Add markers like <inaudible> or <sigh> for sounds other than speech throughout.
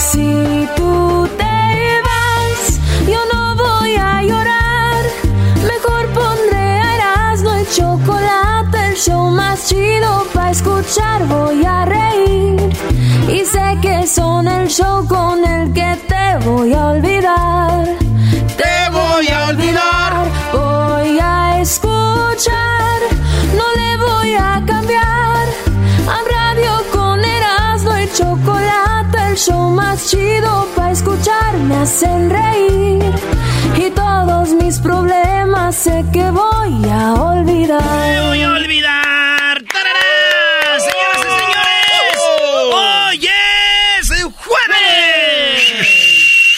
Si tú te vas, yo no voy a llorar. Mejor pondré Erasmo y chocolate, el show más chido para escuchar. Voy a reír y sé que son el show con el que te voy a olvidar. Te voy a olvidar. Voy a escuchar, no le voy a cambiar. Con Chocolate, el show más chido para escuchar. Me hacen reír y todos mis problemas sé que voy a olvidar. Voy a olvidar. ¡Tarará! Señoras y señores. ¡Hoy es jueves!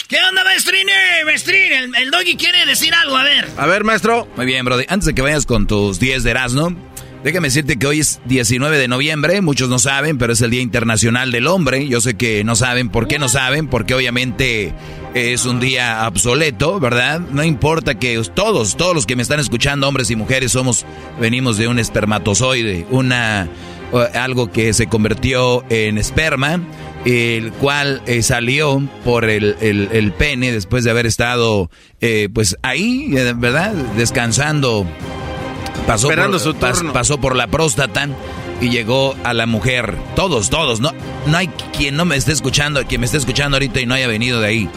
¿Qué onda, maestrín? Maestrín, el, el doggy quiere decir algo, a ver. A ver, maestro. Muy bien, Brody. Antes de que vayas con tus 10 de Erasmo, déjame decirte que hoy es 19 de noviembre. Muchos no saben, pero es el Día Internacional del Hombre. Yo sé que no saben. ¿Por qué no saben? Porque obviamente es un día obsoleto, ¿verdad? No importa que todos, todos los que me están escuchando, hombres y mujeres, somos, venimos de un espermatozoide, una algo que se convirtió en esperma, el cual eh, salió por el, el, el, pene después de haber estado, eh, pues ahí, eh, ¿verdad? Descansando. Pasó Esperando por, su pas- turno. pasó por la próstata y llegó a la mujer. Todos, todos. No, no hay quien no me esté escuchando, quien me esté escuchando ahorita y no haya venido de ahí.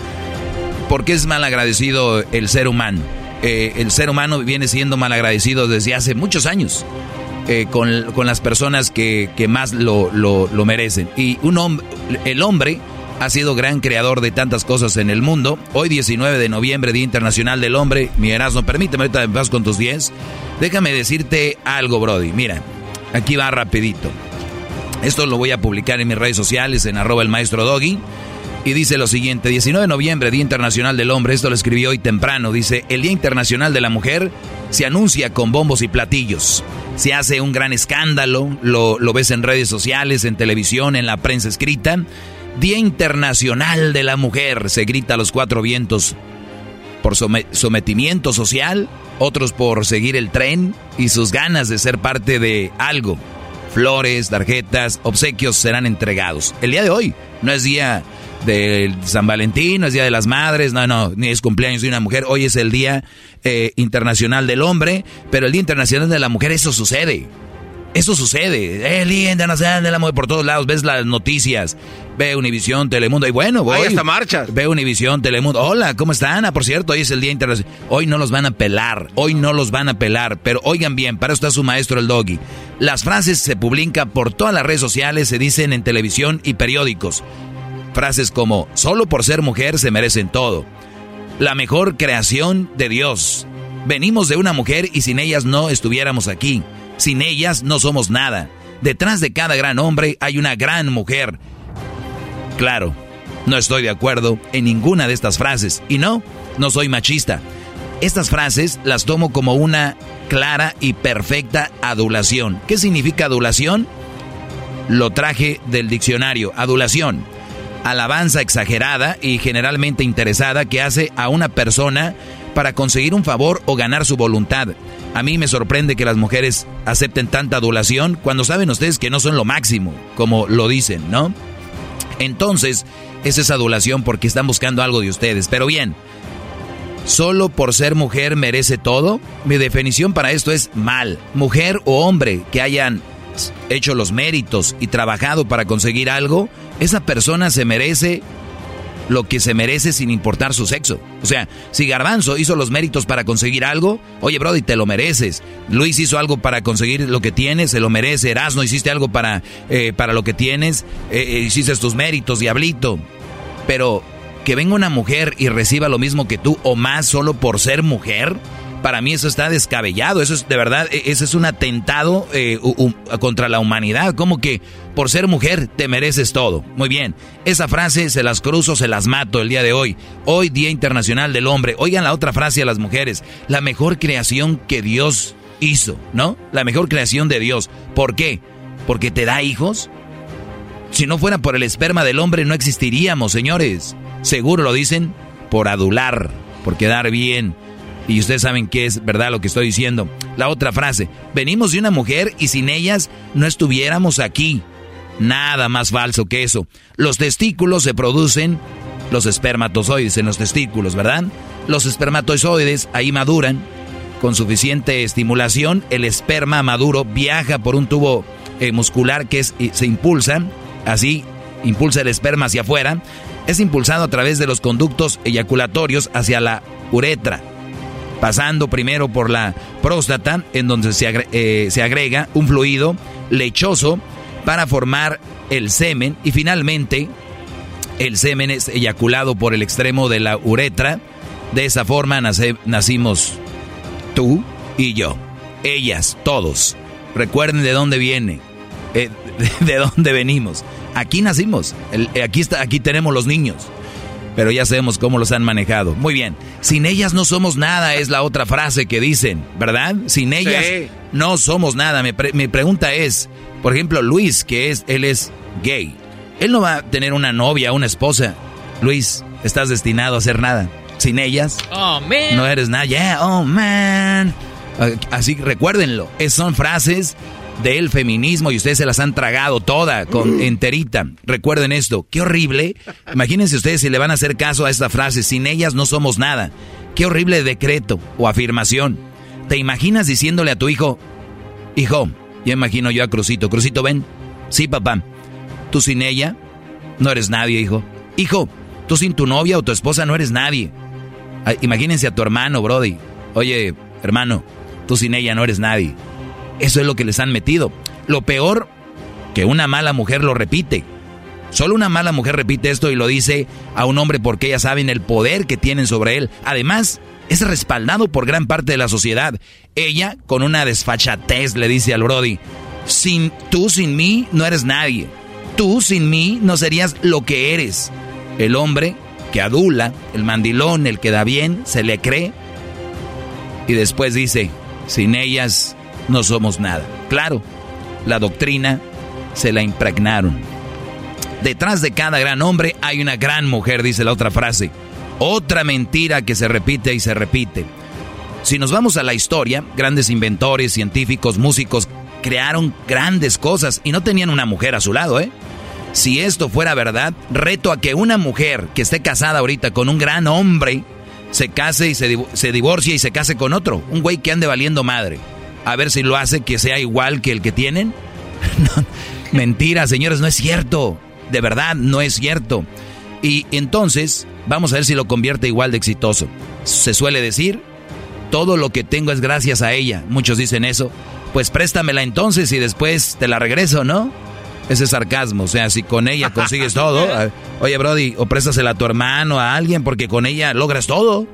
¿Por qué es mal agradecido el ser humano? Eh, el ser humano viene siendo mal agradecido desde hace muchos años eh, con, con las personas que, que más lo, lo- lo merecen. Y un hom- el hombre ha sido gran creador de tantas cosas en el mundo. Hoy 19 de noviembre, Día Internacional del Hombre. Mi Erasmo, permíteme, ahorita vas con tus 10. Déjame decirte algo, Brody. Mira, aquí va rapidito. Esto lo voy a publicar en mis redes sociales, en arroba el maestro Doggy. Y dice lo siguiente, 19 de noviembre, Día Internacional del Hombre, esto lo escribí hoy temprano, dice, el Día Internacional de la Mujer se anuncia con bombos y platillos. Se hace un gran escándalo, lo, lo ves en redes sociales, en televisión, en la prensa escrita. Día Internacional de la Mujer, se grita a los cuatro vientos por some- sometimiento social, otros por seguir el tren y sus ganas de ser parte de algo. Flores, tarjetas, obsequios serán entregados. El día de hoy no es día de San Valentín, no es día de las madres, no, no, ni es cumpleaños de una mujer. Hoy es el Día eh, Internacional del Hombre, pero el Día Internacional de la Mujer, eso sucede. Eso sucede. El Día Internacional de la Mujer por todos lados. Ves las noticias. Ve Univisión, Telemundo. Y bueno, voy. Hay hasta marchas. Ve Univisión, Telemundo. Hola, ¿cómo están? Ah, por cierto, hoy es el Día Internacional. Hoy no los van a pelar. Hoy no los van a pelar. Pero oigan bien, para eso está su maestro el doggy. Las frases se publican por todas las redes sociales, se dicen en televisión y periódicos. Frases como, solo por ser mujer se merecen todo. La mejor creación de Dios. Venimos de una mujer y sin ellas no estuviéramos aquí. Sin ellas no somos nada. Detrás de cada gran hombre hay una gran mujer. Claro, no estoy de acuerdo en ninguna de estas frases. Y no, no soy machista. Estas frases las tomo como una clara y perfecta adulación. ¿Qué significa adulación? Lo traje del diccionario. Adulación. Alabanza exagerada y generalmente interesada que hace a una persona para conseguir un favor o ganar su voluntad. A mí me sorprende que las mujeres acepten tanta adulación cuando saben ustedes que no son lo máximo, como lo dicen, ¿no? Entonces, es esa adulación porque están buscando algo de ustedes. Pero bien, ¿solo por ser mujer merece todo? Mi definición para esto es mal. Mujer o hombre que hayan hecho los méritos y trabajado para conseguir algo, esa persona se merece lo que se merece sin importar su sexo. O sea, si Garbanzo hizo los méritos para conseguir algo, oye, Brody, te lo mereces. Luis hizo algo para conseguir lo que tienes, se lo merece. Erasno, hiciste algo para, eh, para lo que tienes, eh, eh, hiciste tus méritos, diablito. Pero que venga una mujer y reciba lo mismo que tú o más solo por ser mujer, para mí eso está descabellado. Eso es de verdad, e, ese es un atentado eh, contra la humanidad. Como que por ser mujer te mereces todo. Muy bien, esa frase se las cruzo, se las mato el día de hoy. Hoy, Día Internacional del Hombre. Oigan la otra frase a las mujeres. La mejor creación que Dios hizo, ¿no? La mejor creación de Dios. ¿Por qué? Porque te da hijos. Si no fuera por el esperma del hombre no existiríamos, señores. Seguro lo dicen por adular, por quedar bien y ustedes saben que es verdad lo que estoy diciendo. La otra frase, venimos de una mujer y sin ellas no estuviéramos aquí. Nada más falso que eso. Los testículos se producen, los espermatozoides en los testículos, ¿verdad? Los espermatozoides ahí maduran. Con suficiente estimulación, el esperma maduro viaja por un tubo eh, muscular que se impulsa, así impulsa el esperma hacia afuera. Es impulsado a través de los conductos eyaculatorios hacia la uretra pasando primero por la próstata, en donde eh, se, agrega un fluido lechoso para formar el semen y finalmente el semen es eyaculado por el extremo de la uretra. De esa forma nacimos tú y yo, ellas, todos. Recuerden de dónde viene, eh, <laughs> de, dónde venimos. Aquí nacimos, aquí, está, aquí tenemos los niños pero ya sabemos cómo los han manejado. Muy bien, sin ellas no somos nada es la otra frase que dicen, ¿verdad? Sin ellas no somos nada. Mi, pregunta es, por ejemplo, Luis, que es, él es gay, él no va a tener una novia, una esposa. Luis, estás destinado a hacer nada. Sin ellas, oh, man. no eres nada. Yeah, oh man. Así recuérdenlo, son frases del feminismo y ustedes se las han tragado toda, con enterita. Recuerden esto, qué horrible. Imagínense ustedes si le van a hacer caso a esta frase, sin ellas no somos nada. Qué horrible decreto o afirmación. ¿Te imaginas diciéndole a tu hijo, hijo, ya imagino yo a Crucito, Crucito, ven. Sí, papá. Tú sin ella no eres nadie, hijo. Hijo, tú sin tu novia o tu esposa no eres nadie. Imagínense a tu hermano, Brody. Oye, hermano, tú sin ella no eres nadie. Eso es lo que les han metido. Lo peor, que una mala mujer lo repite. Solo una mala mujer repite esto y lo dice a un hombre porque ellas saben el poder que tienen sobre él. Además, es respaldado por gran parte de la sociedad. Ella, con una desfachatez, le dice al Brody, sin, tú sin mí no eres nadie. Tú sin mí no serías lo que eres. El hombre que adula, el mandilón, el que da bien, se le cree. Y después dice, sin ellas no somos nada. Claro, la doctrina se la impregnaron. Detrás de cada gran hombre hay una gran mujer, dice la otra frase. Otra mentira que se repite y se repite. Si nos vamos a la historia, grandes inventores, científicos, músicos crearon grandes cosas y no tenían una mujer a su lado, ¿eh? Si esto fuera verdad, reto a que una mujer que esté casada ahorita con un gran hombre se case y se, se divorcie y se case con otro, un güey que ande valiendo madre a ver si lo hace que sea igual que el que tienen. <laughs> mentira, señores, no es cierto. De verdad, no es cierto. Y entonces, vamos a ver si lo convierte igual de exitoso. Se suele decir, todo lo que tengo es gracias a ella. Muchos dicen eso. Pues préstamela entonces y después te la regreso, ¿no? Ese sarcasmo, o sea, si con ella consigues <laughs> todo, oye Brody, o préstasela a tu hermano, a alguien, porque con ella logras todo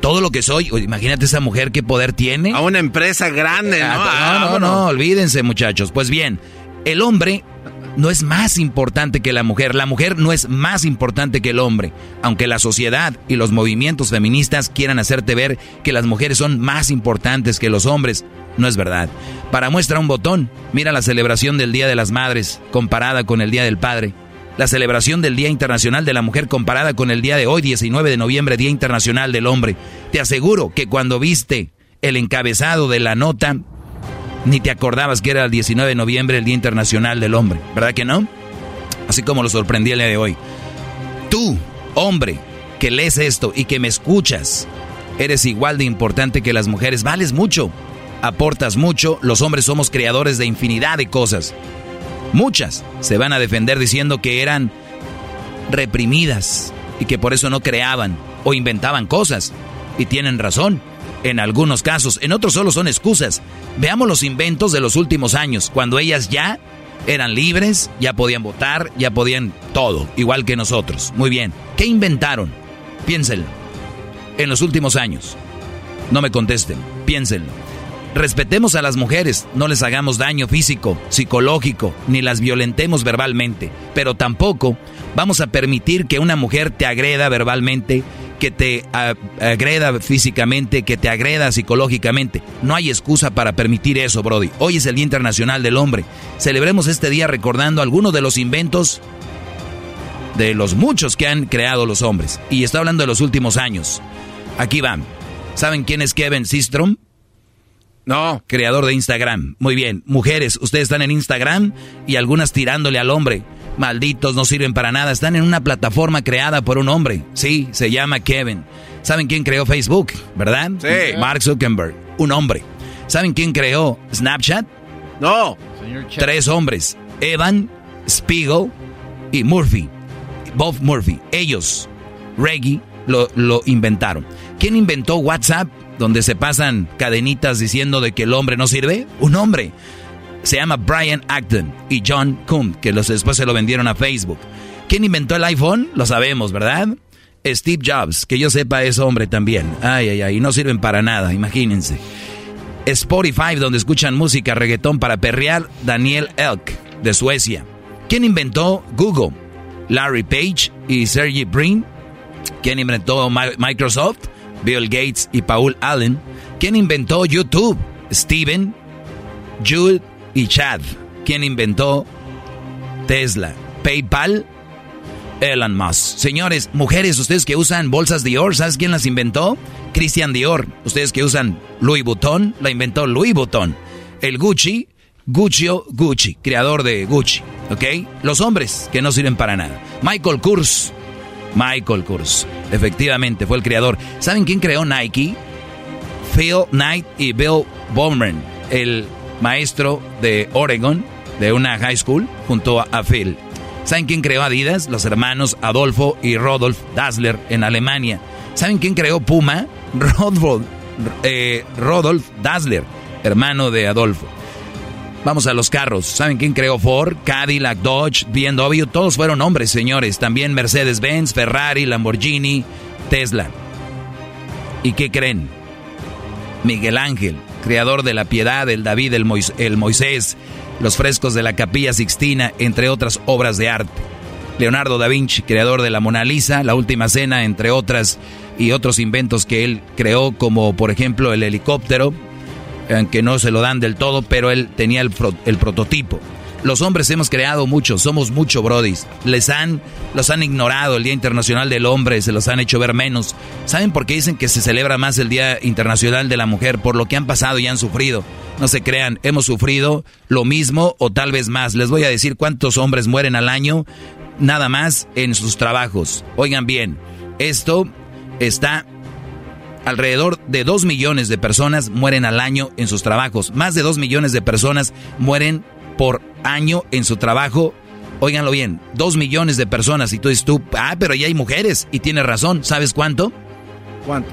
todo lo que soy. Imagínate esa mujer qué poder tiene. A una empresa grande, ¿no? Ah, no, no, no, olvídense, muchachos. Pues bien, el hombre no es más importante que la mujer. La mujer no es más importante que el hombre. Aunque la sociedad y los movimientos feministas quieran hacerte ver que las mujeres son más importantes que los hombres, no es verdad. Para muestra un botón, mira la celebración del Día de las Madres comparada con el Día del Padre la celebración del Día Internacional de la Mujer comparada con el día de hoy, 19 de noviembre, Día Internacional del Hombre. Te aseguro que cuando viste el encabezado de la nota, ni te acordabas que era el 19 de noviembre, el Día Internacional del Hombre, ¿verdad que no? Así como lo sorprendí el día de hoy. Tú, hombre, que lees esto y que me escuchas, eres igual de importante que las mujeres, vales mucho. aportas mucho, los hombres somos creadores de infinidad de cosas. Muchas se van a defender diciendo que eran reprimidas y que por eso no creaban o inventaban cosas. Y tienen razón, en algunos casos, en otros solo son excusas. Veamos los inventos de los últimos años, cuando ellas ya eran libres, ya podían votar, ya podían todo, igual que nosotros. Muy bien, ¿qué inventaron? Piénsenlo. En los últimos años. No me contesten, piénsenlo. Respetemos a las mujeres, no les hagamos daño físico, psicológico, ni las violentemos verbalmente, pero tampoco vamos a permitir que una mujer te agreda verbalmente, que te agreda físicamente, que te agreda psicológicamente. No hay excusa para permitir eso, Brody. Hoy es el Día Internacional del Hombre. Celebremos este día recordando algunos de los inventos de los muchos que han creado los hombres. Y está hablando de los últimos años. Aquí van. ¿Saben quién es Kevin Systrom? No. Creador de Instagram. Muy bien. Mujeres, ustedes están en Instagram y algunas tirándole al hombre. Malditos, no sirven para nada. Están en una plataforma creada por un hombre. Sí, se llama Kevin. ¿Saben quién creó Facebook? ¿Verdad? Sí. Mark Zuckerberg. Un hombre. ¿Saben quién creó Snapchat? No. Tres hombres. Evan, Spiegel y Murphy. Bob Murphy. Ellos, Reggie, lo, lo inventaron. ¿Quién inventó WhatsApp? Donde se pasan cadenitas diciendo de que el hombre no sirve? Un hombre. Se llama Brian Acton y John Kuhn, que los, después se lo vendieron a Facebook. ¿Quién inventó el iPhone? Lo sabemos, ¿verdad? Steve Jobs, que yo sepa es hombre también. Ay, ay, ay, no sirven para nada, imagínense. Spotify, donde escuchan música reggaetón para perrear, Daniel Elk, de Suecia. ¿Quién inventó Google? Larry Page y Sergey Brin. ¿Quién inventó Microsoft? Bill Gates y Paul Allen. ¿Quién inventó YouTube? Steven, Jude y Chad. ¿Quién inventó Tesla? PayPal, Elon Musk. Señores, mujeres, ustedes que usan bolsas Dior, ¿sabes quién las inventó? Christian Dior. Ustedes que usan Louis Vuitton, la inventó Louis Vuitton. El Gucci, Guccio Gucci, creador de Gucci. ¿Ok? Los hombres que no sirven para nada. Michael Kors, Michael Kors. Efectivamente, fue el creador. ¿Saben quién creó Nike? Phil Knight y Bill Bowman, el maestro de Oregon, de una high school, junto a Phil. ¿Saben quién creó Adidas? Los hermanos Adolfo y Rodolf Dassler en Alemania. ¿Saben quién creó Puma? <laughs> Rodolf, eh, Rodolf Dassler, hermano de Adolfo. Vamos a los carros. ¿Saben quién creó Ford, Cadillac, Dodge, BMW? Todos fueron hombres, señores. También Mercedes-Benz, Ferrari, Lamborghini, Tesla. ¿Y qué creen? Miguel Ángel, creador de la Piedad, el David, el, el Moisés, los frescos de la Capilla Sixtina, entre otras obras de arte. Leonardo da Vinci, creador de la Mona Lisa, la Última Cena, entre otras, y otros inventos que él creó, como por ejemplo el helicóptero, aunque no se lo dan del todo, pero él tenía el, el prototipo. Los hombres hemos creado mucho, somos mucho brodis. Les han, los han ignorado el Día Internacional del Hombre, se los han hecho ver menos. ¿Saben por qué dicen que se celebra más el Día Internacional de la Mujer? Por lo que han pasado y han sufrido. No se crean, hemos sufrido lo mismo o tal vez más. Les voy a decir cuántos hombres mueren al año, nada más en sus trabajos. Oigan bien, esto está alrededor de 2 millones de personas mueren al año en sus trabajos. Más de 2 millones de personas mueren por año en su trabajo. Óiganlo bien, 2 millones de personas. Y tú dices tú, ah, pero ya hay mujeres. Y tienes razón. ¿Sabes cuánto? ¿Cuánto?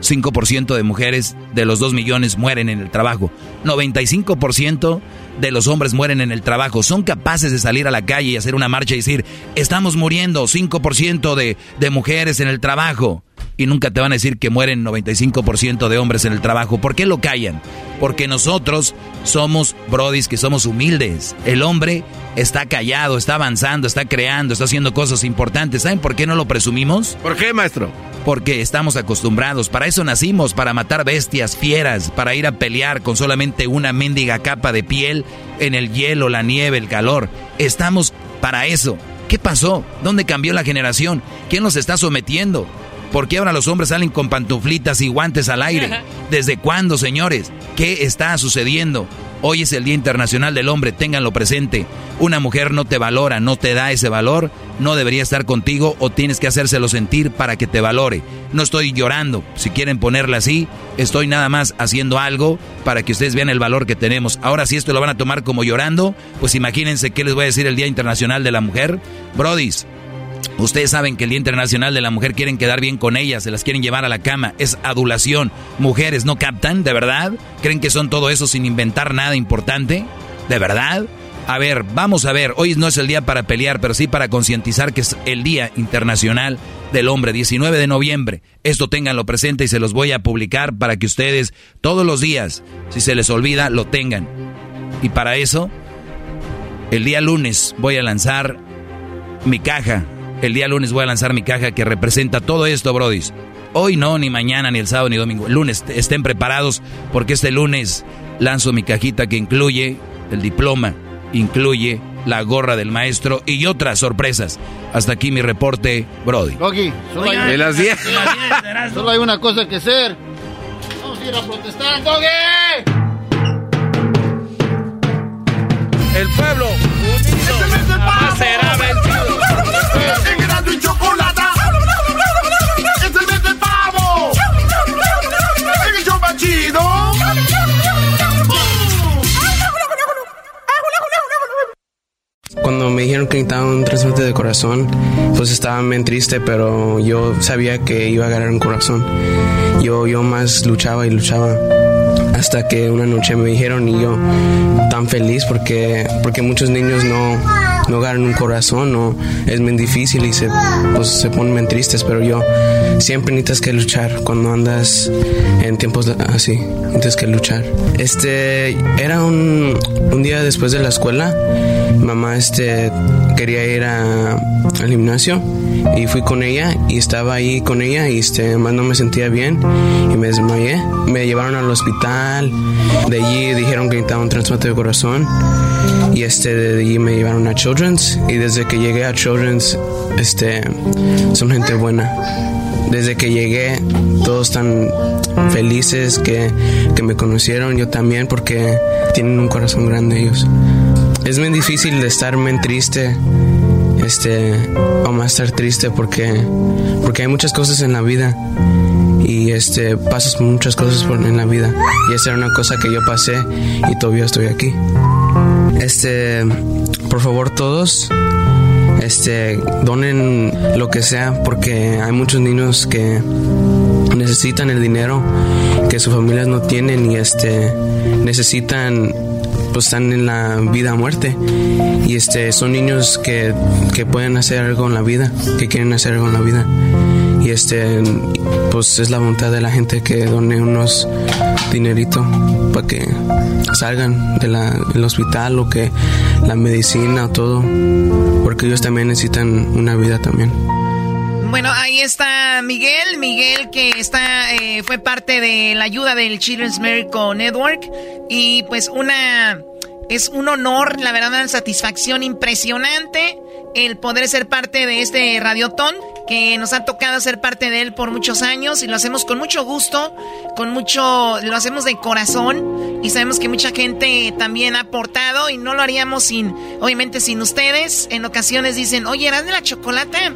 5% de mujeres de los 2 millones mueren en el trabajo. 95% de los hombres mueren en el trabajo. Son capaces de salir a la calle y hacer una marcha y decir, estamos muriendo, 5% de, de mujeres en el trabajo y nunca te van a decir que mueren 95% de hombres en el trabajo. ¿Por qué lo callan? Porque nosotros somos brodis que somos humildes. El hombre está callado, está avanzando, está creando, está haciendo cosas importantes. ¿Saben por qué no lo presumimos? ¿Por qué, maestro? Porque estamos acostumbrados. Para eso nacimos, para matar bestias, fieras, para ir a pelear con solamente una mendiga capa de piel en el hielo, la nieve, el calor. Estamos para eso. ¿Qué pasó? ¿Dónde cambió la generación? ¿Quién nos está sometiendo? ¿Por qué ahora los hombres salen con pantuflitas y guantes al aire? ¿Desde cuándo, señores? ¿Qué está sucediendo? Hoy es el Día Internacional del Hombre, ténganlo presente. Una mujer no te valora, no te da ese valor, no debería estar contigo o tienes que hacérselo sentir para que te valore. No estoy llorando, si quieren ponerla así, estoy nada más haciendo algo para que ustedes vean el valor que tenemos. Ahora si esto lo van a tomar como llorando, pues imagínense qué les voy a decir el Día Internacional de la Mujer. Brodis, Ustedes saben que el Día Internacional de la Mujer quieren quedar bien con ellas, se las quieren llevar a la cama, es adulación. Mujeres, ¿no captan? ¿De verdad? ¿Creen que son todo eso sin inventar nada importante? ¿De verdad? A ver, vamos a ver, hoy no es el día para pelear, pero sí para concientizar que es el Día Internacional del Hombre, 19 de noviembre. Esto ténganlo presente y se los voy a publicar para que ustedes todos los días, si se les olvida, lo tengan. Y para eso, el día lunes voy a lanzar mi caja el día lunes voy a lanzar mi caja que representa todo esto, brodis. Hoy no, ni mañana, ni el sábado, ni domingo. El lunes estén preparados porque este lunes lanzo mi cajita que incluye el diploma, incluye la gorra del maestro y otras sorpresas. Hasta aquí mi reporte, Brody. solo, hay, de las 10. solo hay una cosa que hacer. Vamos a ir a protestar, Doggy. El pueblo unido será vencido. En y chocolate. Es el mes del pavo. En el show. Cuando me dijeron que necesitaba un trasplante de corazón, pues estaba bien triste, pero yo sabía que iba a ganar un corazón. Yo, yo más luchaba y luchaba hasta que una noche me dijeron y yo tan feliz porque, porque muchos niños no, no ganan un corazón, no, es muy difícil y se, pues, se ponen tristes, pero yo siempre necesitas que luchar cuando andas en tiempos así, necesitas que luchar. Este, era un, un día después de la escuela, mamá este, quería ir a, al gimnasio y fui con ella y estaba ahí con ella y este, más no me sentía bien y me desmayé. Me llevaron al hospital, de allí dijeron que necesitaba un trasplante de corazón y este, de allí me llevaron a Children's y desde que llegué a Children's este, son gente buena. Desde que llegué, todos están felices que, que me conocieron, yo también, porque tienen un corazón grande ellos. Es muy difícil de estar muy triste, este, o más estar triste porque, porque hay muchas cosas en la vida y este pasas muchas cosas en la vida y esa era una cosa que yo pasé y todavía estoy aquí. Este, por favor todos, este, donen lo que sea porque hay muchos niños que necesitan el dinero que sus familias no tienen y este necesitan pues están en la vida muerte. Y este son niños que, que pueden hacer algo en la vida que quieren hacer algo en la vida. Y este pues es la voluntad de la gente que done unos dinerito para que salgan del hospital o que la medicina o todo. Porque ellos también necesitan una vida también bueno, ahí está Miguel, Miguel que está eh, fue parte de la ayuda del Children's Miracle Network y pues una es un honor, la verdad, una satisfacción impresionante el poder ser parte de este radiotón que nos ha tocado ser parte de él por muchos años y lo hacemos con mucho gusto, con mucho, lo hacemos de corazón y sabemos que mucha gente también ha aportado y no lo haríamos sin, obviamente sin ustedes. En ocasiones dicen, oye, eras de la chocolate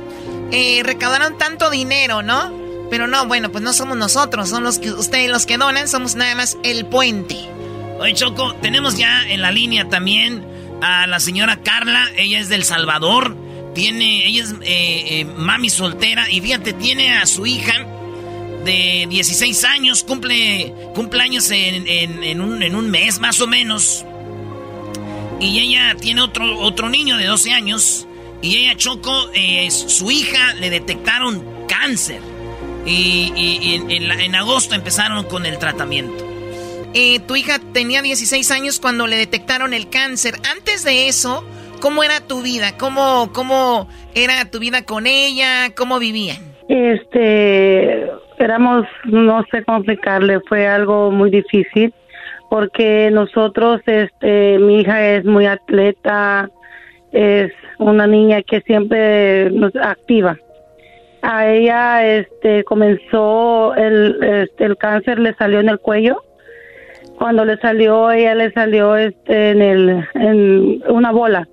eh, recaudaron tanto dinero, ¿no? Pero no, bueno, pues no somos nosotros, son los que ustedes los que donan, somos nada más el puente. Oye, Choco, tenemos ya en la línea también a la señora Carla, ella es del Salvador, tiene, ella es eh, eh, mami soltera y fíjate, tiene a su hija de 16 años, cumple cumpleaños en, en, un, en un mes más o menos. Y ella tiene otro, otro niño de 12 años y ella Choco, eh, su hija le detectaron cáncer. Y, en, agosto empezaron con el tratamiento. Eh, tu hija tenía 16 años cuando le detectaron el cáncer. Antes de eso, ¿cómo era tu vida? ¿Cómo, cómo era tu vida con ella? ¿Cómo vivían? Este, éramos, no sé cómo explicarle, fue algo muy difícil porque nosotros, este, mi hija es muy atleta, es una niña que siempre nos activa. A ella este comenzó el este, el cáncer le salió en el cuello cuando le salió, ella le salió este en el en una bola.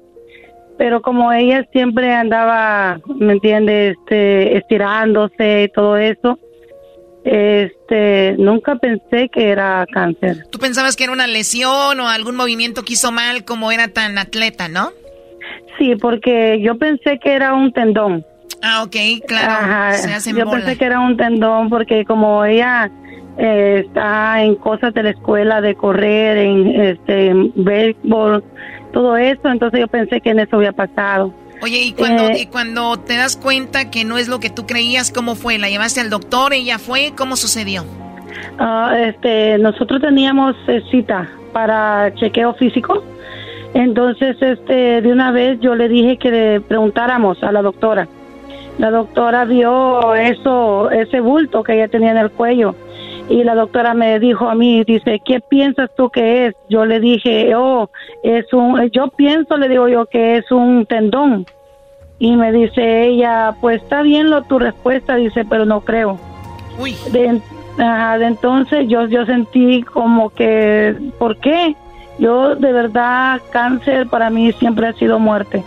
Pero como ella siempre andaba, ¿me entiendes? Este, estirándose y todo eso, este, nunca pensé que era cáncer. ¿Tú pensabas que era una lesión o algún movimiento que hizo mal como era tan atleta, no? Sí, porque yo pensé que era un tendón. Ah, ok, claro. yo pensé que era un tendón porque como ella eh, está en cosas de la escuela, de correr, en este béisbol, todo eso, entonces yo pensé que en eso había pasado. Oye, ¿y cuando, eh, y cuando te das cuenta que no es lo que tú creías, cómo fue? ¿La llevaste al doctor? ¿Ella fue? ¿Cómo sucedió? Ah, este, nosotros teníamos eh, cita para chequeo físico. Entonces, este, de una vez yo le dije que le preguntáramos a la doctora. La doctora vio eso, ese bulto que ella tenía en el cuello y la doctora me dijo a mí, dice, ¿qué piensas tú que es? Yo le dije, oh, es un, yo pienso, le digo yo, que es un tendón. Y me dice ella, pues está bien lo tu respuesta, dice, pero no creo. Uy. De, de entonces yo, yo sentí como que, ¿por qué? Yo de verdad, cáncer para mí siempre ha sido muerte.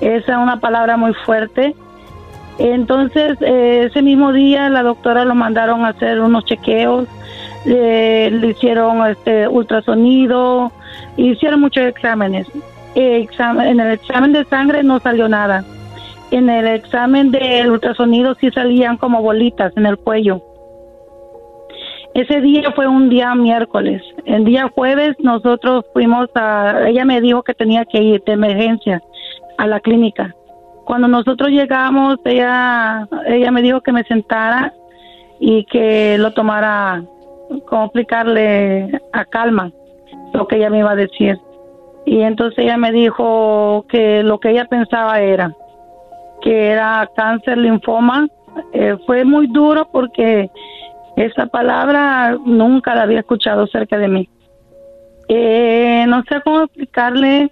Esa es una palabra muy fuerte entonces, eh, ese mismo día la doctora lo mandaron a hacer unos chequeos, le hicieron este ultrasonido, hicieron muchos exámenes. en el examen de sangre no salió nada. En el examen del ultrasonido sí salían como bolitas en el cuello. Ese día fue un día miércoles. El día jueves nosotros fuimos a, ella me dijo que tenía que ir de emergencia a la clínica cuando nosotros llegamos, ella, ella me dijo que me sentara y que lo tomara, como explicarle a calma lo que ella me iba a decir. Y entonces ella me dijo que lo que ella pensaba era que era cáncer linfoma. Eh, fue muy duro porque esa palabra nunca la había escuchado cerca de mí. Eh, no sé cómo explicarle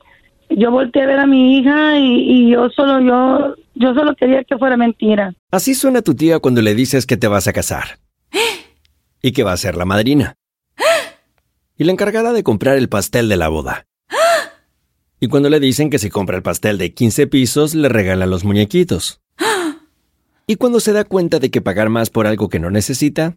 yo volteé a ver a mi hija y, yo solo yo yo solo quería que fuera mentira. Así suena tu tía cuando le dices que te vas a casar. <gasps> y que va a ser la madrina. <gasps> y la encargada de comprar el pastel de la boda. <gasps> y cuando le dicen que si compra el pastel de 15 pisos, le regalan los muñequitos. y cuando se da cuenta de que pagar más por algo que no necesita,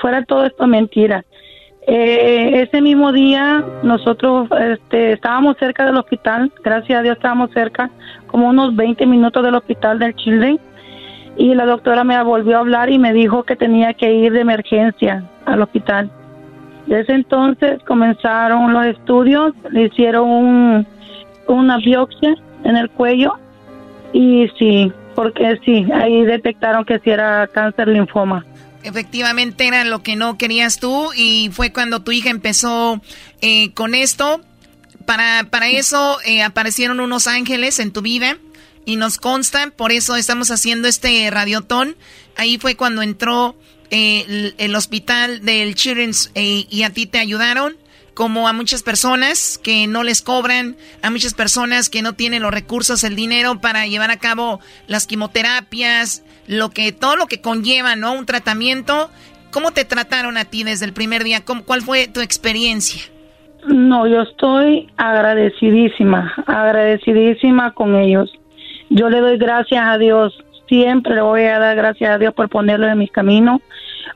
fuera todo esto mentira. Eh, ese mismo día nosotros este, estábamos cerca del hospital, gracias a Dios estábamos cerca, como unos 20 minutos del hospital del Chile, y la doctora me volvió a hablar y me dijo que tenía que ir de emergencia al hospital. Desde entonces comenzaron los estudios, le hicieron una biopsia en el cuello y sí, porque sí, ahí detectaron que sí era cáncer linfoma. Efectivamente era lo que no querías tú y fue cuando tu hija empezó eh, con esto. Para, para eso eh, aparecieron unos ángeles en tu vida y nos consta, por eso estamos haciendo este radiotón. Ahí fue cuando entró eh, el, hospital del Children's y a ti te ayudaron como a muchas personas que no les cobran, a muchas personas que no tienen los recursos, el dinero para llevar a cabo las quimioterapias, lo que todo lo que conlleva, ¿no? Un tratamiento. ¿Cómo te trataron a ti desde el primer día? ¿Cuál fue tu experiencia? No, yo estoy agradecidísima, agradecidísima con ellos. Yo le doy gracias a Dios, siempre le voy a dar gracias a Dios por ponerlo en mi camino,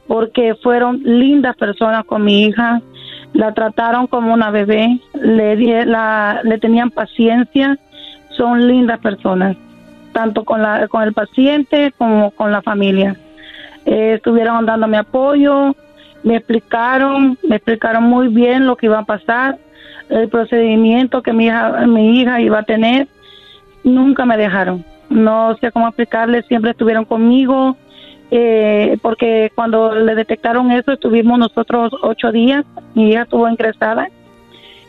porque fueron lindas personas con mi hija, la trataron como una bebé, le, la, le tenían paciencia, son lindas personas, tanto con, la, con el paciente como con la familia. Eh, estuvieron dándome apoyo, me explicaron, me explicaron muy bien lo que iba a pasar, el procedimiento que mi hija, mi hija iba a tener. Nunca me dejaron. No sé cómo explicarles, siempre estuvieron conmigo, eh, porque cuando le detectaron eso estuvimos nosotros ocho días, mi hija estuvo ingresada.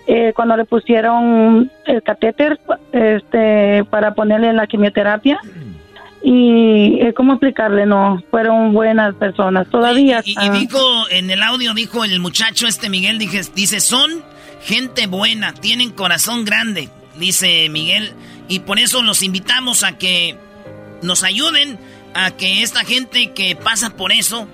Eh, cuando le pusieron el catéter este, para ponerle la quimioterapia, y eh, cómo explicarle no fueron buenas personas. Todavía y, dijo en el audio dijo el muchacho este Miguel dije, dice son gente buena tienen corazón grande dice Miguel. Y por eso los invitamos a que nos ayuden a que esta gente que pasa por eso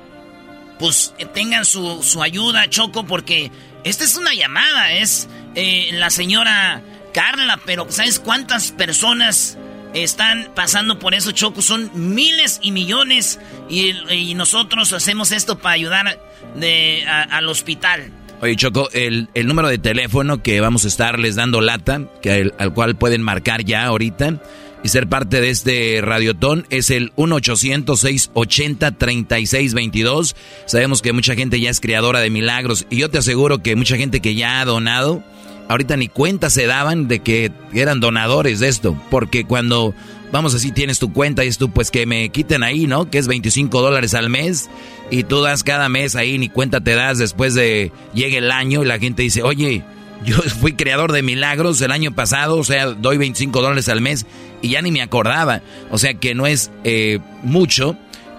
pues eh, tengan su, su ayuda Choco porque esta es una llamada es eh, la señora Carla pero sabes cuántas personas están pasando por eso, Choco. Son miles y millones y, nosotros hacemos esto para ayudar de, al hospital. Oye, Choco, el, número de teléfono que vamos a estarles dando lata, que al cual pueden marcar ya ahorita y ser parte de este radiotón es el 1-800-680-3622. Sabemos que mucha gente ya es creadora de milagros y yo te aseguro que mucha gente que ya ha donado ahorita ni cuenta se daban de que eran donadores de esto, porque cuando, vamos así, tienes tu cuenta y es tú, pues que me quiten ahí, ¿no? Que es 25 dólares al mes y tú das cada mes ahí, ni cuenta te das después de llegue el año y la gente dice, oye, yo <laughs> fui creador de milagros el año pasado, o sea, doy 25 dólares al mes y ya ni me acordaba, o sea que no es eh, mucho.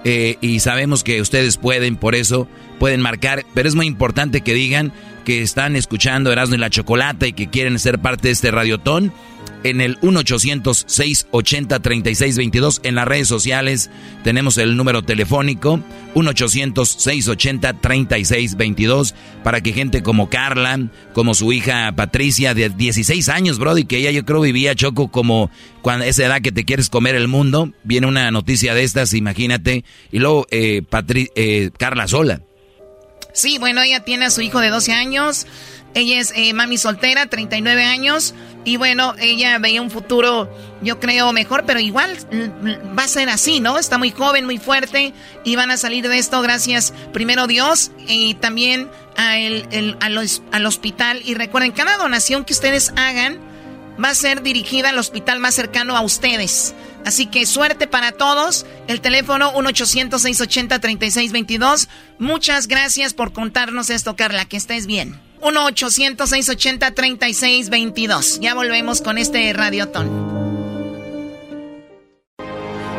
Eh, y sabemos que ustedes pueden, por eso pueden marcar, pero es muy importante que digan que están escuchando Erasmo y la Chocolata y que quieren ser parte de este radiotón, en el 1-800-680-3622. En las redes sociales tenemos el número telefónico 1-800-680-3622 para que gente como Carla, como su hija Patricia de 16 años, Brody, que ella yo creo vivía Choco como cuando esa edad que te quieres comer el mundo. Viene una noticia de estas, imagínate. Y luego eh, eh Carla sola. Sí, bueno, ella tiene a su hijo de 12 años. Ella es eh, mami soltera, 39 años. Y bueno, ella veía un futuro, yo creo, mejor, pero igual va a ser así, ¿no? Está muy joven, muy fuerte. Y van a salir de esto gracias, primero Dios, y también al hospital. Y recuerden, cada donación que ustedes hagan va a ser dirigida al hospital más cercano a ustedes. Así que suerte para todos. El teléfono 1-800-680-3622. Muchas gracias por contarnos esto, Carla. Que estés bien. 1-800-680-3622. Ya volvemos con este radiotón.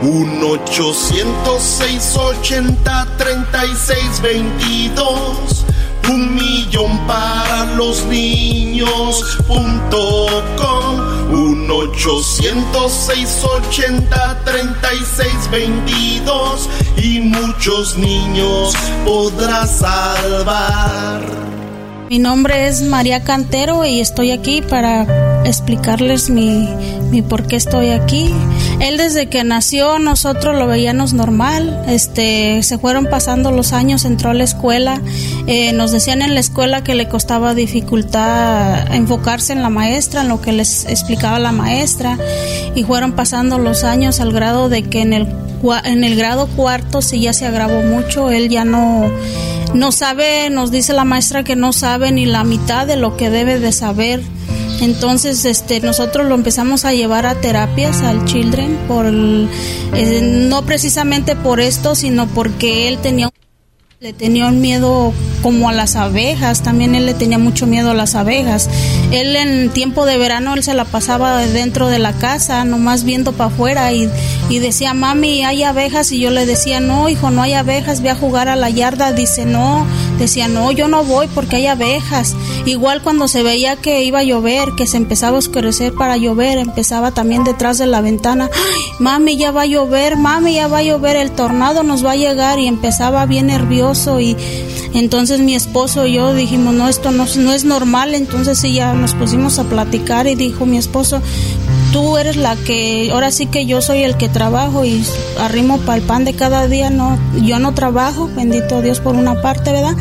1-800-680-3622 un millón para los niños punto com un 806 80 36 22 y muchos niños podrás salvar. Mi nombre es María Cantero y estoy aquí para explicarles mi, mi por qué estoy aquí. Él desde que nació nosotros lo veíamos normal, este, se fueron pasando los años, entró a la escuela, eh, nos decían en la escuela que le costaba dificultad enfocarse en la maestra, en lo que les explicaba la maestra, y fueron pasando los años al grado de que en el, en el grado cuarto sí ya se agravó mucho, él ya no, no sabe, nos dice la maestra que no sabe ni la mitad de lo que debe de saber. Entonces, este, nosotros lo empezamos a llevar a terapias al Children, por eh, no precisamente por esto, sino porque él tenía le tenía un miedo como a las abejas, también él le tenía mucho miedo a las abejas. Él en tiempo de verano él se la pasaba dentro de la casa, nomás viendo para afuera y, y, decía, mami, hay abejas y yo le decía, no, hijo, no hay abejas, voy a jugar a la yarda. Dice, no, decía, no, yo no voy porque hay abejas. Igual cuando se veía que iba a llover, que se empezaba a oscurecer para llover, empezaba también detrás de la ventana, mami, ya va a llover, mami, ya va a llover, el tornado nos va a llegar y empezaba bien nervioso y entonces Entonces mi esposo y yo dijimos, no, esto no, es normal. Entonces ya nos pusimos a platicar y dijo mi esposo, tú eres la que, ahora sí que yo soy el que trabajo y arrimo para el pan de cada día, no, yo no trabajo, bendito Dios por una parte, ¿verdad?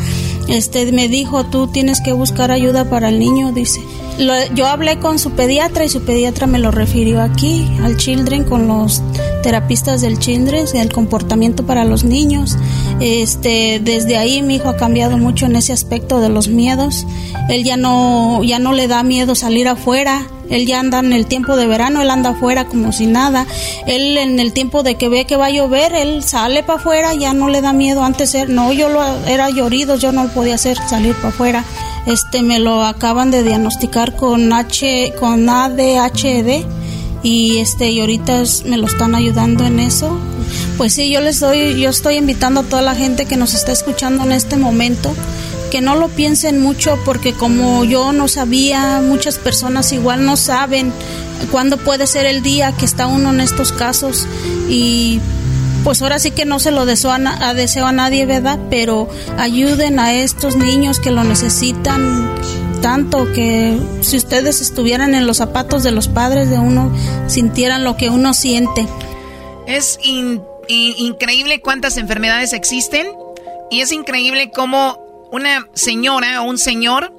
Este me dijo, tú tienes que buscar ayuda para el niño, dice. yo hablé con su pediatra y su pediatra me lo refirió aquí, al Children, con los terapistas del Children, el comportamiento para los niños. Este, desde ahí mi hijo ha cambiado mucho en ese aspecto de los miedos. Él ya no, ya no le da miedo salir afuera. Él ya anda en el tiempo de verano, él anda afuera como si nada. Él en el tiempo de que ve que va a llover, él sale para afuera, ya no le da miedo. Antes era, no, yo lo, era llorido, yo no lo podía hacer salir para afuera. Este me lo acaban de diagnosticar con H, con ADHD y este y ahorita me lo están ayudando en eso. Pues sí, yo les doy, yo estoy invitando a toda la gente que nos está escuchando en este momento que no lo piensen mucho porque como yo no sabía, muchas personas igual no saben cuándo puede ser el día que está uno en estos casos y pues ahora sí que no se lo deseo a, deseo a nadie, ¿verdad? Pero ayuden a estos niños que lo necesitan tanto que si ustedes estuvieran en los zapatos de los padres de uno, sintieran lo que uno siente. Es increíble cuántas enfermedades existen y es increíble cómo una señora o un señor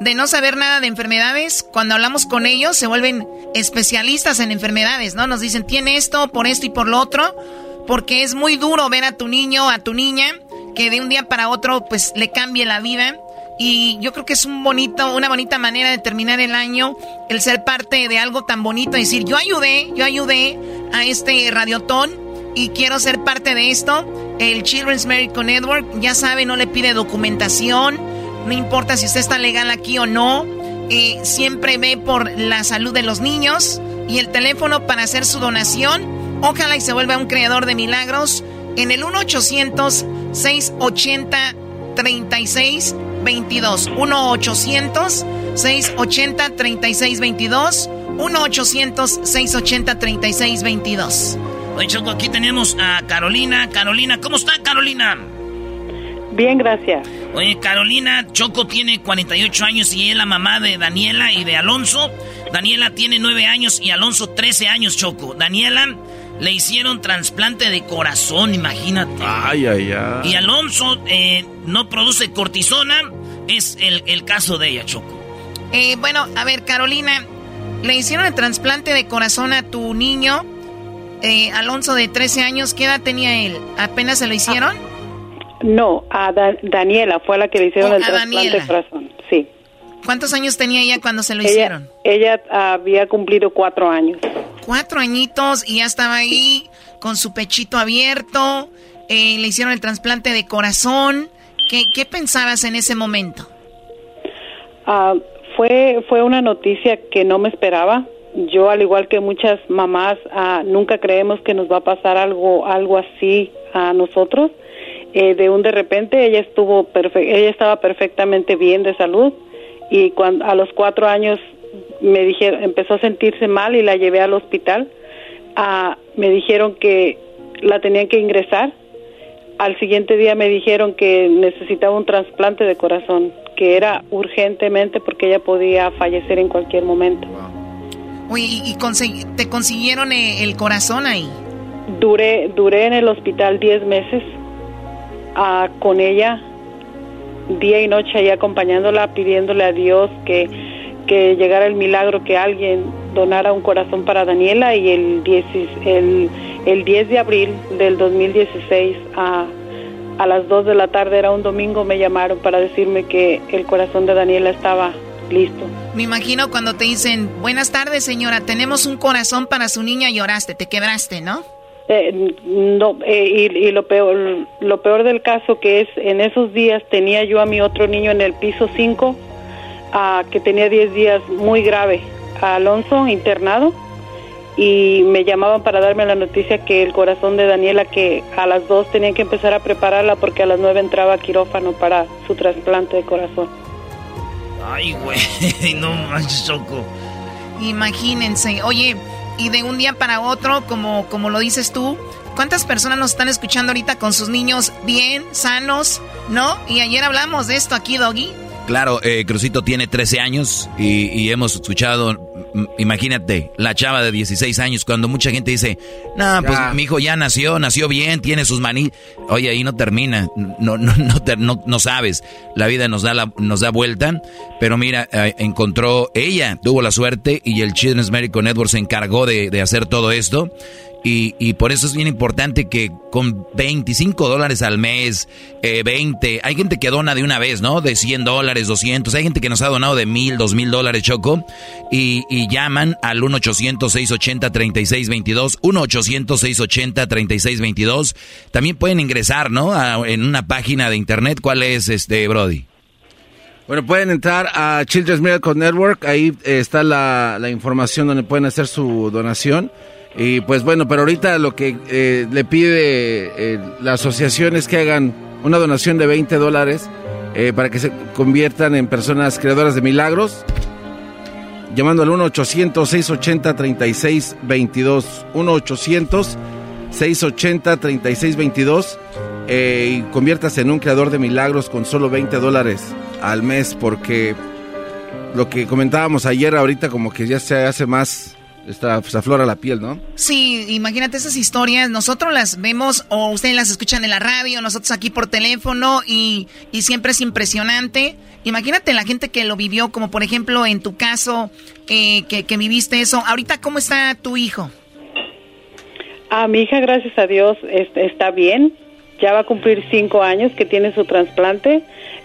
de no saber nada de enfermedades, cuando hablamos con ellos se vuelven especialistas en enfermedades, ¿no? Nos dicen, tiene esto, por esto y por lo otro, porque es muy duro ver a tu niño, a tu niña, que de un día para otro pues le cambie la vida. Y yo creo que es un bonito, una bonita manera de terminar el año, el ser parte de algo tan bonito, decir, yo ayudé, yo ayudé a este radiotón y quiero ser parte de esto. El Children's Medical Network, ya sabe, no le pide documentación, no importa si usted está legal aquí o no, eh, siempre ve por la salud de los niños y el teléfono para hacer su donación. Ojalá y se vuelva un creador de milagros en el 1-800-680-36 22 1-800-680-3622. 1-800-680-3622. Oye, Choco, aquí tenemos a Carolina. Carolina, ¿cómo está Carolina? Bien, gracias. Oye, Carolina, Choco tiene 48 años y es la mamá de Daniela y de Alonso. Daniela tiene 9 años y Alonso 13 años, Choco. Daniela le hicieron trasplante de corazón, imagínate. Ay, ay, ay. Y Alonso eh, no produce cortisona. Es el, caso de ella, Choco. Eh, bueno, a ver, Carolina, le hicieron el trasplante de corazón a tu niño, eh, Alonso, de 13 años. ¿Qué edad tenía él? ¿Apenas se lo hicieron? no, a Daniela fue la que le hicieron oh, el trasplante de corazón. Sí. ¿Cuántos años tenía ella cuando se lo hicieron? Ella había cumplido cuatro años. Cuatro añitos y ya estaba ahí con su pechito abierto. Eh, le hicieron el trasplante de corazón. ¿Qué, pensabas en ese momento? Ah, fue, fue una noticia que no me esperaba. Yo, al igual que muchas mamás, ah, nunca creemos que nos va a pasar algo, algo así a nosotros. Eh, de un de repente ella estuvo ella estaba perfectamente bien de salud y cuando a los cuatro años me dijeron empezó a sentirse mal y la llevé al hospital. Ah, me dijeron que la tenían que ingresar. Al siguiente día me dijeron que necesitaba un trasplante de corazón que era urgentemente porque ella podía fallecer en cualquier momento. ¿y te consiguieron eh, el corazón ahí? Duré, duré en el hospital 10 meses ah, con ella día y noche ahí acompañándola, pidiéndole a Dios que, que llegara el milagro, que alguien donara un corazón para Daniela y el 10, el, el 10 de abril del 2016 a, a las 2 de la tarde, era un domingo, me llamaron para decirme que el corazón de Daniela estaba listo. Me imagino cuando te dicen, buenas tardes señora, tenemos un corazón para su niña, lloraste, te quebraste, ¿no? Eh, no, eh, y, lo peor, lo peor del caso que es, en esos días tenía yo a mi otro niño en el piso 5, que tenía 10 días muy grave, a Alonso internado, y me llamaban para darme la noticia que el corazón de Daniela, que a las 2 tenían que empezar a prepararla porque a las 9 entraba a quirófano para su trasplante de corazón. Ay, güey, <laughs> no manches, Choco. Imagínense, oye, y de un día para otro, como, como lo dices tú, ¿cuántas personas nos están escuchando ahorita con sus niños bien, sanos, no? Y ayer hablamos de esto aquí, Doggy. Claro, eh, Crucito tiene 13 años y, y hemos escuchado imagínate, la chava de 16 años, cuando mucha gente dice, no, pues mi hijo ya nació, nació bien, tiene sus maní. Oye, ahí no termina, no, no, <laughs> no, no, sabes. La vida nos da, la, nos da vuelta, pero mira, eh, encontró, ella tuvo la suerte y el Children's Medical Network se encargó de, de hacer todo esto y, y, por eso es bien importante que con 25 dólares al mes, eh, 20, hay gente que dona de una vez, ¿no? De 100 dólares, 200, hay gente que nos ha donado de 1000, 2000 dólares, Choco, y, y llaman al 1-800-680-3622, 1-800-680-3622. También pueden ingresar, ¿no? en una página de internet. ¿Cuál es, este, Brody? Bueno, pueden entrar a Children's Miracle Network, ahí está la, la información donde pueden hacer su donación. Y pues bueno, pero ahorita lo que eh, le pide eh, la asociación es que hagan una donación de 20 dólares eh, para que se conviertan en personas creadoras de milagros. Llamando al 1-800-680-3622. 1-800-680-3622. y conviértase en un creador de milagros con solo 20 dólares al mes porque lo que comentábamos ayer ahorita como que ya se hace más esta, se aflora la piel, ¿no? Sí, imagínate esas historias, nosotros las vemos o ustedes las escuchan en la radio, nosotros aquí por teléfono y, y siempre es impresionante. Imagínate la gente que lo vivió, como por ejemplo en tu caso, eh, que, que, viviste eso. Ahorita, ¿cómo está tu hijo? Ah, mi hija, gracias a Dios, está bien. Ya va a cumplir cinco años que tiene su trasplante.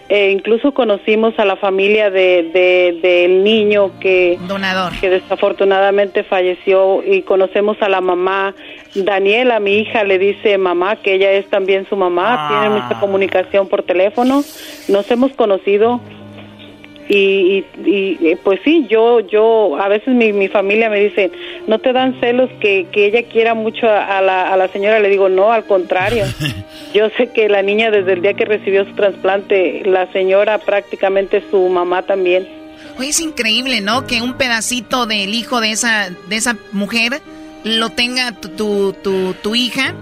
Eh, incluso conocimos a la familia de, del niño que, Donador. que desafortunadamente falleció y conocemos a la mamá. Daniela, mi hija, le dice mamá que ella es también su mamá, tiene ah. mucha comunicación por teléfono. Nos hemos conocido y, y, pues sí, yo, yo, a veces mi, mi familia me dice, ¿no te dan celos que, que ella quiera mucho a, la, a la señora? Le digo, no, al contrario. <laughs> yo sé que la niña desde el día que recibió su trasplante, la señora prácticamente es su mamá también. Oye, es increíble, ¿no? Que un pedacito del hijo de esa, de esa mujer lo tenga tu, tu, tu hija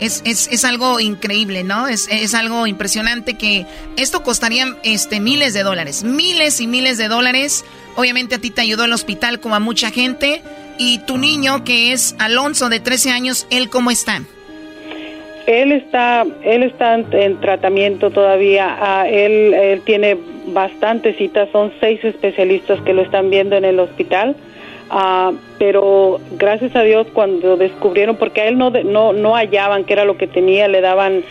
es, es, es algo increíble, ¿no? Es, es, algo impresionante que esto costaría este, miles de dólares, miles y miles de dólares. Obviamente a ti te ayudó el hospital como a mucha gente. Y tu niño, que es Alonso de 13 años, ¿él cómo está? Él está, él está en tratamiento todavía. Ah, él, él tiene bastantes citas, son seis especialistas que lo están viendo en el hospital. Uh, pero gracias a Dios cuando descubrieron, porque a él no, no, no hallaban qué era lo que tenía, le daban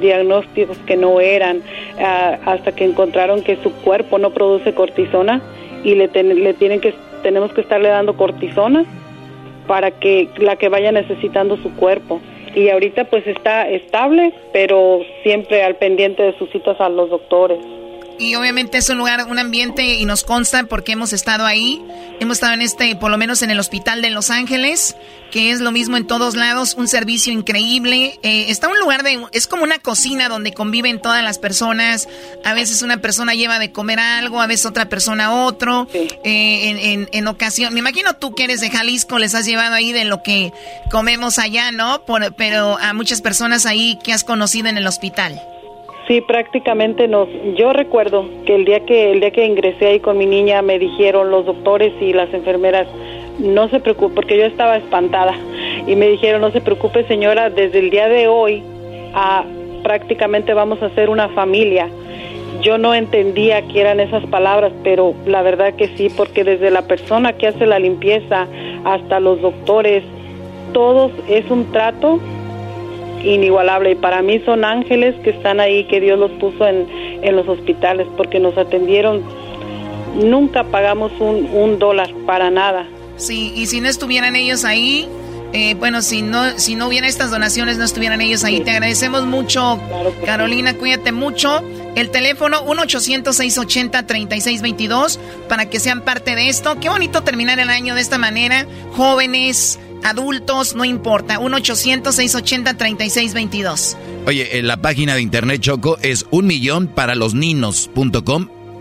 diagnósticos que no eran, uh, hasta que encontraron que su cuerpo no produce cortisona y le, le tienen que, tenemos que estarle dando cortisona para que la que vaya necesitando su cuerpo. Y ahorita pues está estable, pero siempre al pendiente de sus citas a los doctores. Y obviamente es un lugar, un ambiente, y nos consta porque hemos estado ahí. Hemos estado en este, por lo menos en el hospital de Los Ángeles, que es lo mismo en todos lados, un servicio increíble. Eh, está un lugar de, es como una cocina donde conviven todas las personas. A veces una persona lleva de comer algo, a veces otra persona otro. Eh, en, ocasión, me imagino tú que eres de Jalisco, les has llevado ahí de lo que comemos allá, ¿no? pero a muchas personas ahí que has conocido en el hospital. Sí, prácticamente nos. Yo recuerdo que el día que el día que ingresé ahí con mi niña me dijeron los doctores y las enfermeras no se preocupe porque yo estaba espantada y me dijeron no se preocupe señora desde el día de hoy a prácticamente vamos a ser una familia. Yo no entendía qué eran esas palabras, pero la verdad que sí, porque desde la persona que hace la limpieza hasta los doctores, todos es un trato inigualable y para mí son ángeles que están ahí, que Dios los puso en, en los hospitales porque nos atendieron. Nunca pagamos un, un dólar para nada. Sí, y si no estuvieran ellos ahí, eh, bueno, si no, si no hubiera estas donaciones, no estuvieran ellos ahí. Te agradecemos mucho, Carolina, cuídate mucho. El teléfono 1-800-680-3622 para que sean parte de esto. Qué bonito terminar el año de esta manera. Jóvenes, adultos, no importa. 1-800-680-3622. Oye, la página de internet Choco es un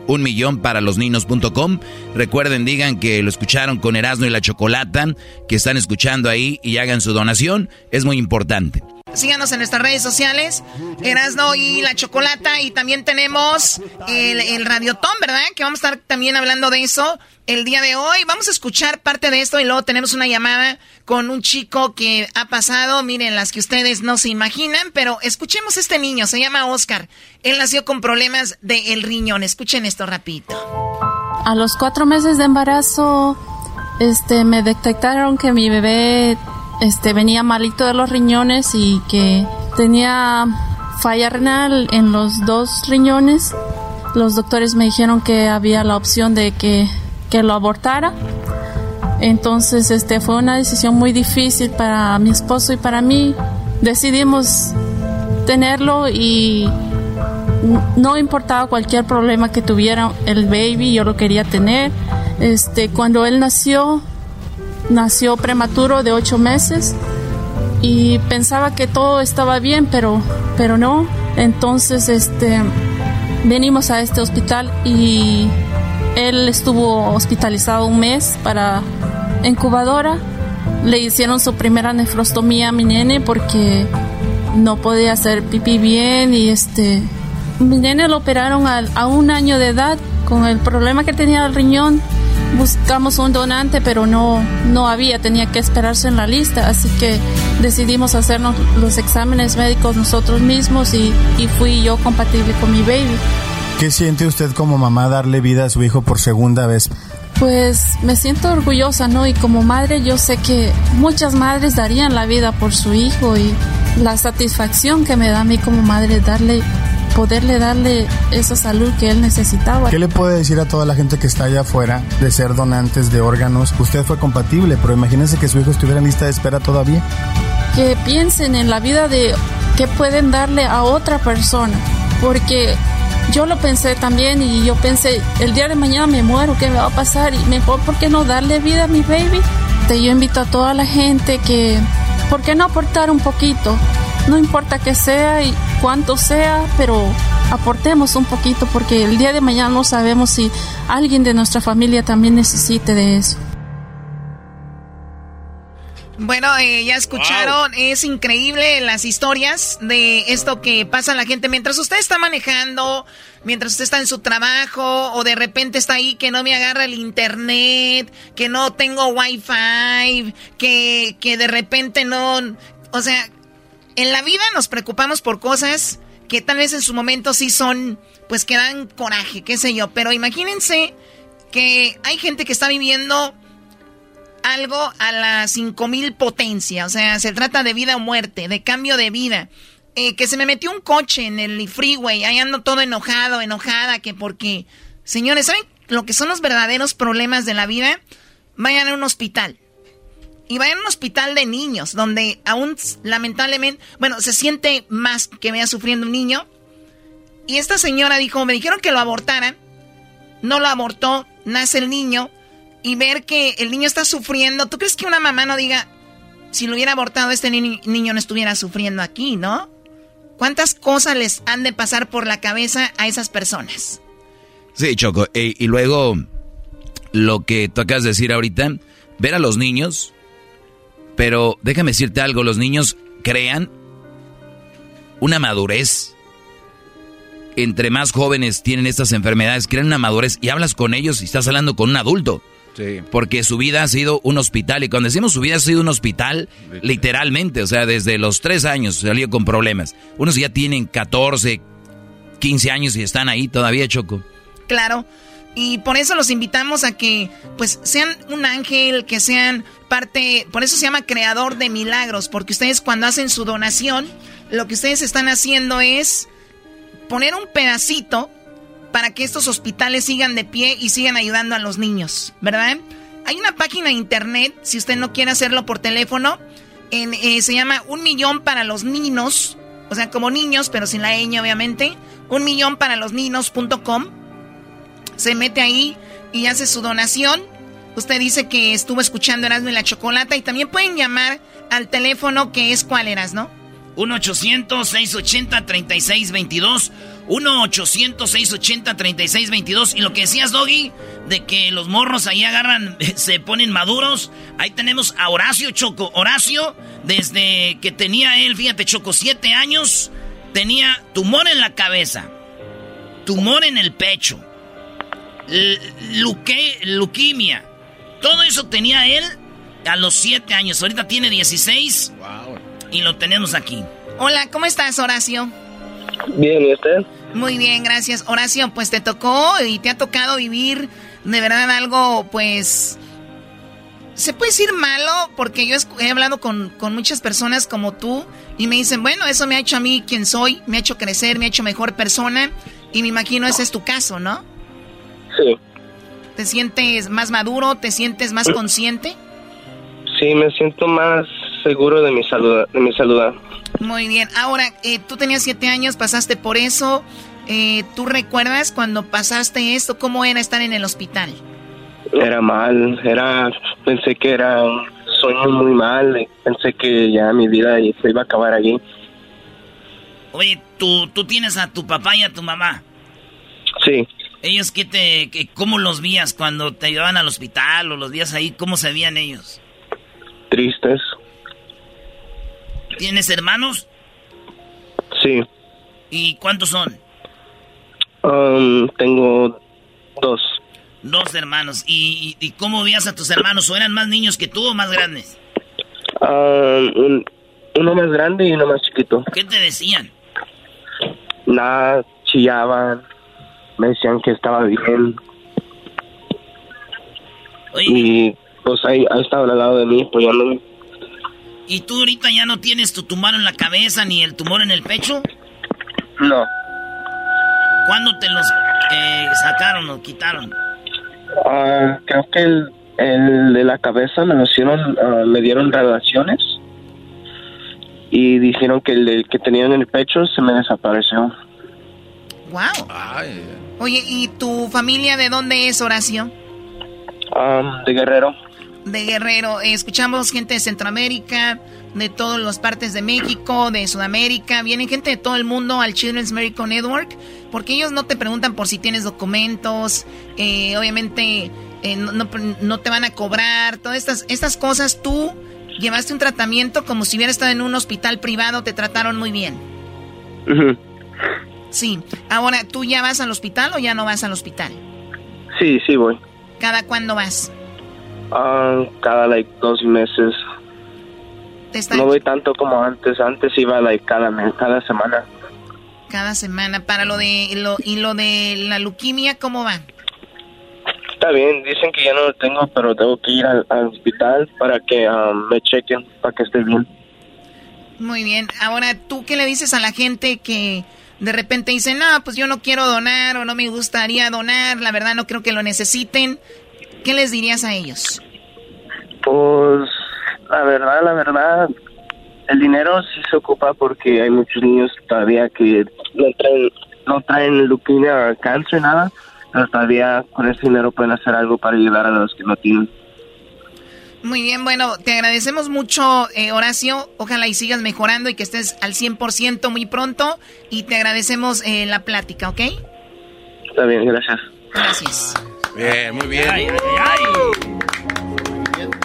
un millón para los niños.com. Recuerden, digan que lo escucharon con Erasmo y la Chocolata, que están escuchando ahí y hagan su donación. Es muy importante. Síganos en nuestras redes sociales, Erasno y la Chocolata. Y también tenemos el, el Radiotón, ¿verdad? Que vamos a estar también hablando de eso el día de hoy. Vamos a escuchar parte de esto y luego tenemos una llamada con un chico que ha pasado, miren, las que ustedes no se imaginan, pero escuchemos este niño, se llama Oscar. Él nació con problemas del riñón. Escuchen esto rapidito. A los cuatro meses de embarazo, este, me detectaron que mi bebé este, venía malito de los riñones y que tenía falla renal en los dos riñones. Los doctores me dijeron que había la opción de que, que lo abortara. Entonces, este, fue una decisión muy difícil para mi esposo y para mí. Decidimos tenerlo y no importaba cualquier problema que tuviera el baby, yo lo quería tener. Este, cuando él nació, nació prematuro de ocho meses y pensaba que todo estaba bien, pero, pero no. Entonces, este, venimos a este hospital y él estuvo hospitalizado un mes para incubadora. Le hicieron su primera nefrostomía a mi nene porque no podía hacer pipí bien y este, mi nene lo operaron a, a un año de edad con el problema que tenía el riñón buscamos un donante, pero no, no había, tenía que esperarse en la lista, así que decidimos hacernos los exámenes médicos nosotros mismos y, y fui yo compatible con mi baby. ¿Qué siente usted como mamá darle vida a su hijo por segunda vez? Pues me siento orgullosa, ¿no? Y como madre yo sé que muchas madres darían la vida por su hijo y la satisfacción que me da a mí como madre darle poderle darle esa salud que él necesitaba. ¿Qué le puede decir a toda la gente que está allá afuera de ser donantes de órganos? Usted fue compatible, pero imagínense que su hijo estuviera en lista de espera todavía. Que piensen en la vida de que pueden darle a otra persona, porque yo lo pensé también y yo pensé, el día de mañana me muero, ¿qué me va a pasar? Y mejor, ¿por qué no darle vida a mi baby? Yo invito a toda la gente que, ¿por qué no aportar un poquito? no importa que sea y cuánto sea, pero aportemos un poquito porque el día de mañana no sabemos si alguien de nuestra familia también necesite de eso. Bueno, eh, ya escucharon, es increíble las historias de esto que pasa a la gente mientras usted está manejando, mientras usted está en su trabajo o de repente está ahí que no me agarra el internet, que no tengo wifi, que, que de repente no, o sea, en la vida nos preocupamos por cosas que tal vez en su momento sí son, pues que dan coraje, qué sé yo. Pero imagínense que hay gente que está viviendo algo a la 5000 potencia. O sea, se trata de vida o muerte, de cambio de vida. Eh, que se me metió un coche en el freeway, ahí ando todo enojado, enojada, que porque... Señores, ¿saben lo que son los verdaderos problemas de la vida? Vayan a un hospital y vayan a un hospital de niños, donde aún lamentablemente, bueno, se siente más que vea sufriendo un niño. Y esta señora dijo, me dijeron que lo abortaran, no lo abortó, nace el niño, y ver que el niño está sufriendo, ¿tú crees que una mamá no diga, si lo hubiera abortado este niño no estuviera sufriendo aquí, ¿no? ¿Cuántas cosas les han de pasar por la cabeza a esas personas? Sí, Choco, y, y luego lo que de decir ahorita, ver a los niños pero déjame decirte algo, los niños crean una madurez. Entre más jóvenes tienen estas enfermedades, crean una madurez y hablas con ellos y estás hablando con un adulto. Sí. Porque su vida ha sido un hospital. Y cuando decimos su vida ha sido un hospital, literalmente, o sea, desde los tres años salió con problemas. Unos ya tienen 14, 15 años y están ahí todavía, Choco. Claro. Y por eso los invitamos a que pues sean un ángel, que sean por eso se llama creador de milagros, porque ustedes cuando hacen su donación, lo que ustedes están haciendo es poner un pedacito para que estos hospitales sigan de pie y sigan ayudando a los niños, ¿verdad? Hay una página de internet, si usted no quiere hacerlo por teléfono, eh, se llama Un Millón para los Niños, o sea, como niños, pero sin la ñ, obviamente, un millón para los niños.com se mete ahí y hace su donación. Usted dice que estuvo escuchando Erasmo y la Chocolata y también pueden llamar al teléfono que es cuál eras, ¿no? 1-800-680-3622. 1-800-680-3622. Y lo que decías, Doggy, de que los morros ahí agarran, <laughs> se ponen maduros. Ahí tenemos a Horacio Choco. Horacio, desde que tenía él, fíjate, Choco, siete años, tenía tumor en la cabeza, tumor en el pecho, leuquimia. Todo eso tenía él a los siete años. Ahorita tiene 16. Y lo tenemos aquí. Hola, ¿cómo estás, Horacio? Bien, ¿y usted? Muy bien, gracias. Horacio, pues te tocó y te ha tocado vivir de verdad algo, pues... Se puede decir malo, porque yo he hablado con, con muchas personas como tú y me dicen, bueno, eso me ha hecho a mí quien soy, me ha hecho crecer, me ha hecho mejor persona y me imagino ese es tu caso, ¿no? Sí. ¿Te sientes más maduro? ¿Te sientes más consciente? Sí, me siento más seguro de mi salud. De mi salud. Muy bien. Ahora, eh, tú tenías siete años, pasaste por eso. Eh, ¿Tú recuerdas cuando pasaste esto? ¿Cómo era estar en el hospital? Era mal. Era, pensé que era un sueño muy mal. Pensé que ya mi vida se iba a acabar allí. Oye, ¿tú, tú tienes a tu papá y a tu mamá. Sí. ¿Ellos qué te, que, cómo los vías cuando te llevaban al hospital o los vías ahí? ¿Cómo se veían ellos? Tristes. ¿Tienes hermanos? Sí. ¿Y cuántos son? Um, tengo dos. Dos hermanos. ¿Y, cómo veías a tus hermanos? ¿O eran más niños que tú o más grandes? Um, uno más grande y uno más chiquito. ¿Qué te decían? Nada, chillaban. Me decían que estaba bien. y pues ahí, ahí estaba al lado de mí, apoyándome. ¿Y tú ahorita ya no tienes tu tumor en la cabeza ni el tumor en el pecho? No. ¿Cuándo te los eh, sacaron o quitaron? Ah, creo que el, el, de la cabeza me lo hicieron, uh, me dieron radiaciones y dijeron que el que tenía en el pecho se me desapareció. Wow. Oye, ¿y tu familia de dónde es, Horacio? Um, de Guerrero de Guerrero. escuchamos gente de Centroamérica, de todas las partes de México, de Sudamérica. Vienen gente de todo el mundo al Children's Medical Network porque ellos no te preguntan por si tienes documentos. Eh, obviamente eh, no, te van a cobrar. Todas estas, estas cosas tú llevaste un tratamiento como si hubieras estado en un hospital privado. Te trataron muy bien. Sí. Ahora, ¿tú ya vas al hospital o ya no vas al hospital? Sí, sí voy. ¿Cada cuándo vas? Ah, cada like dos meses. No voy tanto como antes. Antes iba like cada mes, cada semana. Cada semana. Para lo de lo y lo de la leuquimia, ¿cómo va? Está bien. Dicen que ya no lo tengo, pero tengo que ir al, hospital para que um, me chequen para que esté bien. Muy bien. Ahora, ¿tú qué le dices a la gente que de repente dice, no, pues yo no quiero donar o no me gustaría donar, la verdad no creo que lo necesiten? ¿Qué les dirías a ellos? Pues la verdad, la verdad, el dinero sí se ocupa porque hay muchos niños todavía que no traen, no traen leuquimia o cáncer, nada, pero todavía con ese dinero pueden hacer algo para ayudar a los que no tienen. Muy bien, bueno, te agradecemos mucho, eh, Horacio. Ojalá y sigas mejorando y que estés al 100% muy pronto. Y te agradecemos eh, la plática, ¿ok? Está bien, gracias. Gracias. Bien, muy bien.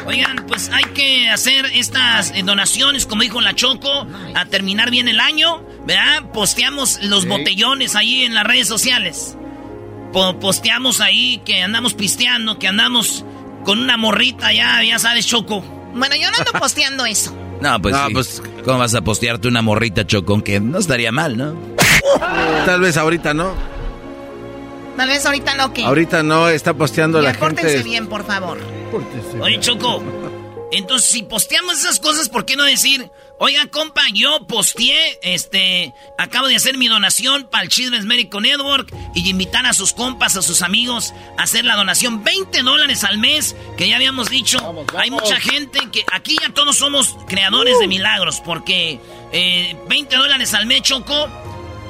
Oigan, pues hay que hacer estas eh, donaciones, como dijo la Choco, a terminar bien el año, ¿verdad? Posteamos los botellones ahí en las redes sociales. posteamos ahí que andamos pisteando, que andamos con una morrita ya, ya sabes, Choco. Bueno, yo no ando <laughs> posteando eso. No, pues, pues ¿cómo vas a postearte una morrita, Choco? Que no estaría mal, ¿no? Tal vez ahorita no. Tal vez ahorita no, que. Ahorita no, está posteando la gente. bien, por favor. Oye, Choco. Entonces, si posteamos esas cosas, ¿por qué no decir, oiga, compa, yo posteé, este, acabo de hacer mi donación para el Children's Medical Network y invitar a sus compas, a sus amigos a hacer la donación, 20 dólares al mes, que ya habíamos dicho. Hay mucha gente que aquí ya todos somos creadores de uh. milagros, porque 20 eh, dólares al mes, Choco,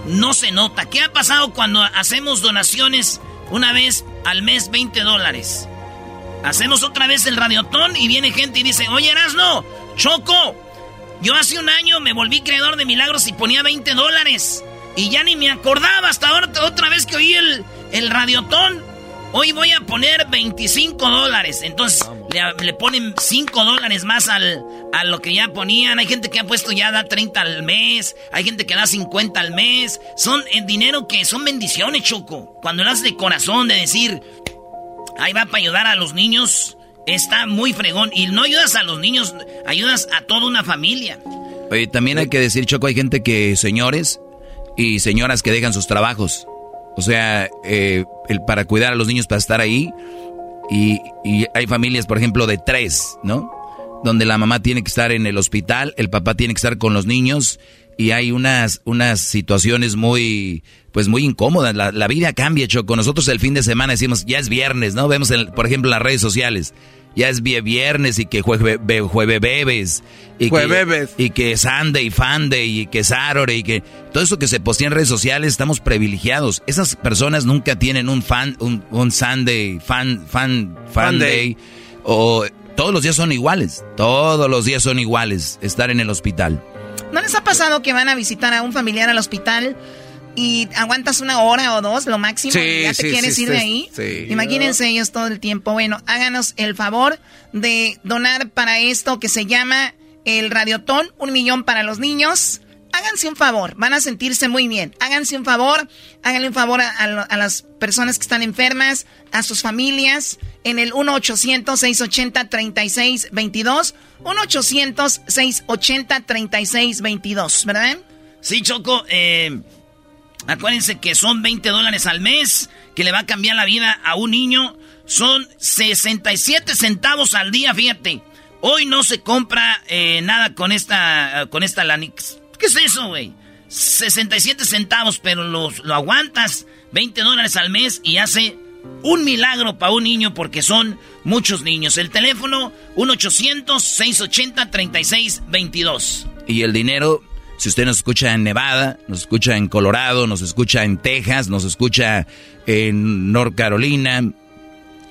no se nota. ¿Qué ha pasado cuando hacemos donaciones una vez al mes 20 dólares? Hacemos otra vez el radiotón y viene gente y dice, oye Erasno, Choco, Yo hace un año me volví creador de milagros y ponía 20 dólares. Y ya ni me acordaba hasta ahora, otra vez que oí el, el radiotón. Hoy voy a poner 25 dólares. Entonces le, ponen 5 dólares más al, a lo que ya ponían. Hay gente que ha puesto ya da 30 al mes. Hay gente que da 50 al mes. Son el dinero que son bendiciones, Choco. Cuando lo haces de corazón, de decir, ahí va para ayudar a los niños, está muy fregón. Y no ayudas a los niños, ayudas a toda una familia. Oye, también hay que decir, Choco, hay gente que, señores y señoras que dejan sus trabajos o sea, eh, el, para cuidar a los niños, para estar ahí. Y, hay familias, por ejemplo, de tres, ¿no? Donde la mamá tiene que estar en el hospital, el papá tiene que estar con los niños y hay unas, unas situaciones muy, pues muy incómodas. La, vida cambia, Choco. Nosotros el fin de semana decimos, ya es viernes, ¿no? Vemos, por ejemplo, en las redes sociales ya es viernes y que jueves jueve bebes. Y que, y que Sunday, Funday y que Saturday y que todo eso que se postea en redes sociales estamos privilegiados. Esas personas nunca tienen un fan, un, un Sunday, fan, fan, fan day. O todos los días son iguales. Todos los días son iguales. Estar en el hospital. ¿No les ha pasado que van a visitar a un familiar al hospital? y aguantas una hora o dos, lo máximo, y ya te quieres ir de ahí. Imagínense ellos todo el tiempo. Bueno, háganos el favor de donar para esto que se llama el Radiotón, un millón para los niños. Háganse un favor, van a sentirse muy bien. Háganse un favor, háganle un favor a, las personas que están enfermas, a sus familias, en el 1-800-680-3622. 1-800-680-3622, ¿verdad? Sí, Choco, eh Acuérdense que son 20 dólares al mes, que le va a cambiar la vida a un niño. Son 67 centavos al día, fíjate. Hoy no se compra eh, nada con esta, con esta Lanix. ¿Qué es eso, güey? 67 centavos, pero lo aguantas. 20 dólares al mes y hace un milagro para un niño porque son muchos niños. El teléfono 1-800-680-3622. Y el dinero si usted nos escucha en Nevada, nos escucha en Colorado, nos escucha en Texas, nos escucha en North Carolina,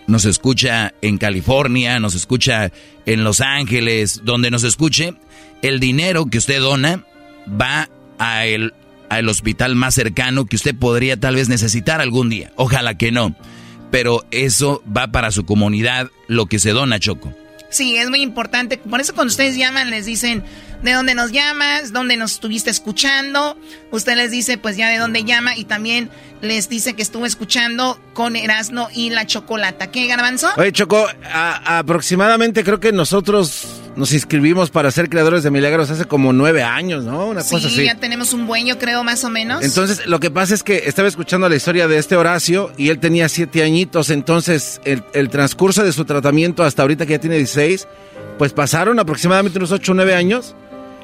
nos escucha en California, nos escucha en Los Ángeles, donde nos escuche, el dinero que usted dona va a el, al hospital más cercano que usted podría tal vez necesitar algún día. Ojalá que no. Pero eso va para su comunidad, lo que se dona, Choco. Sí, es muy importante. Por eso cuando ustedes llaman les dicen de dónde nos llamas, dónde nos estuviste escuchando. Usted les dice pues ya de dónde llama y también les dice que estuvo escuchando con Erasmo y la Chocolata. ¿Qué, Garbanzo? Oye, Choco, aproximadamente creo que nosotros nos inscribimos para ser creadores de milagros hace como nueve años, ¿no? Una cosa así. ya tenemos un buen, yo creo, más o menos. Entonces, lo que pasa es que estaba escuchando la historia de este Horacio y él tenía siete añitos, entonces el, el transcurso de su tratamiento hasta ahorita que ya tiene 16, pues pasaron aproximadamente unos ocho o nueve años.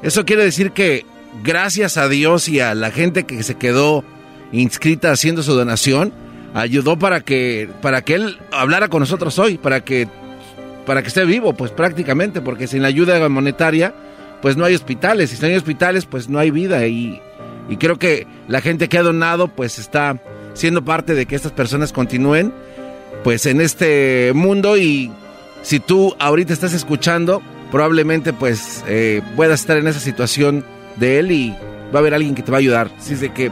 Eso quiere decir que gracias a Dios y a la gente que se quedó inscrita haciendo su donación, ayudó para que, para que él hablara con nosotros hoy, para que, para que esté vivo, pues prácticamente, porque sin la ayuda monetaria, pues no hay hospitales, y si no hay hospitales, pues no hay vida, y, y creo que la gente que ha donado, pues está siendo parte de que estas personas continúen, pues en este mundo, y si tú ahorita estás escuchando, probablemente pues eh, puedas estar en esa situación de él y va a haber alguien que te va a ayudar. Así es de que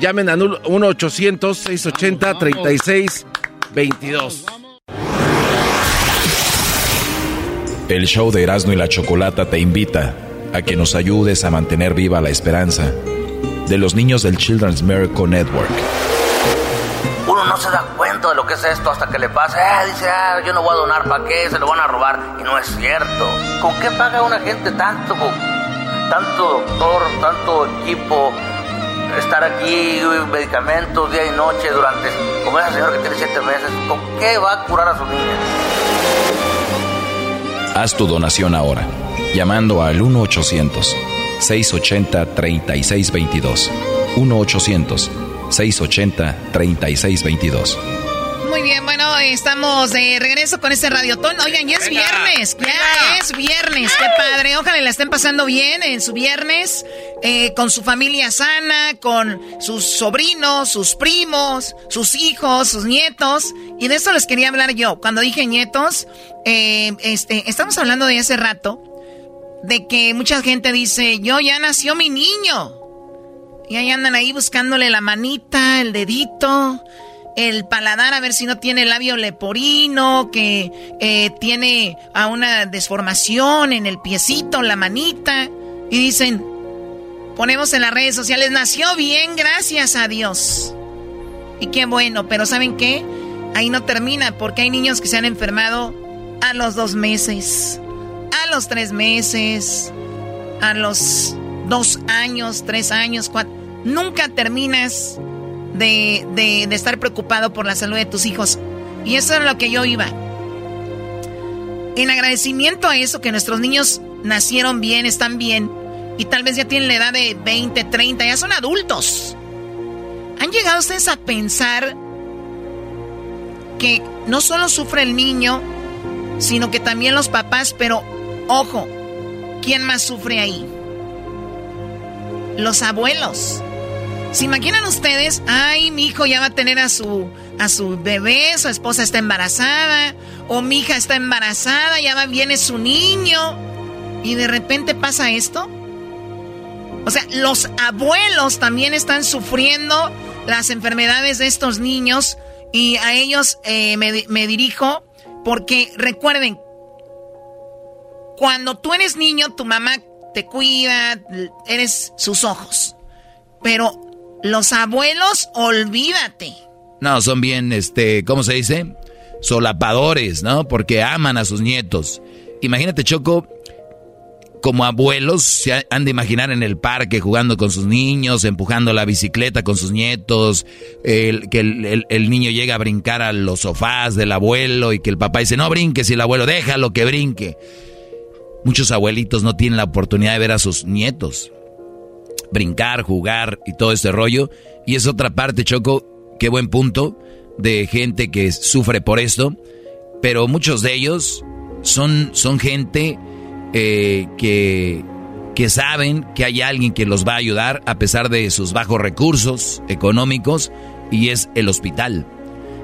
llamen a 1-800-680-3622. El show de Erasmo y la Chocolata te invita a que nos ayudes a mantener viva la esperanza de los niños del Children's Miracle Network uno no se da cuenta de lo que es esto hasta que le pasa. Eh, dice, ah, yo no voy a donar, ¿para qué? Se lo van a robar. Y no es cierto. ¿Con qué paga una gente tanto? Tanto doctor, tanto equipo, estar aquí, medicamentos día y noche durante, como esa señora que tiene siete meses, ¿con qué va a curar a su niña? Haz tu donación ahora, llamando al 1-800-680-3622. 1-800 680-3622. Muy bien, bueno, estamos de regreso con este radiotón. Oigan, ya es viernes, ya es viernes, qué padre. Ojalá la estén pasando bien en su viernes, eh, con su familia sana, con sus sobrinos, sus primos, sus hijos, sus nietos. Y de eso les quería hablar yo. Cuando dije nietos, eh, este, estamos hablando de hace rato de que mucha gente dice, yo ya nació mi niño. Y ahí andan ahí buscándole la manita, el dedito, el paladar a ver si no tiene labio leporino, que eh, tiene a una desformación en el piecito, la manita. Y dicen, ponemos en las redes sociales, nació bien, gracias a Dios. Y qué bueno, pero ¿saben qué? Ahí no termina porque hay niños que se han enfermado a los dos meses, a los tres meses, a los dos años, tres años, cuatro. Nunca terminas de, de, estar preocupado por la salud de tus hijos. Y eso es lo que yo iba. En agradecimiento a eso, que nuestros niños nacieron bien, están bien, y tal vez ya tienen la edad de 20, 30, ya son adultos. ¿Han llegado ustedes a pensar que no solo sufre el niño, sino que también los papás, pero ojo, ¿quién más sufre ahí? Los abuelos. ¿Se imaginan ustedes? Ay, mi hijo ya va a tener a su, a su bebé, su esposa está embarazada, o mi hija está embarazada, ya va, viene su niño, y de repente pasa esto. O sea, los abuelos también están sufriendo las enfermedades de estos niños y a ellos eh, me, me dirijo porque recuerden, cuando tú eres niño, tu mamá te cuida, eres sus ojos. Pero los abuelos, olvídate. No, son bien, este, ¿cómo se dice? Solapadores, ¿no? Porque aman a sus nietos. Imagínate, Choco, como abuelos se han de imaginar en el parque jugando con sus niños, empujando la bicicleta con sus nietos, el, que el, niño llega a brincar a los sofás del abuelo y que el papá dice, no brinques y el abuelo déjalo que brinque. Muchos abuelitos no tienen la oportunidad de ver a sus nietos brincar, jugar y todo ese rollo. Y es otra parte, Choco, qué buen punto de gente que sufre por esto. Pero muchos de ellos son, son gente eh, que, que saben que hay alguien que los va a ayudar a pesar de sus bajos recursos económicos y es el hospital.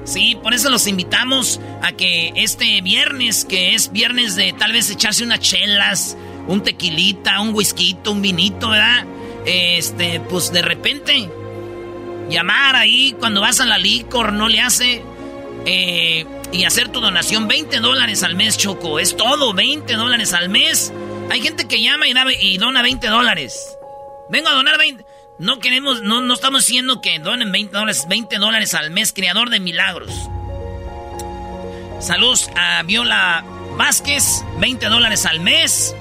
Sí, por eso los invitamos a que este viernes, que es viernes de tal vez echarse unas chelas, un tequilita, un whisky, un vinito, ¿verdad? Este, pues de repente, llamar ahí cuando vas a la licor, no le hace. Eh, y hacer tu donación 20 dólares al mes, Choco. Es todo, 20 dólares al mes. Hay gente que llama y, y dona 20 dólares. Vengo a donar 20. No queremos, no, no estamos diciendo que donen 20 dólares, 20 dólares al mes, creador de milagros. Saludos a Viola Vázquez, 20 dólares al mes.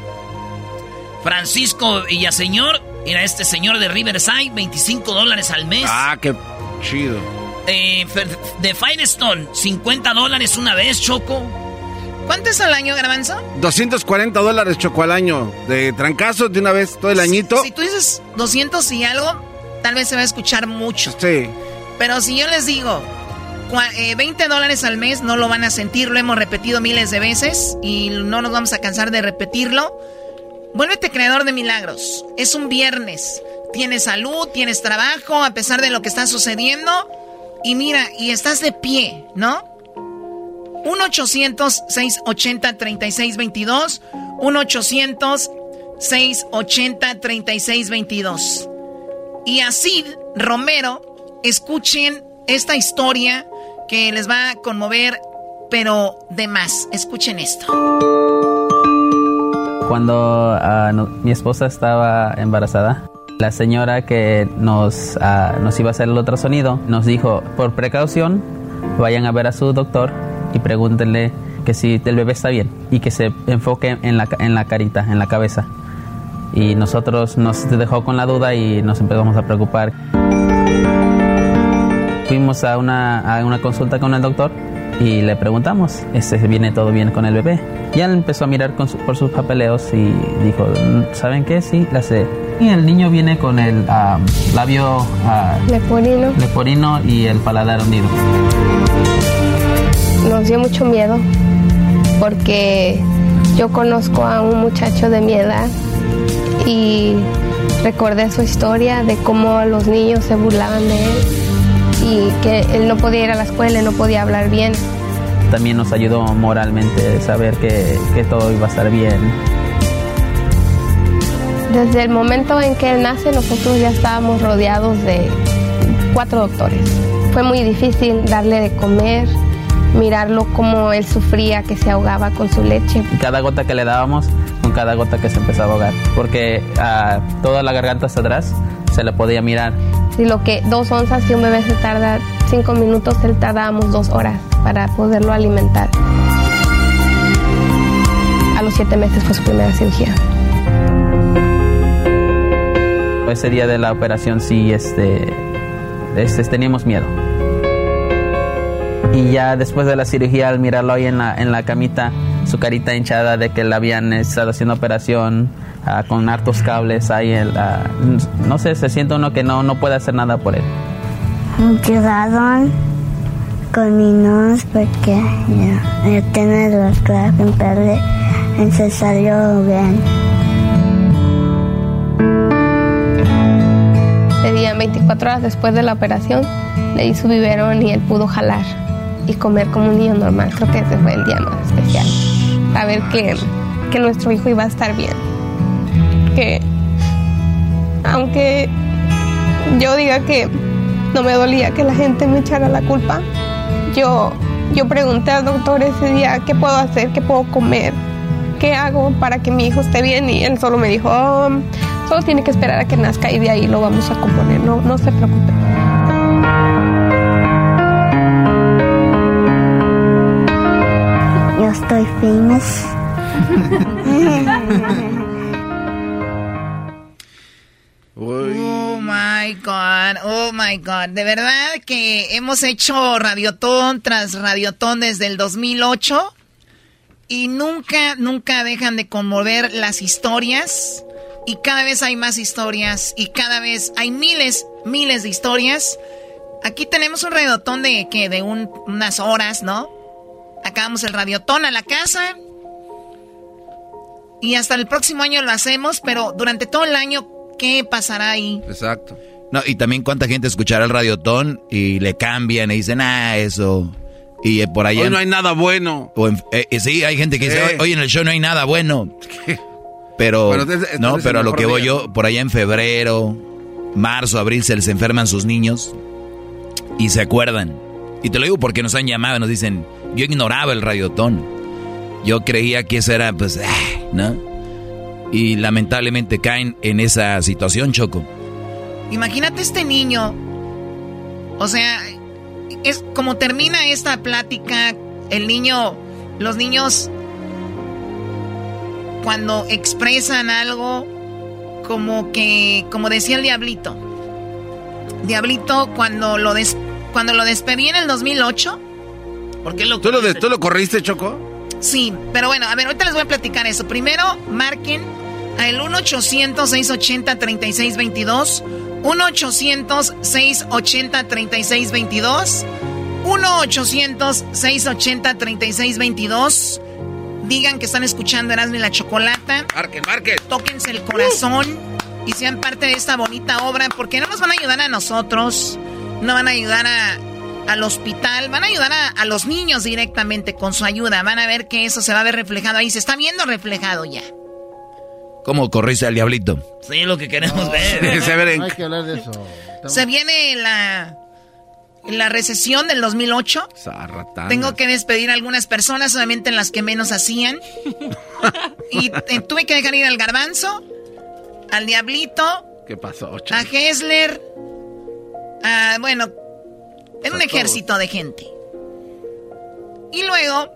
Francisco Villaseñor, era este señor de Riverside, 25 dólares al mes. Ah, qué chido. Eh, de Firestone, 50 dólares una vez, Choco. ¿Cuánto es al año, Garbanzo? 240 dólares, Choco, al año. De trancazo de una vez, todo el añito. Si, tú dices 200 y algo, tal vez se va a escuchar mucho. Sí. Pero si yo les digo 20 eh, dólares al mes, no lo van a sentir. Lo hemos repetido miles de veces y no nos vamos a cansar de repetirlo. Vuélvete creador de milagros. Es un viernes. Tienes salud, tienes trabajo, a pesar de lo que está sucediendo y mira, y estás de pie, ¿no? 1-800-680-3622. 1-800-680-3622. Y así, Romero, escuchen esta historia que les va a conmover, pero de más. Escuchen esto. Cuando ah, mi esposa estaba embarazada, la señora que nos, ah, nos iba a hacer el ultrasonido nos dijo, por precaución, vayan a ver a su doctor y pregúntenle que si el bebé está bien y que se enfoque en la, en la carita, en la cabeza. Y nosotros nos dejó con la duda y nos empezamos a preocupar. Fuimos a una, a una consulta con el doctor y le preguntamos, ¿este viene todo bien con el bebé? Y él empezó a mirar por sus papeleos y dijo, ¿saben qué? Sí, la sé. Y el niño viene con el labio leporino. leporino y el paladar unido. Nos dio mucho miedo porque yo conozco a un muchacho de mi edad y recordé su historia de cómo los niños se burlaban de él y que él no podía ir a la escuela, no podía hablar bien. También nos ayudó moralmente saber que, que todo iba a estar bien. Desde el momento en que él nace, nosotros ya estábamos rodeados de cuatro doctores. Fue muy difícil darle de comer, mirarlo como él sufría, que se ahogaba con su leche. Cada gota que le dábamos, con cada gota que se empezaba a ahogar, porque a toda la garganta hasta atrás se le podía mirar. Si lo que dos onzas, si un bebé se tarda cinco minutos, él tardábamos dos horas para poderlo alimentar. A los siete meses fue su primera cirugía. Ese día de la operación sí, este, este, teníamos miedo. Y ya después de la cirugía, al mirarlo ahí en la, en la camita, su carita hinchada de que le habían estado haciendo operación ah, con hartos cables ahí, el, ah, no sé, se siente uno que no, no puede hacer nada por él. Llegaron con mi nose porque ya, tiene los en se salió bien. Ese día, 24 horas después de la operación, le di su biberón y él pudo jalar y comer como un niño normal. Creo que ese fue el día más especial. Saber que, que nuestro hijo iba a estar bien. Que aunque yo diga que no me dolía que la gente me echara la culpa, yo, yo pregunté al doctor ese día qué puedo hacer, qué puedo comer, qué hago para que mi hijo esté bien y él solo me dijo, oh, solo tiene que esperar a que nazca y de ahí lo vamos a componer, no, no se preocupe. Yo estoy famous. <laughs> God, oh my God. De verdad que hemos hecho Radiotón tras Radiotón desde el 2008 y nunca, nunca dejan de conmover las historias y cada vez hay más historias y cada vez hay miles, miles de historias. Aquí tenemos un radiotón de que de unas horas, ¿no? Acabamos el radiotón a la casa. Y hasta el próximo año lo hacemos, pero durante todo el año, ¿qué pasará ahí? Exacto. No, y también cuánta gente escuchará el radiotón y le cambian y dicen, ah, eso. Y eh, por allá. Hoy no hay nada bueno. O eh, sí, hay gente que dice, hoy en el show no hay nada bueno. Pero, no, pero a lo que voy yo, por allá en febrero, marzo, abril, se les enferman sus niños y se acuerdan. Y te lo digo porque nos han llamado y nos dicen, yo ignoraba el radiotón. Yo creía que eso era, pues, ah, ¿no? Y lamentablemente caen en esa situación, Choco. Imagínate este niño. O sea, es como termina esta plática, el niño, los niños cuando expresan algo como que, como decía el diablito. Diablito cuando lo des, cuando lo despedí en el 2008. ¿Por qué lo ¿Tú, lo ¿Tú lo corriste, Choco? Sí, pero bueno, a ver, ahorita les voy a platicar eso. Primero, marquen al 1-800-680-3622. 1-800-680-3622. 1-800-680-3622 digan que están escuchando Erasmo y la Chocolata. Marquen, marquen. Tóquense el corazón y sean parte de esta bonita obra, porque no nos van a ayudar a nosotros, no van a ayudar a, al hospital, van a ayudar a, los niños directamente con su ayuda. Van a ver que eso se va a ver reflejado ahí, se está viendo reflejado ya. ¿Cómo corriste al diablito? Sí, lo que queremos ver. <laughs> hay que hablar de eso. Se viene la la recesión del 2008. Tengo que despedir a algunas personas, solamente en las que menos hacían. <laughs> y eh, tuve que dejar ir al garbanzo, al diablito. ¿Qué pasó? A Hessler. bueno, en un ejército de gente. Y luego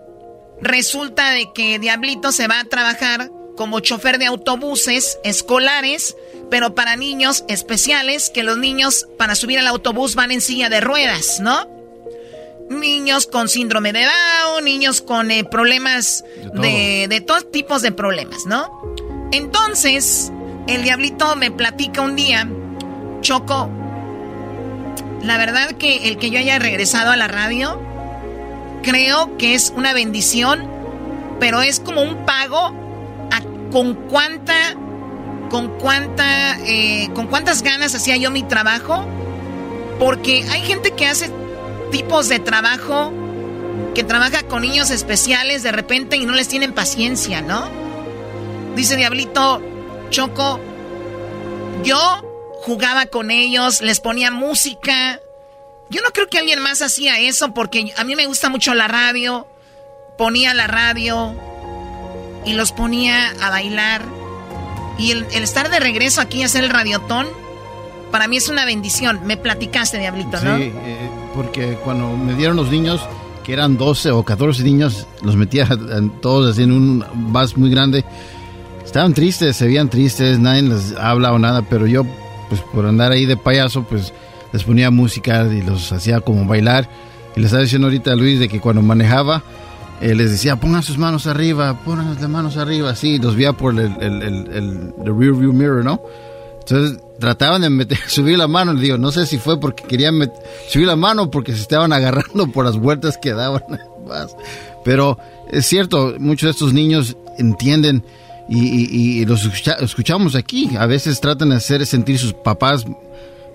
resulta de que Diablito se va a trabajar como chofer de autobuses escolares pero para niños especiales, que los niños para subir al autobús van en silla de ruedas, ¿no? Niños con síndrome de Down, niños con eh, problemas de, de, todos tipos de problemas, ¿no? Entonces, el diablito me platica un día, Choco, la verdad que el que yo haya regresado a la radio, creo que es una bendición, pero es como un pago con cuánta con cuánta, eh, con cuántas ganas hacía yo mi trabajo, porque hay gente que hace tipos de trabajo que trabaja con niños especiales de repente y no les tienen paciencia, ¿no? Dice Diablito, Choco, Yo jugaba con ellos, les ponía música. Yo no creo que alguien más hacía eso porque a mí me gusta mucho la radio. Ponía la radio y los ponía a bailar. Y el, estar de regreso aquí a hacer el radiotón, para mí es una bendición. Me platicaste, Diablito, ¿no? Sí, eh, porque cuando me dieron los niños, que eran 12 o 14 niños, los metía todos así en un vas muy grande. Estaban tristes, se veían tristes, nadie les habla o nada, pero yo, pues por andar ahí de payaso, pues les ponía música y los hacía como bailar. Y les estaba diciendo ahorita a Luis de que cuando manejaba, eh, les decía, pongan sus manos arriba, pongan las manos arriba, así, los veía por el, el, el, rear view mirror, ¿no? Entonces trataban de meter, <laughs> subir la mano, le digo, no sé si fue porque querían subir la mano porque se estaban agarrando por las vueltas que daban. <laughs> Pero es cierto, muchos de estos niños entienden y, los escuchamos aquí. A veces tratan de hacer sentir sus papás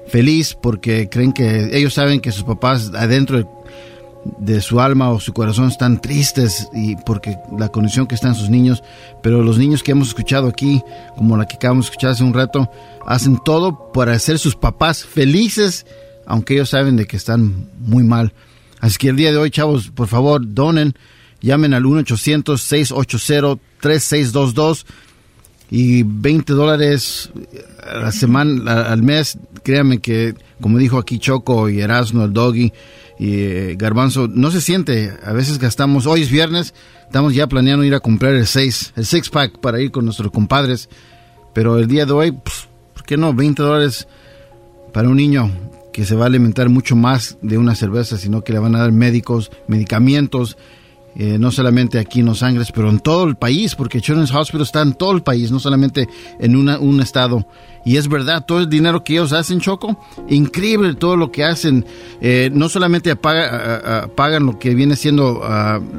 feliz porque creen que ellos saben que sus papás adentro de, su alma o su corazón están tristes y porque la condición que están sus niños, pero los niños que hemos escuchado aquí, como la que acabamos de escuchar hace un rato, hacen todo para hacer sus papás felices, aunque ellos saben de que están muy mal. Así que el día de hoy, chavos, por favor, donen, llamen al 1-800-680-3622 y 20 dólares a la semana, al mes, créanme que, como dijo aquí Choco y Erasmo, el Doggy y eh, Garbanzo, no se siente. A veces gastamos, hoy es viernes, estamos ya planeando ir a comprar el 6, el six pack para ir con nuestros compadres. Pero el día de hoy, pues, ¿por qué no? 20 dólares para un niño que se va a alimentar mucho más de una cerveza, sino que le van a dar médicos, medicamentos, eh, no solamente aquí en Los Ángeles, pero en todo el país, porque Children's Hospital está en todo el país, no solamente en una, un estado. Y es verdad, todo el dinero que ellos hacen, Choco, increíble todo lo que hacen. Eh, no solamente pagan lo que viene siendo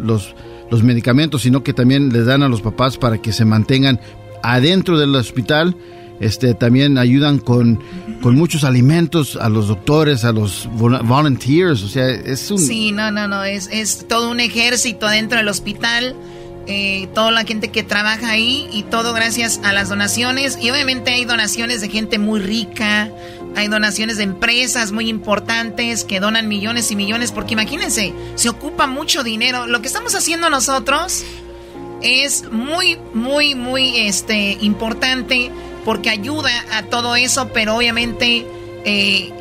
los, los medicamentos, sino que también les dan a los papás para que se mantengan adentro del hospital este, también ayudan con, con muchos alimentos a los doctores, a los volunteers, o sea, es un... Sí, no, no, no, es, es todo un ejército dentro del hospital, eh, toda la gente que trabaja ahí y todo gracias a las donaciones y obviamente hay donaciones de gente muy rica, hay donaciones de empresas muy importantes que donan millones y millones, porque imagínense, se ocupa mucho dinero. Lo que estamos haciendo nosotros es muy, muy, muy este, importante porque ayuda a todo eso, pero obviamente eh,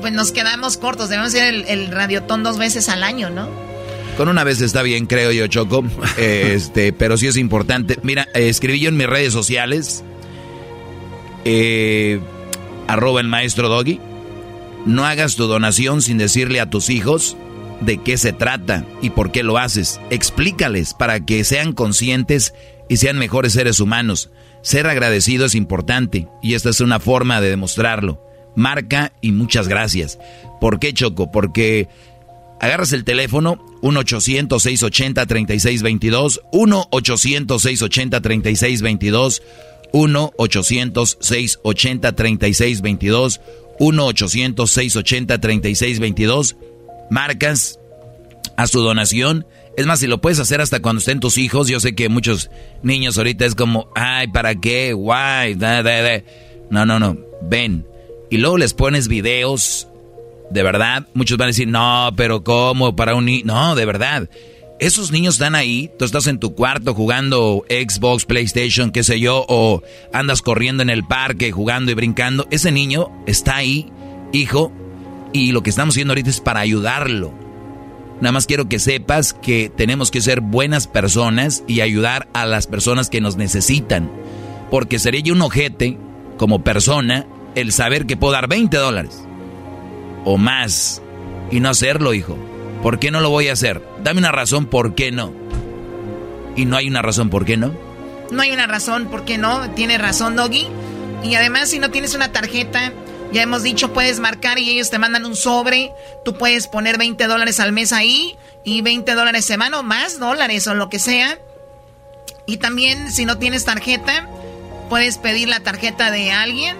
pues nos quedamos cortos. Debemos hacer el, el, radiotón dos veces al año, ¿no? Con una vez está bien, creo yo, Choco. <laughs> este, pero sí es importante. Mira, escribí yo en mis redes sociales, eh, arroba el maestro Doggy. No hagas tu donación sin decirle a tus hijos de qué se trata y por qué lo haces. Explícales para que sean conscientes y sean mejores seres humanos. Ser agradecido es importante y esta es una forma de demostrarlo. Marca y muchas gracias. ¿Por qué Choco? Porque agarras el teléfono 1-800-680-3622, 1-800-680-3622, 1-800-680-3622, 1-800-680-3622. Marcas, a su donación es más, si lo puedes hacer hasta cuando estén tus hijos, yo sé que muchos niños ahorita es como, ay, ¿para qué? Guay, no, no, no, ven. Y luego les pones videos, de verdad, muchos van a decir, no, pero ¿cómo? Para un niño, no, de verdad. Esos niños están ahí, tú estás en tu cuarto jugando Xbox, PlayStation, qué sé yo, o andas corriendo en el parque jugando y brincando. Ese niño está ahí, hijo, y lo que estamos haciendo ahorita es para ayudarlo Nada más quiero que sepas que tenemos que ser buenas personas y ayudar a las personas que nos necesitan. Porque sería yo un ojete, como persona, el saber que puedo dar 20 dólares o más y no hacerlo, hijo. ¿Por qué no lo voy a hacer? Dame una razón por qué no. ¿Y no hay una razón por qué no? No hay una razón por qué no. Tiene razón, Doggy. Y además, si no tienes una tarjeta ya hemos dicho, puedes marcar y ellos te mandan un sobre. Tú puedes poner 20 dólares al mes ahí y 20 dólares semana o más dólares o lo que sea. Y también, si no tienes tarjeta, puedes pedir la tarjeta de alguien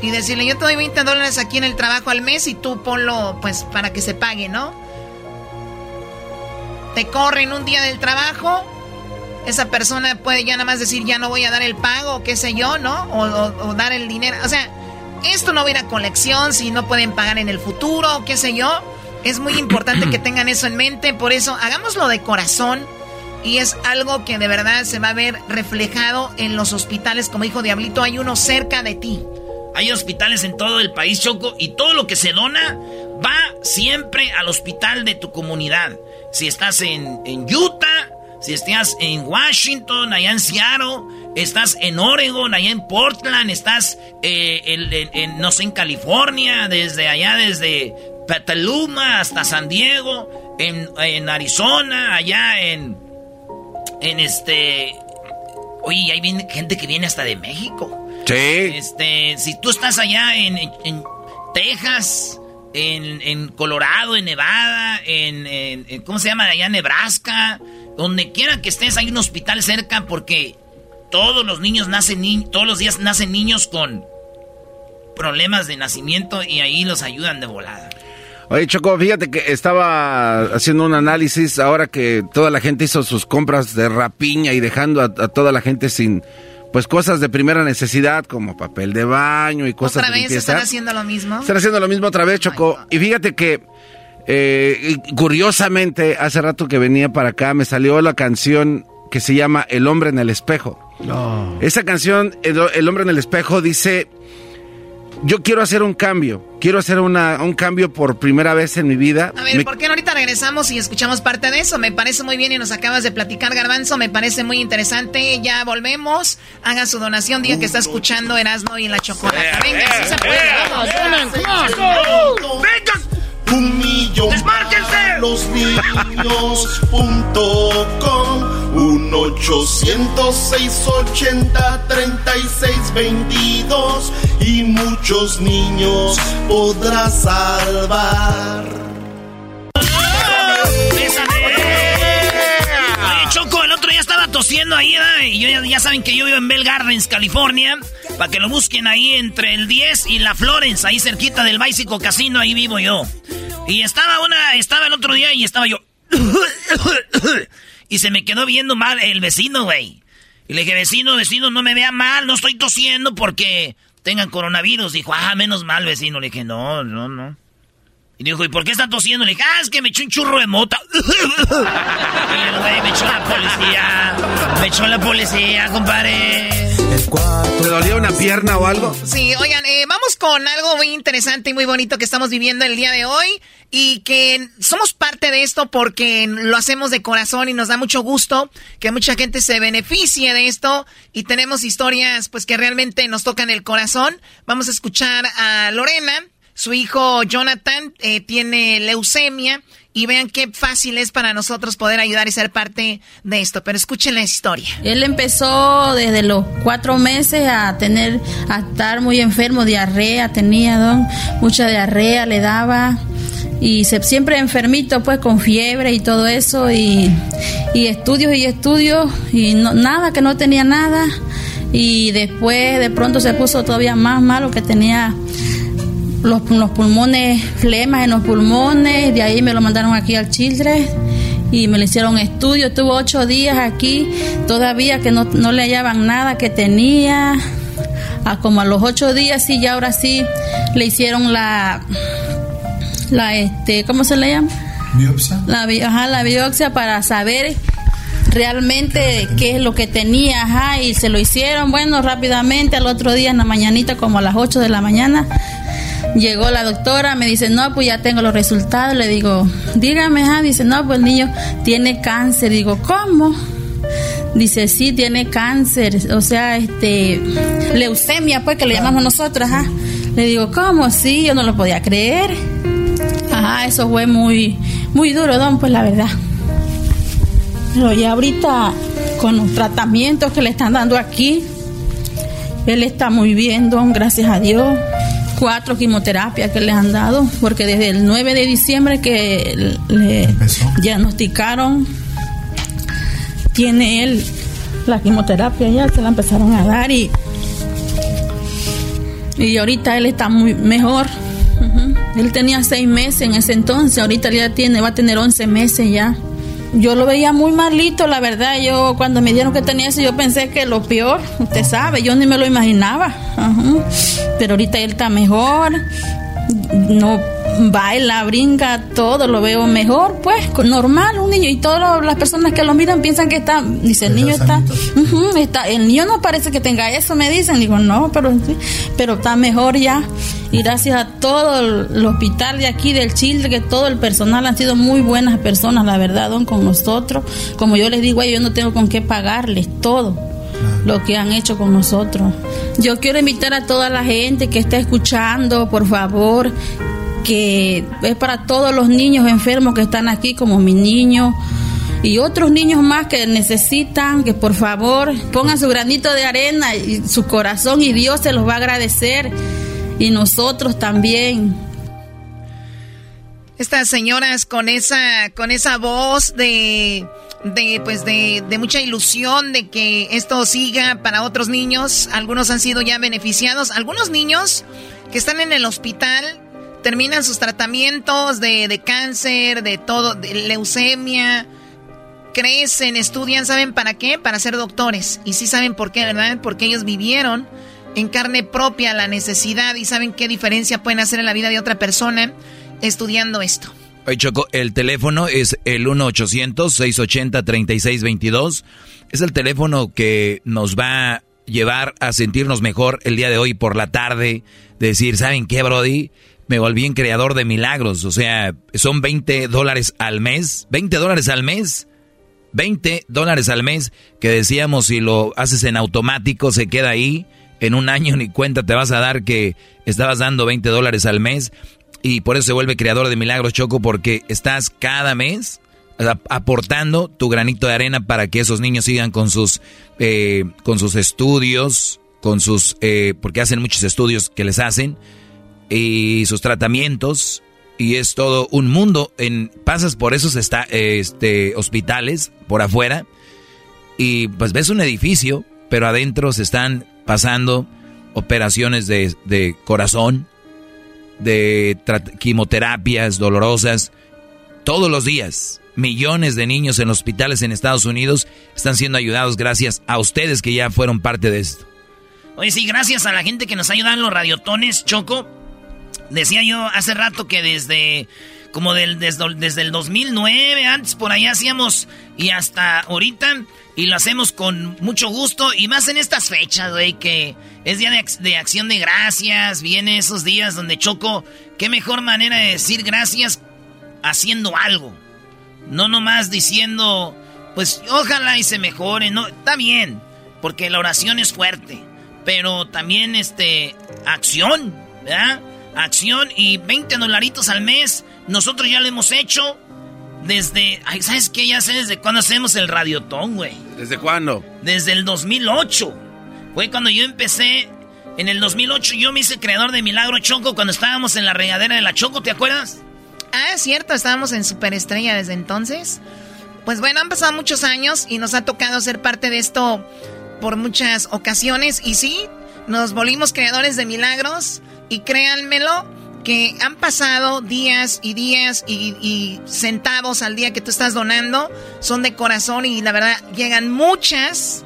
y decirle, yo te doy 20 dólares aquí en el trabajo al mes y tú ponlo, pues, para que se pague, ¿no? Te corren un día del trabajo esa persona puede ya nada más decir, ya no voy a dar el pago, qué sé yo, ¿no? O, dar el dinero. O sea, esto no va a ir a colección si no pueden pagar en el futuro, qué sé yo. Es muy importante que <clears throat> tengan eso en mente, por eso hagámoslo de corazón y es algo que de verdad se va a ver reflejado en los hospitales. Como dijo Diablito, hay uno cerca de ti. Hay hospitales en todo el país, Choco, y todo lo que se dona va siempre al hospital de tu comunidad. Si estás en, Utah, si estás en Washington, allá en Seattle, estás en Oregon, allá en Portland, estás eh, en, no sé, en California, desde allá, desde Petaluma hasta San Diego, en, en Arizona, allá en, en este... Oye, hay gente que viene hasta de México. Sí. Este, si tú estás allá en, Texas, en, Colorado, en Nevada, en, ¿Cómo se llama? Allá en Nebraska. Donde quiera que estés, hay un hospital cerca porque todos los niños nacen, todos los días nacen niños con problemas de nacimiento y ahí los ayudan de volada. Oye, Choco, fíjate que estaba haciendo un análisis ahora que toda la gente hizo sus compras de rapiña y dejando a toda la gente sin pues cosas de primera necesidad como papel de baño y cosas ¿Otra vez están haciendo lo mismo? Están haciendo lo mismo otra vez, Choco. y fíjate que eh, curiosamente hace rato que venía para acá me salió la canción que se llama El hombre en el espejo. No. Esa canción, el, hombre en el espejo, dice, yo quiero hacer un cambio, quiero hacer una, un cambio por primera vez en mi vida. A ver, me... ¿por qué no ahorita regresamos y escuchamos parte de eso? Me parece muy bien y nos acabas de platicar, Garbanzo, me parece muy interesante. Ya volvemos, haga su donación, diga que está escuchando Erasmo y la Chocolata. Venga, sí se puede, vamos. ¡Venga! Un millón ¡Desmárquense! Los niños.com 1 800 680 3622 y muchos niños podrás salvar. Oye, Choco, el otro día estaba tosiendo ahí, ¿eh? y yo, ya, saben que yo vivo en Bell Gardens, California, para que lo busquen ahí entre el 10 y la Florence, ahí cerquita del Bicycle Casino, ahí vivo yo. Y estaba una, estaba el otro día y estaba yo y se me quedó viendo mal el vecino, güey. Y le dije, vecino, vecino, no me vea mal, no estoy tosiendo porque tengan coronavirus. Dijo, ah, menos mal, vecino. Le dije, no, no, no. Y dijo, ¿y por qué está tosiendo? Le dije, ah, es que me echó un churro de mota. <laughs> y el güey me echó la policía. Me echó la policía, compadre. ¿Te dolía una pierna o algo? Sí, oigan, eh, vamos con algo muy interesante y muy bonito que estamos viviendo el día de hoy y que somos parte de esto porque lo hacemos de corazón y nos da mucho gusto que mucha gente se beneficie de esto y tenemos historias pues que realmente nos tocan el corazón. Vamos a escuchar a Lorena, su hijo Jonathan eh, tiene leucemia y vean qué fácil es para nosotros poder ayudar y ser parte de esto. Pero escuchen la historia. Él empezó desde los cuatro meses a tener, a estar muy enfermo, diarrea tenía, don, mucha diarrea le daba y se, siempre enfermito pues con fiebre y todo eso y, estudios y estudios y nada, que no tenía nada y después de pronto se puso todavía más malo que tenía los, los pulmones, flemas en los pulmones, de ahí me lo mandaron aquí al Children y me le hicieron estudio, estuvo ocho días aquí, todavía que no, no le hallaban nada que tenía, a como a los ocho días sí, ya ahora sí le hicieron la, la este, ¿cómo se le llama? Biopsia. La, ajá, la biopsia para saber realmente qué es lo que tenía, ajá, y se lo hicieron, bueno, rápidamente, al otro día en la mañanita, como a las 8 de la mañana, Llegó la doctora, me dice, no, pues ya tengo los resultados. Le digo, dígame, ah, dice, no, pues el niño tiene cáncer. Digo, ¿cómo? Dice, sí, tiene cáncer, o sea, este, leucemia, pues que le llamamos nosotros, ajá. Le digo, ¿cómo? Sí, yo no lo podía creer. Ajá, eso fue muy, muy duro, don, pues la verdad. Pero ya ahorita, con los tratamientos que le están dando aquí, él está muy bien, don, gracias a Dios cuatro quimioterapias que le han dado, porque desde el 9 de diciembre que le diagnosticaron, tiene él la quimioterapia, ya se la empezaron a dar y, y ahorita él está muy mejor. Él tenía seis meses en ese entonces, ahorita ya tiene, va a tener once meses ya. Yo lo veía muy malito, la verdad. Yo cuando me dijeron que tenía eso, yo pensé que lo peor, usted sabe, yo ni me lo imaginaba. Pero ahorita él está mejor, no baila, brinca, todo lo veo mejor, pues normal, un niño. Y todas las personas que lo miran piensan que está, dice, el niño está, está, el niño no parece que tenga eso, me dicen. Digo, no, pero, pero está mejor ya. Y gracias a todo el, hospital de aquí, del Chile, que todo el personal han sido muy buenas personas, la verdad, don, con nosotros. Como yo les digo, yo no tengo con qué pagarles todo lo que han hecho con nosotros. Yo quiero invitar a toda la gente que está escuchando, por favor, que es para todos los niños enfermos que están aquí, como mi niño y otros niños más que necesitan, que por favor pongan su granito de arena y su corazón y Dios se los va a agradecer y nosotros también. Estas señoras con esa con esa voz de de pues de, mucha ilusión de que esto siga para otros niños, algunos han sido ya beneficiados, algunos niños que están en el hospital terminan sus tratamientos de, de cáncer, de todo, de leucemia, crecen, estudian, ¿saben para qué? Para ser doctores. Y sí saben por qué, ¿verdad? Porque ellos vivieron en carne propia la necesidad y saben qué diferencia pueden hacer en la vida de otra persona estudiando esto. Oye, Choco, el teléfono es el 1-800-680-3622. Es el teléfono que nos va a llevar a sentirnos mejor el día de hoy por la tarde. Decir, ¿saben qué, Brody? me volví en creador de milagros. O sea, son 20 dólares al mes. 20 dólares al mes. 20 dólares al mes que decíamos si lo haces en automático se queda ahí. En un año ni cuenta te vas a dar que estabas dando 20 dólares al mes. Y por eso se vuelve creador de milagros, Choco, porque estás cada mes aportando tu granito de arena para que esos niños sigan con sus, eh, con sus estudios, con sus, eh, porque hacen muchos estudios que les hacen y sus tratamientos y es todo un mundo. En, pasas por esos este, hospitales por afuera y pues ves un edificio, pero adentro se están pasando operaciones de, de corazón, de quimioterapias dolorosas, todos los días. Millones de niños en hospitales en Estados Unidos están siendo ayudados gracias a ustedes que ya fueron parte de esto. Oye, sí, gracias a la gente que nos ayuda en los radiotones, Choco. Decía yo hace rato que desde como del, desde, el 2009, antes por ahí hacíamos y hasta ahorita y lo hacemos con mucho gusto y más en estas fechas, güey, que es día de, acción de gracias, viene esos días donde choco, qué mejor manera de decir gracias haciendo algo. No nomás diciendo, pues ojalá y se mejore, no, está bien, porque la oración es fuerte, pero también este acción, ¿verdad? acción y 20 dolaritos al mes. Nosotros ya lo hemos hecho desde... ¿Sabes qué? Ya sé desde cuándo hacemos el radiotón, güey. ¿Desde cuándo? Desde el 2008. Fue cuando yo empecé... En el 2008 yo me hice creador de Milagro Choco cuando estábamos en la regadera de la Choco, ¿te acuerdas? Ah, es cierto, estábamos en Superestrella desde entonces. Pues bueno, han pasado muchos años y nos ha tocado ser parte de esto por muchas ocasiones. Y sí, nos volvimos creadores de milagros. Y créanmelo, que han pasado días y días y, centavos al día que tú estás donando son de corazón y la verdad llegan muchas,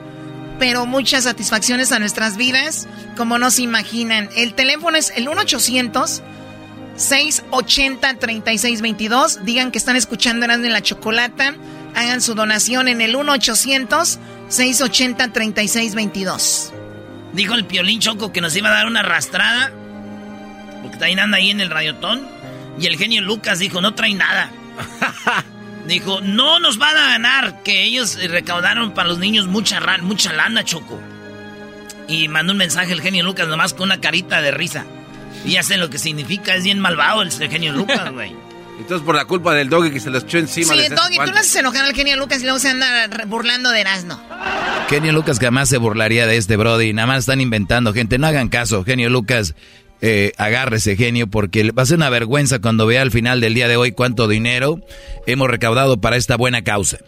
pero muchas satisfacciones a nuestras vidas, como no se imaginan. El teléfono es el 1-800. 680-3622. Digan que están escuchando en la Chocolata. Hagan su donación en el 1-800-680-3622. Dijo el Piolín Choco que nos iba a dar una arrastrada también anda ahí en el radiotón. Y el genio Lucas dijo, no trae nada. <laughs> dijo, no nos van a ganar, que ellos recaudaron para los niños mucha, mucha lana, Choco. Y mandó un mensaje el genio Lucas nomás con una carita de risa. Y ya sé lo que significa, es bien malvado el genio Lucas, güey. <laughs> Entonces por la culpa del doggy que se los echó encima. Sí, Doggy, tú le haces enojar al genio Lucas y luego se anda burlando de Erasmo. Genio Lucas jamás se burlaría de este Brody. Nada más están inventando, gente. No hagan caso. Genio Lucas eh, agárrese genio porque va a ser una vergüenza cuando vea al final del día de hoy cuánto dinero hemos recaudado para esta buena causa.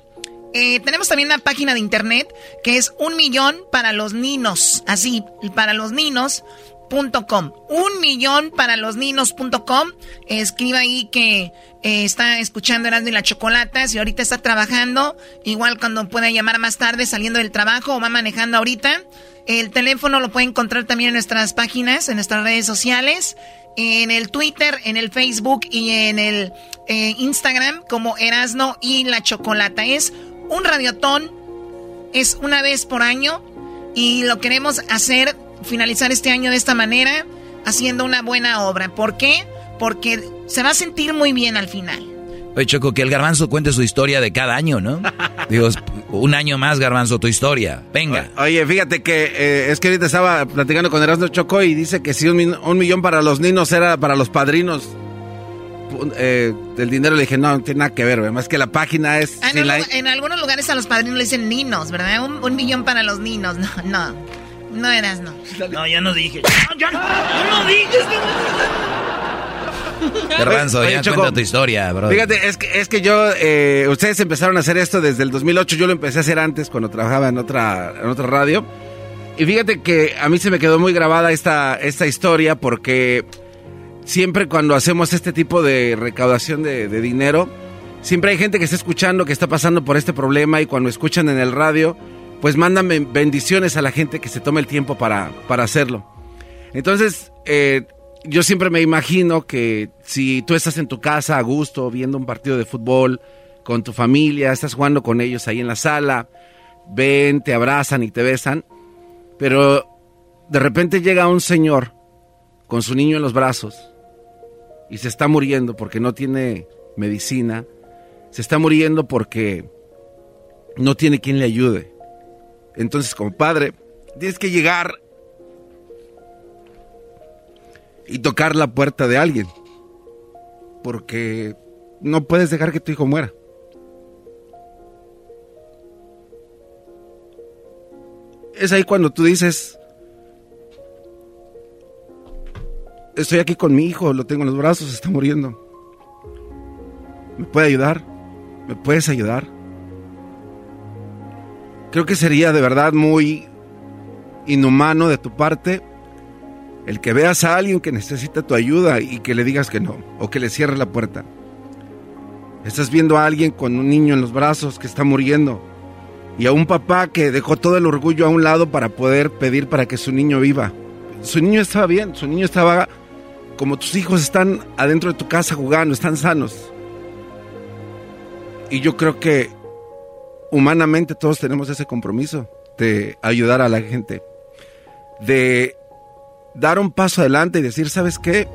Eh, tenemos también una página de internet que es un millón para los ninos. Así, para los ninos. Com. Un millón para los ninos.com. Escriba ahí que eh, está escuchando Erasmo y la Chocolata. Si ahorita está trabajando, igual cuando pueda llamar más tarde saliendo del trabajo o va manejando ahorita. El teléfono lo puede encontrar también en nuestras páginas, en nuestras redes sociales, en el Twitter, en el Facebook y en el eh, Instagram como Erasno y la Chocolata. Es un radiotón, es una vez por año y lo queremos hacer finalizar este año de esta manera, haciendo una buena obra. ¿Por qué? Porque se va a sentir muy bien al final. Oye, Choco, que el garbanzo cuente su historia de cada año, ¿no? <laughs> Digo, un año más, garbanzo, tu historia. Venga. Oye, fíjate que eh, es que ahorita estaba platicando con Erasmo Choco y dice que si un, millón para los niños era para los padrinos eh, del dinero, le dije, no, no tiene nada que ver, más que la página es... Ah, en, algunos lugares a los padrinos le dicen ninos, ¿verdad? Un, un millón para los ninos, no, no. No eras, no. No, ya no dije. Ya, no, no dije. Garbanzo, ya cuenta tu historia, bro. Fíjate, es que, es que yo, eh, ustedes empezaron a hacer esto desde el 2008, yo lo empecé a hacer antes cuando trabajaba en otra, en otra radio. Y fíjate que a mí se me quedó muy grabada esta, esta historia porque siempre cuando hacemos este tipo de recaudación de, de dinero, siempre hay gente que está escuchando que está pasando por este problema y cuando escuchan en el radio, pues mándame bendiciones a la gente que se tome el tiempo para, para hacerlo. Entonces, eh, yo siempre me imagino que si tú estás en tu casa a gusto, viendo un partido de fútbol con tu familia, estás jugando con ellos ahí en la sala, ven, te abrazan y te besan, pero de repente llega un señor con su niño en los brazos y se está muriendo porque no tiene medicina, se está muriendo porque no tiene quien le ayude. Entonces, como padre, tienes que llegar y tocar la puerta de alguien. Porque no puedes dejar que tu hijo muera. Es ahí cuando tú dices, estoy aquí con mi hijo, lo tengo en los brazos, está muriendo. ¿Me puede ayudar? ¿Me puedes ayudar? Creo que sería de verdad muy inhumano de tu parte el que veas a alguien que necesita tu ayuda y que le digas que no, o que le cierres la puerta. Estás viendo a alguien con un niño en los brazos que está muriendo y a un papá que dejó todo el orgullo a un lado para poder pedir para que su niño viva. Su niño estaba bien, su niño estaba como tus hijos están adentro de tu casa jugando, están sanos. Y yo creo que humanamente todos tenemos ese compromiso de ayudar a la gente, de dar un paso adelante y decir, ¿sabes qué?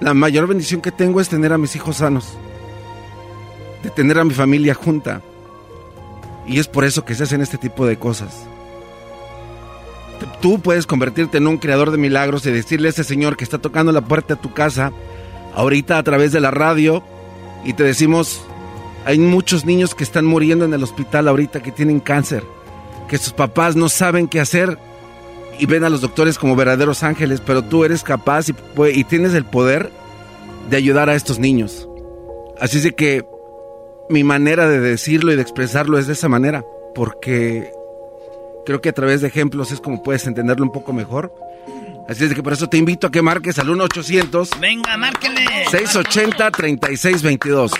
La mayor bendición que tengo es tener a mis hijos sanos, de tener a mi familia junta. Y es por eso que se hacen este tipo de cosas. Tú puedes convertirte en un creador de milagros y decirle a ese señor que está tocando la puerta de tu casa, ahorita a través de la radio, y te decimos, hay muchos niños que están muriendo en el hospital ahorita que tienen cáncer, que sus papás no saben qué hacer y ven a los doctores como verdaderos ángeles, pero tú eres capaz y, tienes el poder de ayudar a estos niños. Así es de que mi manera de decirlo y de expresarlo es de esa manera, porque creo que a través de ejemplos es como puedes entenderlo un poco mejor. Así es que por eso te invito a que marques al 1-800. Venga, márquenle. 680-3622.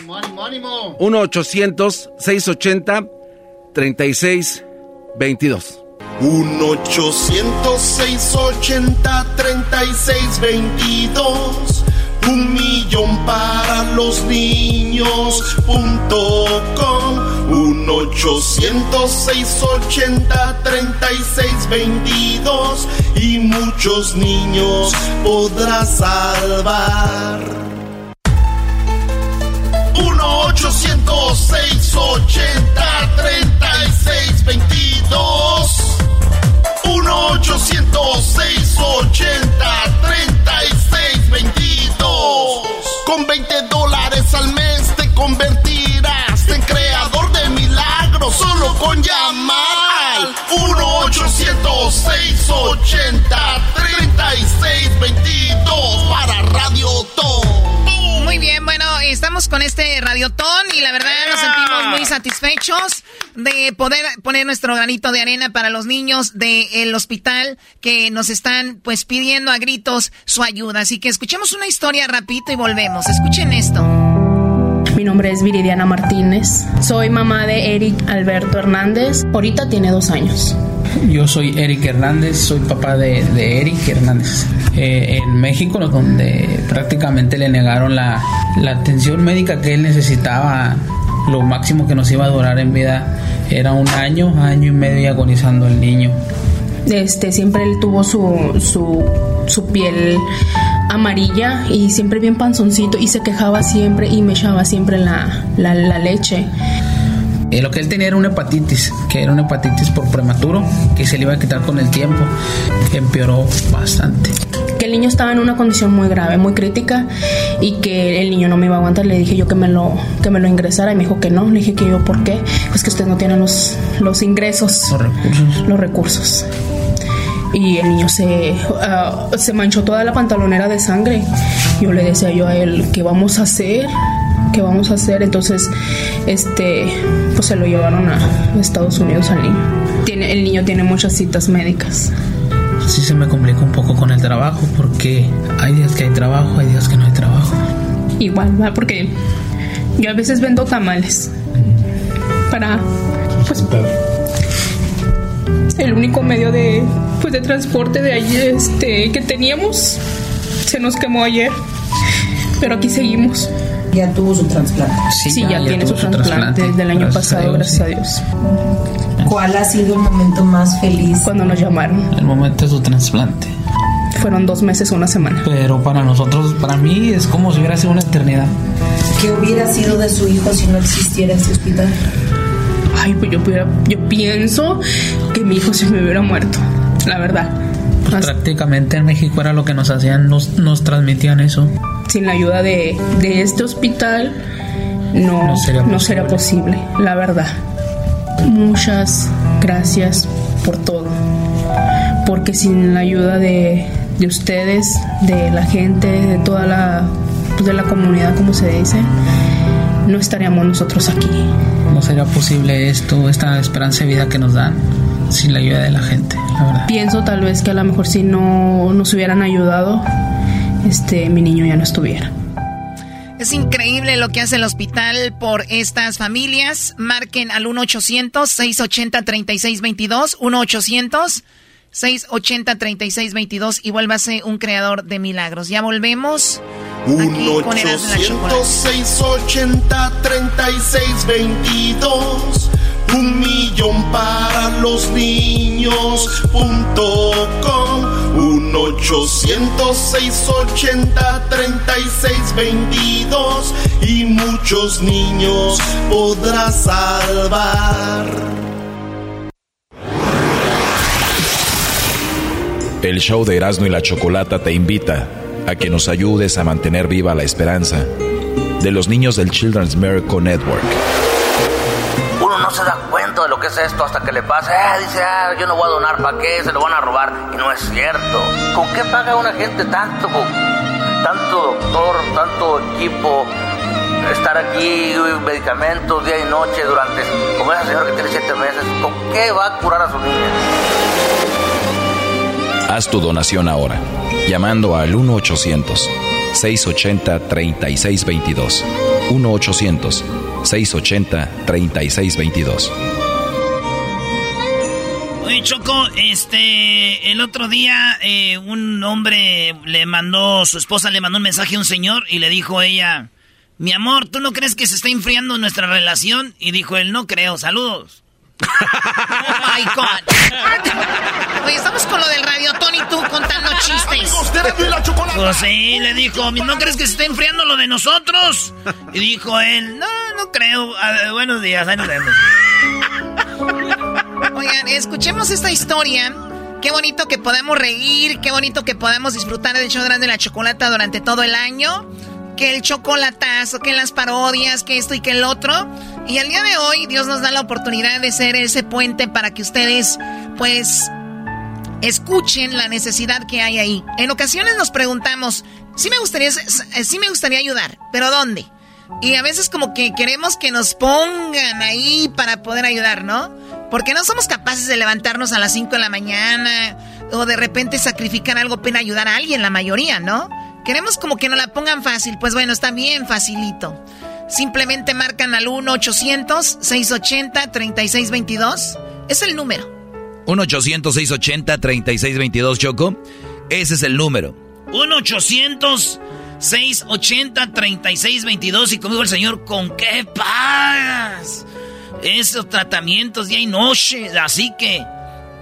1-800-680-3622. 1-800-680-3622. Un millón para los niños punto com. Un 800-680-3622. Y muchos niños podrás salvar. 806 80 36 22. Con 20 dólares al mes te convertirás en creador de milagros solo con llamar 1 806 80 36 22. Estamos con este radiotón y la verdad nos sentimos muy satisfechos de poder poner nuestro granito de arena para los niños del hospital que nos están pues pidiendo a gritos su ayuda. Así que escuchemos una historia rapidito y volvemos. Escuchen esto. Mi nombre es Viridiana Martínez. Soy mamá de Eric Alberto Hernández. Ahorita tiene dos años. Yo soy Eric Hernández, soy papá de, Eric Hernández. Eh, en México, donde prácticamente le negaron la, la atención médica que él necesitaba, lo máximo que nos iba a durar en vida era un año, año y medio agonizando el niño. Este, siempre él tuvo su, su, su piel amarilla y siempre bien panzoncito y se quejaba siempre y me echaba siempre la, la, la leche. Eh, lo que él tenía era una hepatitis, que era una hepatitis por prematuro, que se le iba a quitar con el tiempo, que empeoró bastante. Que el niño estaba en una condición muy grave, muy crítica, y que el niño no me iba a aguantar. Le dije yo que me lo, que me lo ingresara, y me dijo que no. Le dije que yo, ¿por qué? Pues que usted no tiene los, los ingresos, los recursos. Los recursos y el niño se, ah, se manchó toda la pantalonera de sangre. Yo le decía yo a él, ¿qué vamos a hacer? ¿Qué vamos a hacer? Entonces, este, pues se lo llevaron a Estados Unidos al niño. Tiene, el niño tiene muchas citas médicas. Sí se me complica un poco con el trabajo porque hay días que hay trabajo, hay días que no hay trabajo. Igual, ¿va? porque yo a veces vendo tamales para pues el único medio de pues de transporte de allí este que teníamos. Se nos quemó ayer pero aquí seguimos. Ya tuvo su trasplante. Sí, ya, tiene su, trasplante, desde el año pasado gracias a Dios. ¿cuál ha sido el momento más feliz cuando nos llamaron. El momento de su trasplante. Fueron dos meses una semana. Pero para nosotros para mí es como si hubiera sido una eternidad. ¿qué hubiera sido de su hijo si no existiera ese hospital? ay, pues yo, yo pienso que mi hijo se me hubiera muerto, la verdad. Pues prácticamente en México era lo que nos hacían, nos, nos transmitían eso. Sin la ayuda de, de este hospital, no, no, sería, posible, la verdad. Muchas gracias por todo. Porque sin la ayuda de, de ustedes, de la gente, de toda la, pues de la comunidad, como se dice, no estaríamos nosotros aquí. No sería posible esto, esta esperanza de vida que nos dan sin la ayuda de la gente, la verdad. Pienso tal vez que a lo mejor si no nos hubieran ayudado, este mi niño ya no estuviera. Es increíble lo que hace el hospital por estas familias. Marquen al 1-800-680-3622. 1-800-680-3622 y vuélvase un creador de milagros. Ya volvemos. 1-800-680-3622. Un millón para los niños punto com. 1-800-680-3622. Y muchos niños podrás salvar. El show de Erasmo y la Chocolata te invita a que nos ayudes a mantener viva la esperanza de los niños del Children's Miracle Network. No se da cuenta de lo que es esto hasta que le pasa. Eh, dice, ah, yo no voy a donar, ¿para qué? Se lo van a robar. Y no es cierto. ¿Con qué paga una gente tanto? Tanto doctor, tanto equipo, estar aquí, medicamentos día y noche durante, como esa señora que tiene siete meses, ¿con qué va a curar a su niña? Haz tu donación ahora, llamando al 1-800-680-3622. 1-800-680-3622. Oye, Choco, este, el otro día eh, un hombre le mandó, su esposa le mandó un mensaje a un señor y le dijo ella, mi amor, ¿tú no crees que se está enfriando nuestra relación? Y dijo él, no creo, saludos. Oh my God. Oye, estamos con lo del radio, Tony, tú contando chistes. Pues sí, le dijo, ¿no crees que se está enfriando lo de nosotros? Y dijo él, no, no creo. buenos días. <laughs> Oigan, escuchemos esta historia. Qué bonito que podamos reír, qué bonito que podamos disfrutar del show grande de la chocolata durante todo el año que el chocolatazo, que las parodias, que esto y que el otro. Y al día de hoy Dios nos da la oportunidad de ser ese puente para que ustedes pues escuchen la necesidad que hay ahí. En ocasiones nos preguntamos, sí me gustaría, me gustaría ayudar, pero ¿dónde? Y a veces como que queremos que nos pongan ahí para poder ayudar, ¿no? Porque no somos capaces de levantarnos a las 5 de la mañana o de repente sacrificar algo para ayudar a alguien, la mayoría, ¿no? Queremos como que nos la pongan fácil. Pues bueno, está bien facilito. Simplemente marcan al 1-800-680-3622. Es el número. 1-800-680-3622, Choco. Ese es el número. 1-800-680-3622. Y conmigo el señor, ¿con qué pagas? Esos tratamientos día y noche. Así que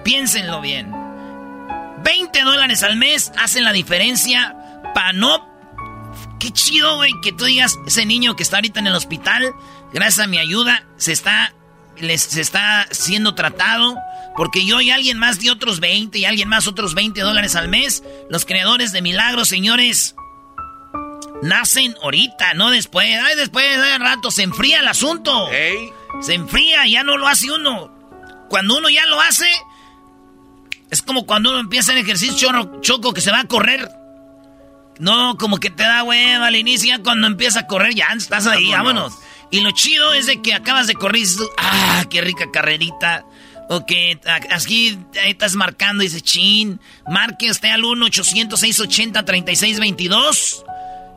piénsenlo bien. 20 dólares al mes hacen la diferencia para no Qué chido, güey, que tú digas, ese niño que está ahorita en el hospital, gracias a mi ayuda, se está, les, se está siendo tratado. Porque yo y alguien más de otros 20 y alguien más otros 20 dólares al mes. Los creadores de milagros, señores, nacen ahorita, no después. Ay, después de rato se enfría el asunto. Se enfría, ya no lo hace uno. Cuando uno ya lo hace, es como cuando uno empieza el ejercicio choco que se va a correr. No, como que te da hueva al inicio, cuando empieza a correr ya estás ahí, vámonos. Y lo chido es de que acabas de correr y dices, ah, qué rica carrerita. O que aquí estás marcando y dices, chin, marque usted al 1-800-680-3622.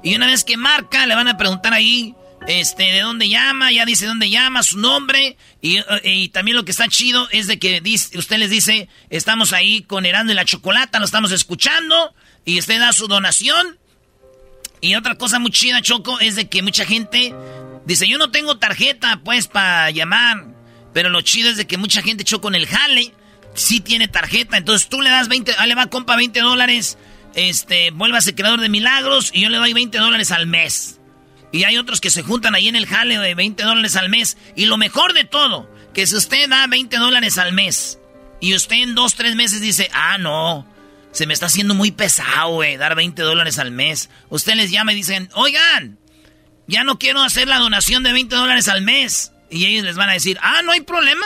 Y una vez que marca, le van a preguntar ahí, este, de dónde llama, ya dice dónde llama, su nombre. Y, y también lo que está chido es de que dice, usted les dice, estamos ahí con Herando y la Chocolata, lo estamos escuchando y usted da su donación. Y otra cosa muy chida, Choco, es de que mucha gente dice, yo no tengo tarjeta, pues, para llamar. Pero lo chido es de que mucha gente, Choco, en el jale, sí tiene tarjeta. Entonces tú le das 20, ah, le va, compa, 20 dólares. Este, vuélvase creador de milagros y yo le doy 20 dólares al mes. Y hay otros que se juntan ahí en el jale de 20 dólares al mes. Y lo mejor de todo, que si usted da 20 dólares al mes y usted en dos, tres meses dice, ah, no, se me está haciendo muy pesado, güey, dar 20 dólares al mes. Usted les llama y dicen, oigan, ya no quiero hacer la donación de 20 dólares al mes. Y ellos les van a decir, ah, no hay problema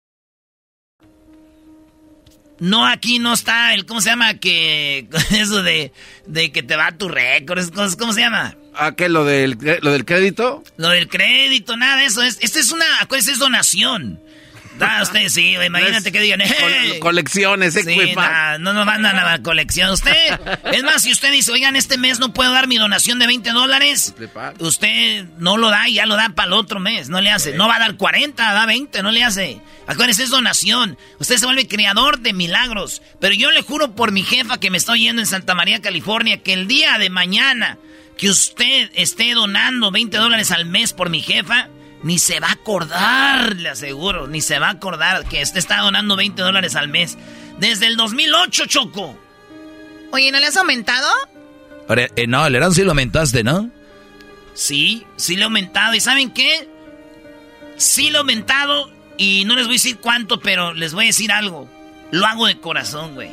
No, aquí no está el, ¿cómo se llama? Que, <laughs> eso de, de que te va tu récord, ¿cómo se llama? ¿A qué? ¿Lo del, ¿Lo del crédito? Lo del crédito, nada de eso. Es, esta es una, es donación. Da, usted sí, imagínate que digan, ¡eh! colecciones, sí, no nos mandan a la colección. Usted, es más, si usted dice, oigan, este mes no puedo dar mi donación de 20 dólares, usted no lo da y ya lo da para el otro mes, no le hace. No va a dar 40, da 20, no le hace. Acuérdense, es donación. Usted se vuelve creador de milagros. Pero yo le juro por mi jefa que me estoy yendo en Santa María, California, que el día de mañana que usted esté donando 20 dólares al mes por mi jefa, ni se va a acordar, le aseguro, ni se va a acordar que usted está donando 20 dólares al mes. Desde el 2008, Choco. Oye, ¿no le has aumentado? Eh, no, el Erasmo sí lo aumentaste, ¿no? Sí, sí lo he aumentado. ¿Y saben qué? Sí lo he aumentado y no les voy a decir cuánto, pero les voy a decir algo. Lo hago de corazón, güey.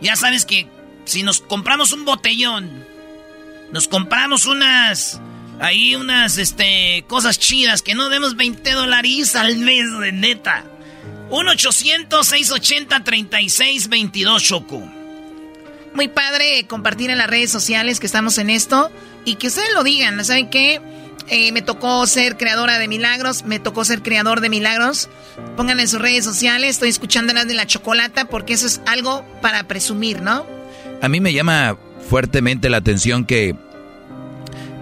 Ya sabes que si nos compramos un botellón, nos compramos unas Ahí unas este, cosas chidas que no demos 20 dólares al mes, de neta. 1-800-680-3622, Choco. Muy padre compartir en las redes sociales que estamos en esto y que ustedes lo digan. ¿Saben qué? Eh, me tocó ser creadora de milagros, me tocó ser creador de milagros. Pongan en sus redes sociales, estoy escuchando las de la chocolata porque eso es algo para presumir, ¿no? A mí me llama fuertemente la atención que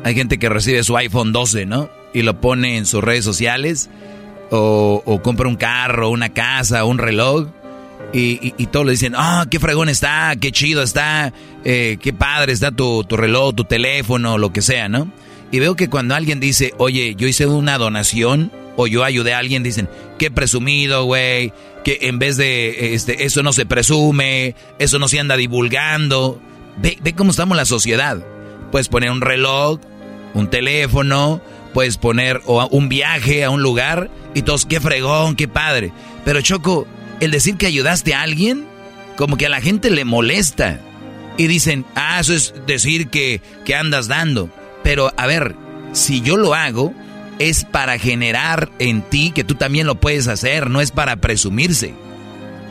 Hay gente que recibe su iPhone 12, ¿no? Y lo pone en sus redes sociales. O, compra un carro, una casa, un reloj. Y, todos le dicen, ah, qué fregón está, qué chido está, eh, qué padre está tu, tu reloj, tu teléfono, lo que sea, ¿no? Y veo que cuando alguien dice, oye, yo hice una donación o yo ayudé a alguien, dicen, qué presumido, güey, que en vez de este, eso no se presume, eso no se anda divulgando. Ve, ve cómo estamos la sociedad. Puedes poner un reloj, un teléfono, puedes poner un viaje a un lugar y todos, qué fregón, qué padre. Pero Choco, el decir que ayudaste a alguien, como que a la gente le molesta. Y dicen, ah, eso es decir que, que andas dando. Pero a ver, si yo lo hago, es para generar en ti que tú también lo puedes hacer, no es para presumirse.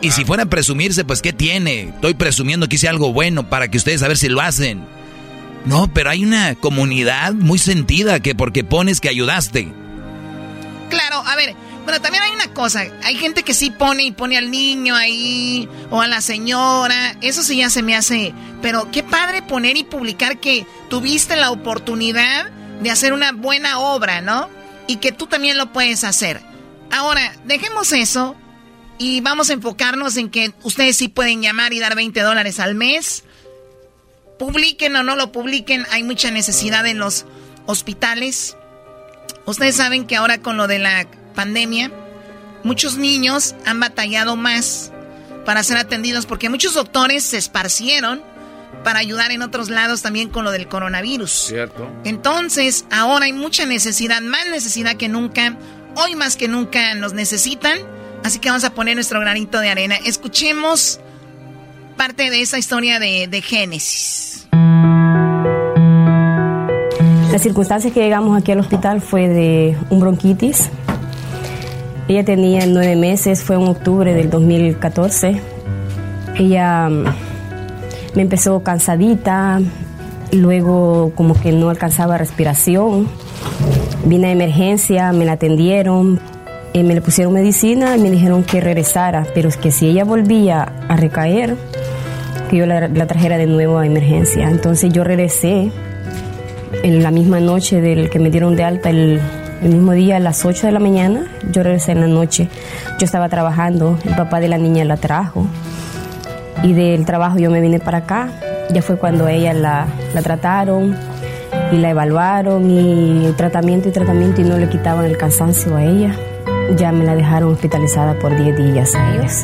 Y si fuera a presumirse, pues ¿qué tiene? Estoy presumiendo que hice algo bueno para que ustedes a ver si lo hacen. No, pero hay una comunidad muy sentida que porque pones que ayudaste. Claro, a ver, bueno, también hay una cosa, hay gente que sí pone y pone al niño ahí o a la señora, eso sí ya se me hace, pero qué padre poner y publicar que tuviste la oportunidad de hacer una buena obra, ¿no? Y que tú también lo puedes hacer. Ahora, dejemos eso y vamos a enfocarnos en que ustedes sí pueden llamar y dar 20 dólares al mes. Publiquen o no lo publiquen, hay mucha necesidad en los hospitales. Ustedes saben que ahora con lo de la pandemia, muchos niños han batallado más para ser atendidos porque muchos doctores se esparcieron para ayudar en otros lados también con lo del coronavirus. Cierto. Entonces, ahora hay mucha necesidad, más necesidad que nunca. Hoy más que nunca nos necesitan. Así que vamos a poner nuestro granito de arena. Escuchemos parte de esa historia de, de Génesis. Las circunstancias que llegamos aquí al hospital fue de un bronquitis. Ella tenía nueve meses, fue en octubre del 2014. Ella me empezó cansadita, luego como que no alcanzaba respiración. Vine a emergencia, me la atendieron, eh, me le pusieron medicina y me dijeron que regresara, pero es que si ella volvía a recaer, que yo la, trajera de nuevo a emergencia. Entonces yo regresé en la misma noche del que me dieron de alta, el, el mismo día a las 8 de la mañana, yo regresé en la noche. Yo estaba trabajando, el papá de la niña la trajo y del trabajo yo me vine para acá. Ya fue cuando ella la, la trataron y la evaluaron y tratamiento y tratamiento y no le quitaban el cansancio a ella. Ya me la dejaron hospitalizada por 10 días a ellos.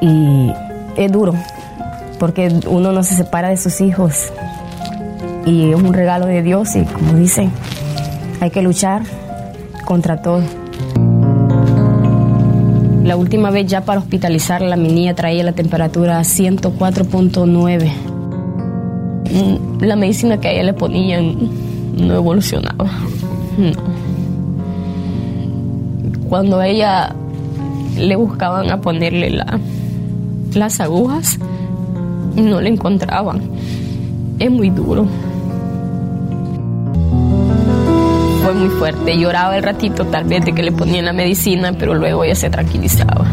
Y es duro, porque uno no se separa de sus hijos. Y es un regalo de Dios y como dicen, hay que luchar contra todo. La última vez ya para hospitalizarla, mi niña traía la temperatura a 104.9. Mm, la medicina que a ella le ponían no evolucionaba. Cuando a ella le buscaban a ponerle la, las agujas, no le encontraban. Es muy duro. fue muy fuerte. Lloraba el ratito tal vez de que le ponían la medicina, pero luego ella se tranquilizaba.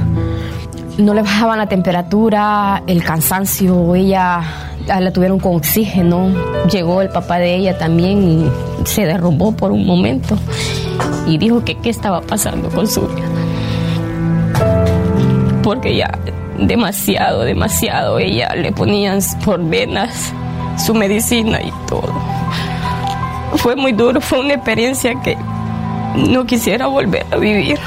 No le bajaban la temperatura, el cansancio, ella la tuvieron con oxígeno. Llegó el papá de ella también y se derrumbó por un momento y dijo que qué estaba pasando con su vida. Porque ya demasiado, demasiado, ella le ponían por venas su medicina y todo. Fue muy duro, fue una experiencia que no quisiera volver a vivir.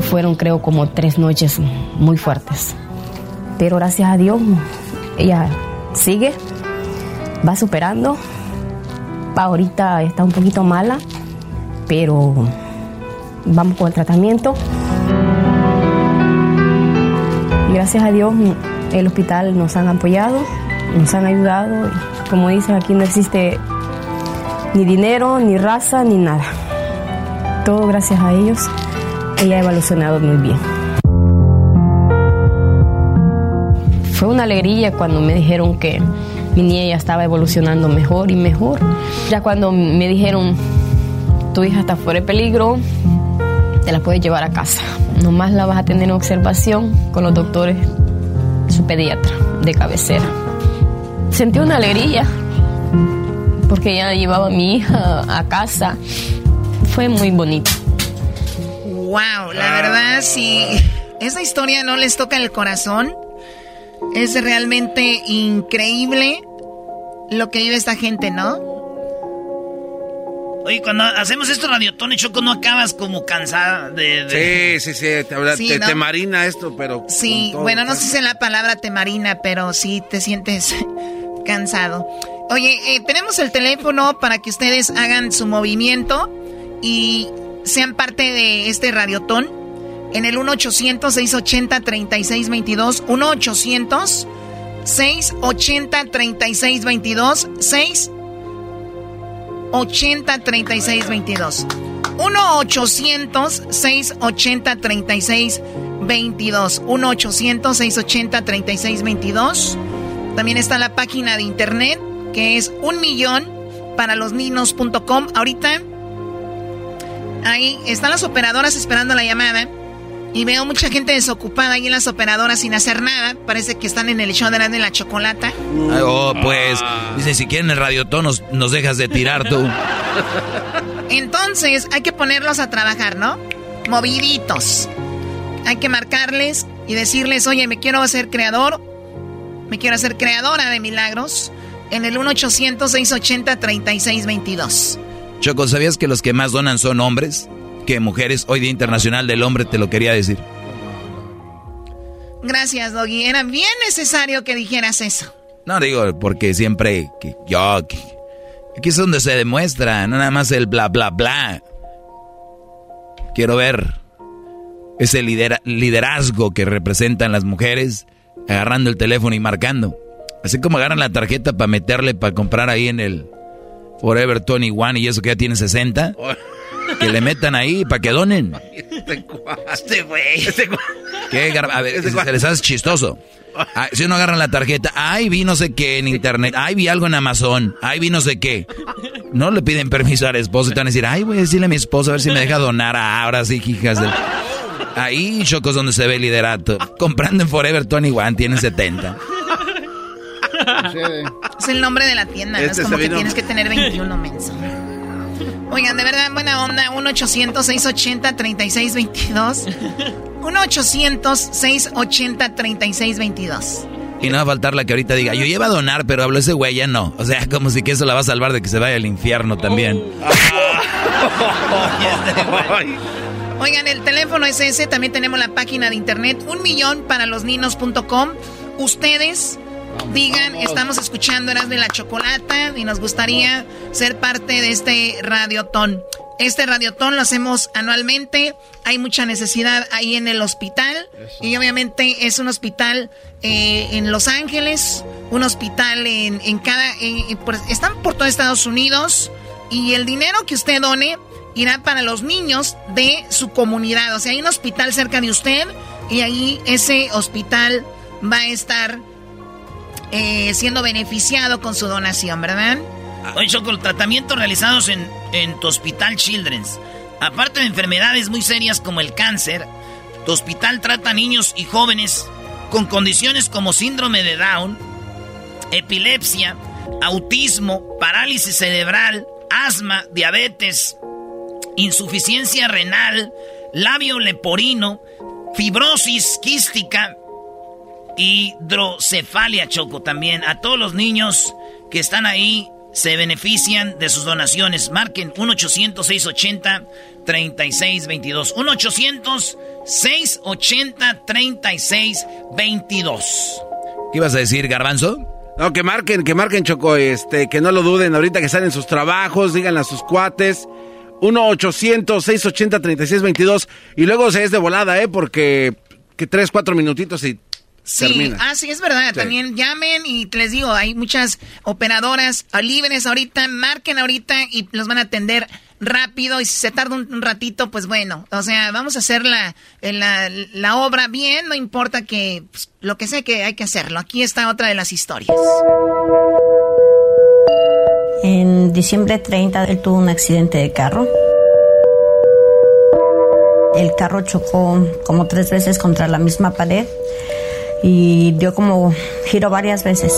Fueron creo como tres noches muy fuertes, pero gracias a Dios ella sigue, va superando, ahorita está un poquito mala, pero vamos con el tratamiento. Y gracias a Dios el hospital nos han apoyado, nos han ayudado. Como dicen, aquí no existe ni dinero, ni raza, ni nada. Todo gracias a ellos. Ella ha evolucionado muy bien. Fue una alegría cuando me dijeron que mi niña estaba evolucionando mejor y mejor. Ya cuando me dijeron, tu hija está fuera de peligro, te la puedes llevar a casa. Nomás la vas a tener en observación con los doctores su pediatra de cabecera. Sentí una alegría porque ya llevaba a mi hija a casa. Fue muy bonito. Wow, la verdad sí. Esa historia no les toca el corazón. Es realmente increíble lo que vive esta gente, ¿no? Oye, cuando hacemos esto radiotón y choco, ¿no acabas como cansada de...? Sí, sí, sí, te, marina esto, pero... Sí, bueno, no sé si es la palabra te marina, pero sí te sientes <laughs> cansado. Oye, eh, tenemos el teléfono para que ustedes hagan su movimiento y sean parte de este radiotón en el 1-800-680-3622. 1-800-680-3622. 6 80 36 22. 1 800 680 36 22. 1 800 680 36 22. También está la página de internet que es un. Ahorita ahí están las operadoras esperando la llamada. Y veo mucha gente desocupada ahí en las operadoras sin hacer nada. Parece que están en el show de la, de la chocolata. Oh, pues, dicen, si quieren el radiotón nos, nos dejas de tirar tú. Entonces, hay que ponerlos a trabajar, ¿no? Moviditos. Hay que marcarles y decirles, oye, me quiero hacer creador, me quiero hacer creadora de milagros en el 1-800-680-3622. Choco, ¿sabías que los que más donan son hombres? Que mujeres, hoy Día Internacional del Hombre, te lo quería decir. Gracias, Doggy. Era bien necesario que dijeras eso. No digo, porque siempre que yo... aquí es donde se demuestra, no nada más el bla, bla, bla. Quiero ver ese liderazgo que representan las mujeres agarrando el teléfono y marcando. Así como agarran la tarjeta para meterle, para comprar ahí en el Forever 21 y eso que ya tiene 60. <laughs> Que le metan ahí para que donen. Este güey. Este ¿Qué? A ver, este se les hace chistoso. Ah, si uno agarra la tarjeta, ay, vi no sé qué en internet, ay, vi algo en Amazon, ay, vi no sé qué. No le piden permiso al esposo y te van a decir, ay, voy a decirle a mi esposo a ver si me deja donar ahora sí, hijas de... Ahí, chocos, donde se ve el liderato. Comprando en Forever 21, tienen 70. Es el nombre de la tienda, ¿no? es este como que tienes que tener 21 mensos. Oigan, de verdad, buena onda. 1-800-680-3622. 1-800-680-3622. <laughs> Y no va a faltar la que ahorita diga, yo iba a donar, pero habló ese güey, ya no. O sea, como si que eso la va a salvar de que se vaya al infierno también. <laughs> Oigan, el teléfono es ese. También tenemos la página de internet, un millón para los ninos.com. Ustedes digan, estamos escuchando Eras de la Chocolata y nos gustaría ser parte de este radiotón. Este radiotón lo hacemos anualmente, hay mucha necesidad ahí en el hospital y obviamente es un hospital eh, en Los Ángeles, un hospital en, en cada... están por todo Estados Unidos y el dinero que usted done irá para los niños de su comunidad. O sea, hay un hospital cerca de usted y ahí ese hospital va a estar eh, siendo beneficiado con su donación, ¿verdad? Oye, Choco, tratamientos realizados en, en tu hospital Children's. Aparte de enfermedades muy serias como el cáncer, tu hospital trata niños y jóvenes con condiciones como síndrome de Down, epilepsia, autismo, parálisis cerebral, asma, diabetes, insuficiencia renal, labio leporino, fibrosis quística, hidrocefalia, Choco, también. A todos los niños que están ahí se benefician de sus donaciones. Marquen 1-800-680-3622. 1-800-680-3622. ¿Qué ibas a decir, Garbanzo? No, que marquen, que marquen, Choco, este, que no lo duden ahorita que están en sus trabajos, digan a sus cuates. 1-800-680-3622. Y luego se es de volada, ¿eh? Porque que tres, cuatro minutitos y Sí, ah, sí, es verdad. También llamen y les digo, hay muchas operadoras libres ahorita, marquen ahorita y los van a atender rápido y si se tarda un, ratito, pues bueno, o sea, vamos a hacer la, la, obra bien, no importa que pues, lo que sea que hay que hacerlo. Aquí está otra de las historias. En diciembre 30 él tuvo un accidente de carro. El carro chocó como tres veces contra la misma pared y dio como giro varias veces.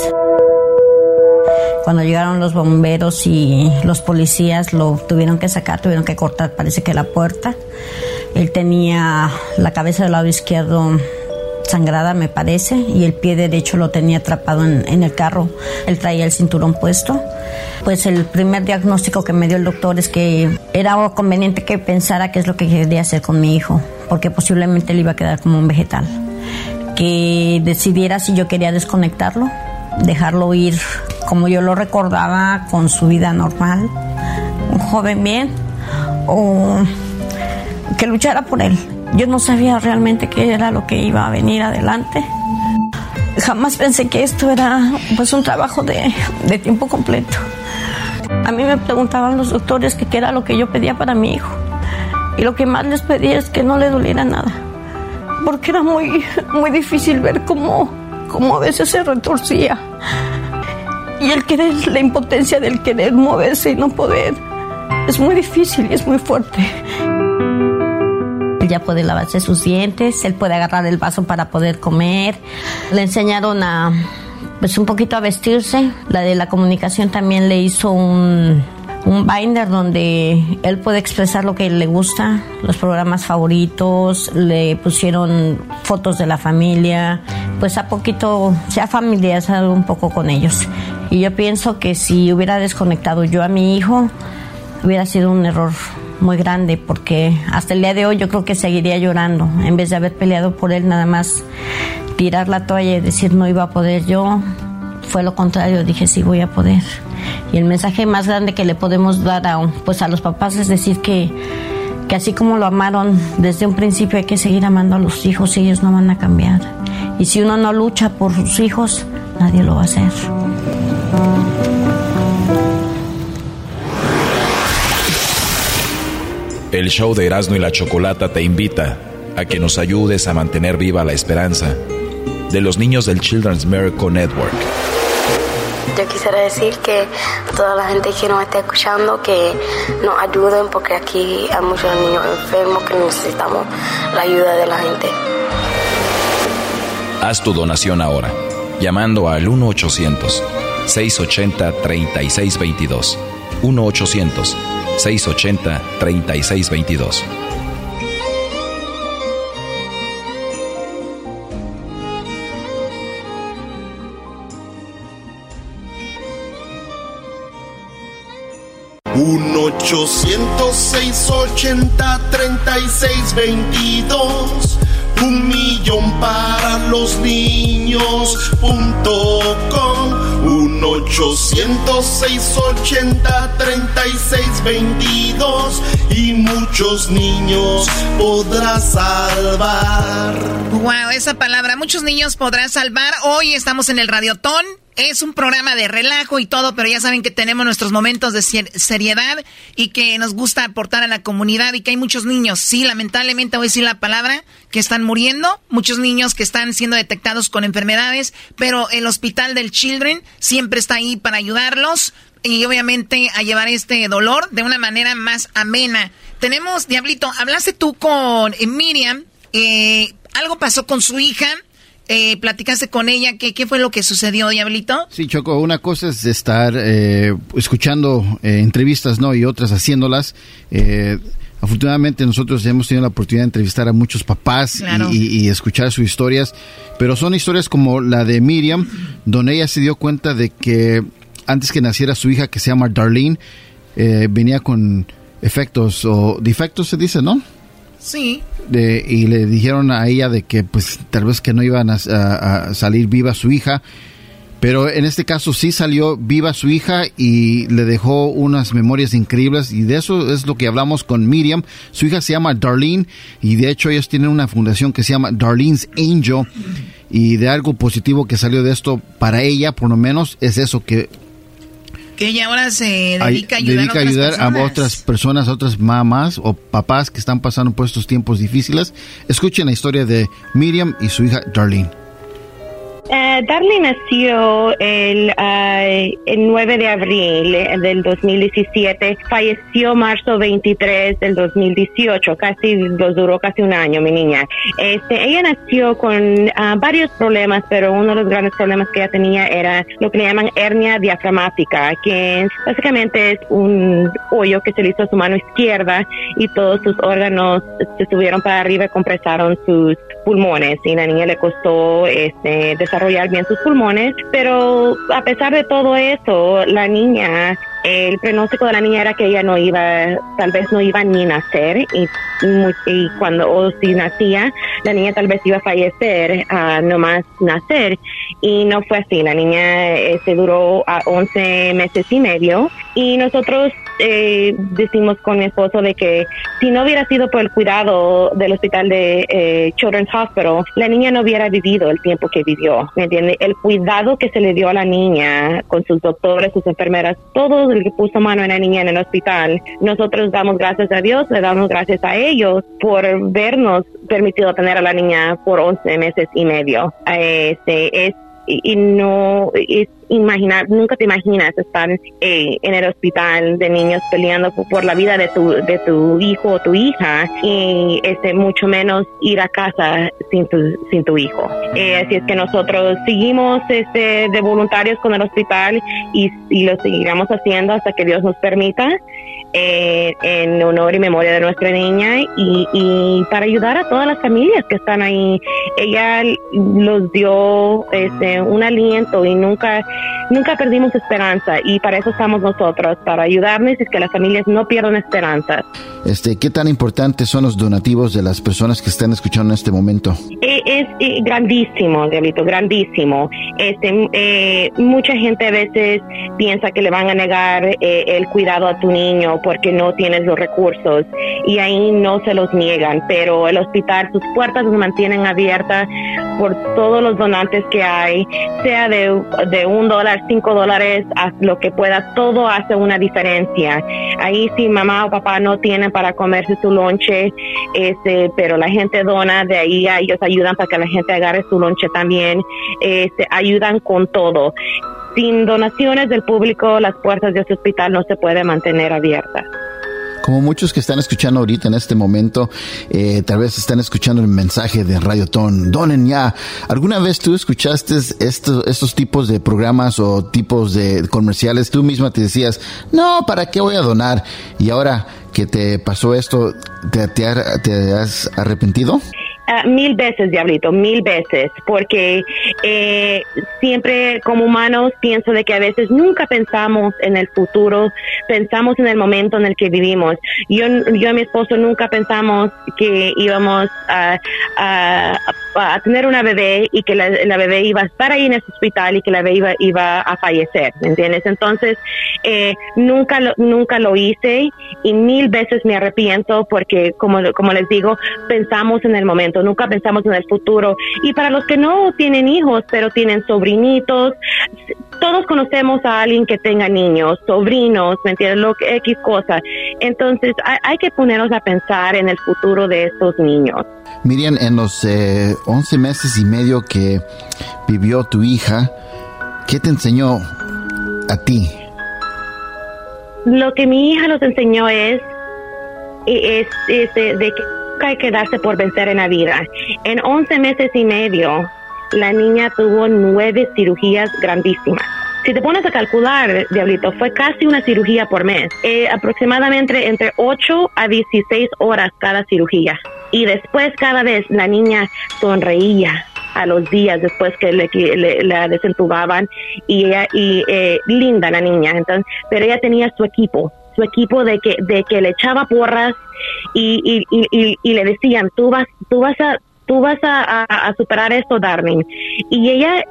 Cuando llegaron los bomberos y los policías lo tuvieron que sacar, tuvieron que cortar, parece que la puerta. Él tenía la cabeza del lado izquierdo sangrada, me parece, y el pie derecho lo tenía atrapado en, el carro. Él traía el cinturón puesto. Pues el primer diagnóstico que me dio el doctor es que era conveniente que pensara qué es lo que quería hacer con mi hijo, porque posiblemente le iba a quedar como un vegetal. Que decidiera si yo quería desconectarlo, dejarlo ir como yo lo recordaba con su vida normal, un joven bien, o que luchara por él. Yo no sabía realmente qué era lo que iba a venir adelante. Jamás pensé que esto era pues un trabajo de, de tiempo completo. A mí me preguntaban los doctores qué era lo que yo pedía para mi hijo. Y lo que más les pedía es que no le doliera nada. Porque era muy, muy difícil ver cómo, cómo a veces se retorcía y el querer, la impotencia del querer moverse y no poder, es muy difícil y es muy fuerte. Él ya puede lavarse sus dientes, él puede agarrar el vaso para poder comer. Le enseñaron a, pues un poquito a vestirse. La de la comunicación también le hizo un, un binder donde él puede expresar lo que le gusta, los programas favoritos, le pusieron fotos de la familia, pues a poquito se ha familiarizado un poco con ellos. Y yo pienso que si hubiera desconectado yo a mi hijo, hubiera sido un error muy grande porque hasta el día de hoy yo creo que seguiría llorando en vez de haber peleado por él nada más tirar la toalla y decir no iba a poder yo fue lo contrario dije sí voy a poder y el mensaje más grande que le podemos dar a pues a los papás es decir que que así como lo amaron desde un principio hay que seguir amando a los hijos y ellos no van a cambiar y si uno no lucha por sus hijos nadie lo va a hacer El show de Erasmo y la Chocolata te invita a que nos ayudes a mantener viva la esperanza de los niños del Children's Miracle Network. Yo quisiera decir que toda la gente que nos está escuchando que nos ayuden porque aquí hay muchos niños enfermos que necesitamos la ayuda de la gente. Haz tu donación ahora, llamando al 1-800-680-3622. 1-800-680-3622. Un 800 680 3622 un millón para los niños. Punto com. Un 800 680 3622 y muchos niños podrás salvar. Wow, esa palabra, muchos niños podrás salvar. Hoy estamos en el Radiotón es un programa de relajo y todo, pero ya saben que tenemos nuestros momentos de seriedad y que nos gusta aportar a la comunidad y que hay muchos niños, sí, lamentablemente voy a decir la palabra, que están muriendo, muchos niños que están siendo detectados con enfermedades, pero el Hospital del Children siempre está ahí para ayudarlos y obviamente a llevar este dolor de una manera más amena. Tenemos, Diablito, hablaste tú con Miriam, eh, algo pasó con su hija eh, platicaste con ella, ¿qué, ¿qué fue lo que sucedió, Diablito? Sí, Choco, una cosa es estar eh, escuchando eh, entrevistas, ¿no? Y otras haciéndolas. Eh, afortunadamente nosotros hemos tenido la oportunidad de entrevistar a muchos papás y, y, escuchar sus historias, pero son historias como la de Miriam, donde ella se dio cuenta de que antes que naciera su hija, que se llama Darlene, venía con efectos o defectos, se dice, ¿no? Sí. Y le dijeron a ella de que pues tal vez que no iban a, salir viva su hija. Pero en este caso sí salió viva su hija y le dejó unas memorias increíbles y de eso es lo que hablamos con Miriam. Su hija se llama Darlene y de hecho ellos tienen una fundación que se llama Darlene's Angel y de algo positivo que salió de esto para ella por lo menos es eso que que ella ahora se dedica a ayudar, a, ayudar a, otras personas, a otras mamás o papás que están pasando por estos tiempos difíciles. Escuchen la historia de Miriam y su hija Darlene. Uh, Darlene nació el, uh, el 9 de abril eh, del 2017, falleció marzo 23 del 2018, casi duró casi un año mi niña. Este, ella nació con uh, varios problemas, pero uno de los grandes problemas que ella tenía era lo que le llaman hernia diafragmática, que básicamente es un hoyo que se le hizo a su mano izquierda y todos sus órganos se subieron para arriba y compresaron sus pulmones y la niña le costó este, desarrollar bien sus pulmones, pero a pesar de todo eso, la niña el pronóstico de la niña era que ella no iba, tal vez no iba ni nacer y, y cuando o si nacía, la niña tal vez iba a fallecer a no más nacer y no fue así. La niña se este, duró a 11 meses y medio y nosotros eh, decimos con mi esposo de que si no hubiera sido por el cuidado del hospital de eh, Children's Hospital, la niña no hubiera vivido el tiempo que vivió, ¿me entiende? El cuidado que se le dio a la niña con sus doctores, sus enfermeras, todo el que puso mano en la niña en el hospital, nosotros damos gracias a Dios, le damos gracias a ellos por vernos permitido tener a la niña por 11 meses y medio. Este, es y, no es imaginar, nunca te imaginas estar eh, en el hospital de niños peleando por, la vida de tu, de tu hijo o tu hija y este, mucho menos ir a casa sin tu, sin tu hijo. Eh, así es que nosotros seguimos este, de voluntarios con el hospital y, y lo seguiremos haciendo hasta que Dios nos permita. Eh, en honor y memoria de nuestra niña y, y, para ayudar a todas las familias que están ahí. Ella los dio este, un aliento y nunca nunca perdimos esperanza y para eso estamos nosotros, para ayudarles y que las familias no pierdan esperanza. Este, ¿Qué tan importantes son los donativos de las personas que están escuchando en este momento? Eh, es, eh, grandísimo, Diablito, grandísimo. Este, eh, mucha gente a veces piensa que le van a negar el cuidado a tu niño porque no tienes los recursos y ahí no se los niegan, pero el hospital, sus puertas se mantienen abiertas por todos los donantes que hay, sea de, de un dólar, cinco dólares, lo que pueda, todo hace una diferencia. Ahí si mamá o papá no tienen para comerse su lonche, este, pero la gente dona, de ahí ellos ayudan para que la gente agarre su lonche también, este, ayudan con todo. Sin donaciones del público, las puertas de este hospital no se pueden mantener abiertas como muchos que están escuchando ahorita en este momento, eh, tal vez están escuchando el mensaje de Radio Ton. Donen ya. ¿Alguna vez tú escuchaste estos, estos tipos de programas o tipos de comerciales? Tú misma te decías, no, ¿para qué voy a donar? Y ahora que te pasó esto, ¿te, te has arrepentido? Ah, mil veces, Diablito, mil veces, porque eh, siempre como humanos pienso de que a veces nunca pensamos en el futuro, pensamos en el momento en el que vivimos. Yo, yo y mi esposo nunca pensamos que íbamos a, a, tener una bebé y que la, bebé iba a estar ahí en el hospital y que la bebé iba, iba a fallecer, ¿me entiendes? Entonces, eh, nunca, lo, nunca lo hice y mil veces me arrepiento porque, como, como les digo, pensamos en el momento nunca pensamos en el futuro. Y para los que no tienen hijos, pero tienen sobrinitos, todos conocemos a alguien que tenga niños, sobrinos, ¿me entiendes? Lo que, X cosa. Entonces, hay, que ponernos a pensar en el futuro de estos niños. Miriam, en los eh, 11 meses y medio que vivió tu hija, ¿qué te enseñó a ti? Lo que mi hija nos enseñó es, es, es de que hay que darse por vencer en la vida. En 11 meses y medio, la niña tuvo nueve cirugías grandísimas. Si te pones a calcular, Diablito, fue casi una cirugía por mes. Eh, aproximadamente entre 8 a 16 horas cada cirugía. Y después cada vez la niña sonreía a los días después que le, la desentubaban y ella eh, linda la niña entonces pero ella tenía su equipo su equipo de que de que le echaba porras y, y, y, y le decían, tú vas, tú vas a, tú vas a, superar esto, Darling. Y ella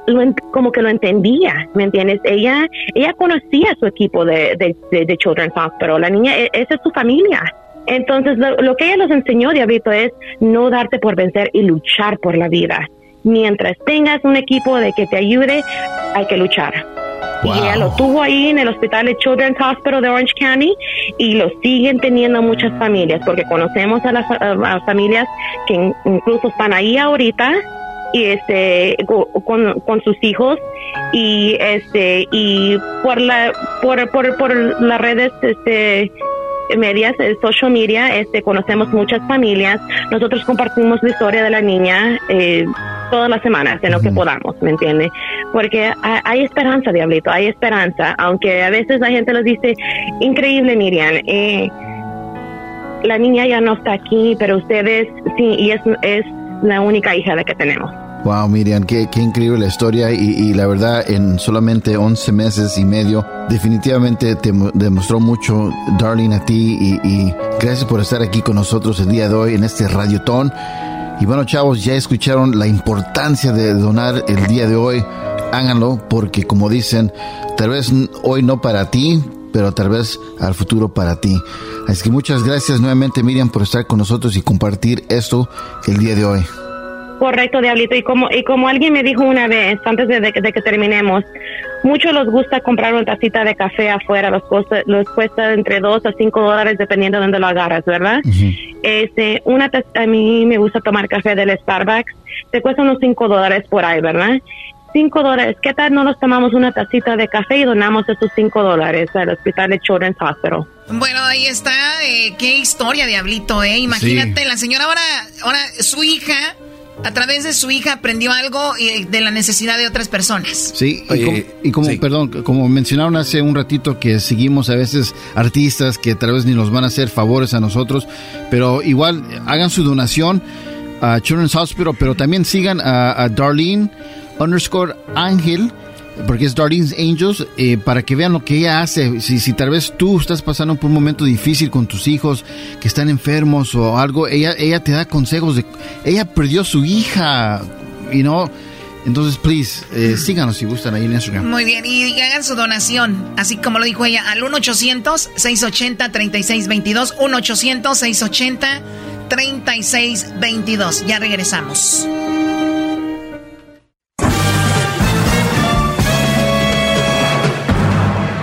como que lo entendía, ¿me entiendes? Ella, ella conocía su equipo de, de, de, Children's Hospital, la niña, e, esa es su familia. Entonces, lo, que ella nos enseñó, Diablito, es no darte por vencer y luchar por la vida. Mientras tengas un equipo de que te ayude, hay que luchar. Y ella lo tuvo ahí en el hospital de Children's Hospital de Orange County y lo siguen teniendo muchas familias porque conocemos a las, familias que incluso están ahí ahorita y este con, con sus hijos y este y por la por por, por las redes este medias, social media, este, conocemos muchas familias. Nosotros compartimos la historia de la niña eh, todas las semanas, en lo que podamos, ¿me entiende? Porque hay, esperanza, Diablito, hay esperanza, aunque a veces la gente les dice, increíble, Miriam, eh, la niña ya no está aquí, pero ustedes, sí, y es, es la única hija de que tenemos. Wow, Miriam, qué, qué increíble la historia y, la verdad en solamente 11 meses y medio definitivamente te demostró mucho, Darling, a ti y, gracias por estar aquí con nosotros el día de hoy en este Radiotón. Y bueno, chavos, ya escucharon la importancia de donar el día de hoy. Háganlo porque como dicen, tal vez hoy no para ti, pero tal vez al futuro para ti. Así que muchas gracias nuevamente Miriam por estar con nosotros y compartir esto el día de hoy. Correcto, Diablito. Y como, y como alguien me dijo una vez, antes de, que terminemos, muchos les gusta comprar una tacita de café afuera, los, cuesta, los cuesta entre 2 a 5 dólares dependiendo de dónde lo agarras, ¿verdad? este, una a mí me gusta tomar café del Starbucks, te cuesta unos 5 dólares por ahí, ¿verdad? 5 dólares, ¿qué tal no nos tomamos una tacita de café y donamos esos 5 dólares al hospital de Children's Hospital? Bueno, ahí está, eh, qué historia, Diablito, ¿eh? Imagínate, la señora ahora, ahora su hija a través de su hija aprendió algo de la necesidad de otras personas. Sí, y como, perdón, como mencionaron hace un ratito que seguimos a veces artistas que tal vez ni nos van a hacer favores a nosotros, pero igual hagan su donación a Children's Hospital, pero también sigan a, a Darlene underscore Ángel porque es Darlene's Angels, eh, para que vean lo que ella hace. Si, si tal vez tú estás pasando por un momento difícil con tus hijos que están enfermos o algo, ella, ella te da consejos de... Ella perdió su hija, y no... Entonces, please, eh, síganos si gustan ahí en Instagram. Muy bien, y hagan su donación, así como lo dijo ella, al 1-800-680-3622, 1-800-680-3622. Ya regresamos.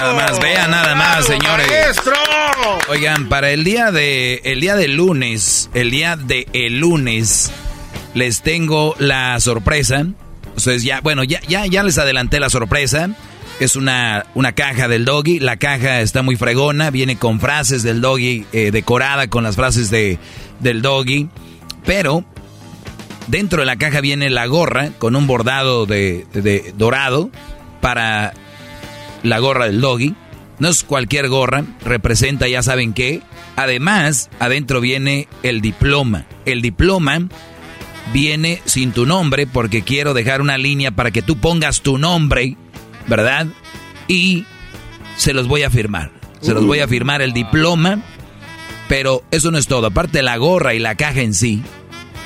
Nada más, vean nada más, señores. ¡Maestro! Oigan, para el día de el día de lunes, el día de el lunes les tengo la sorpresa. Ustedes ya, bueno, ya ya ya les adelanté la sorpresa. Es una, una caja del doggy. La caja está muy fregona. Viene con frases del doggy, eh, decorada con las frases de, del doggy. Pero dentro de la caja viene la gorra con un bordado de, de dorado para la gorra del doggy. No es cualquier gorra, representa ya saben qué. Además, adentro viene el diploma. El diploma viene sin tu nombre porque quiero dejar una línea para que tú pongas tu nombre, ¿verdad? Y se los voy a firmar. Se los voy a firmar el diploma, pero eso no es todo. Aparte la gorra y la caja en sí.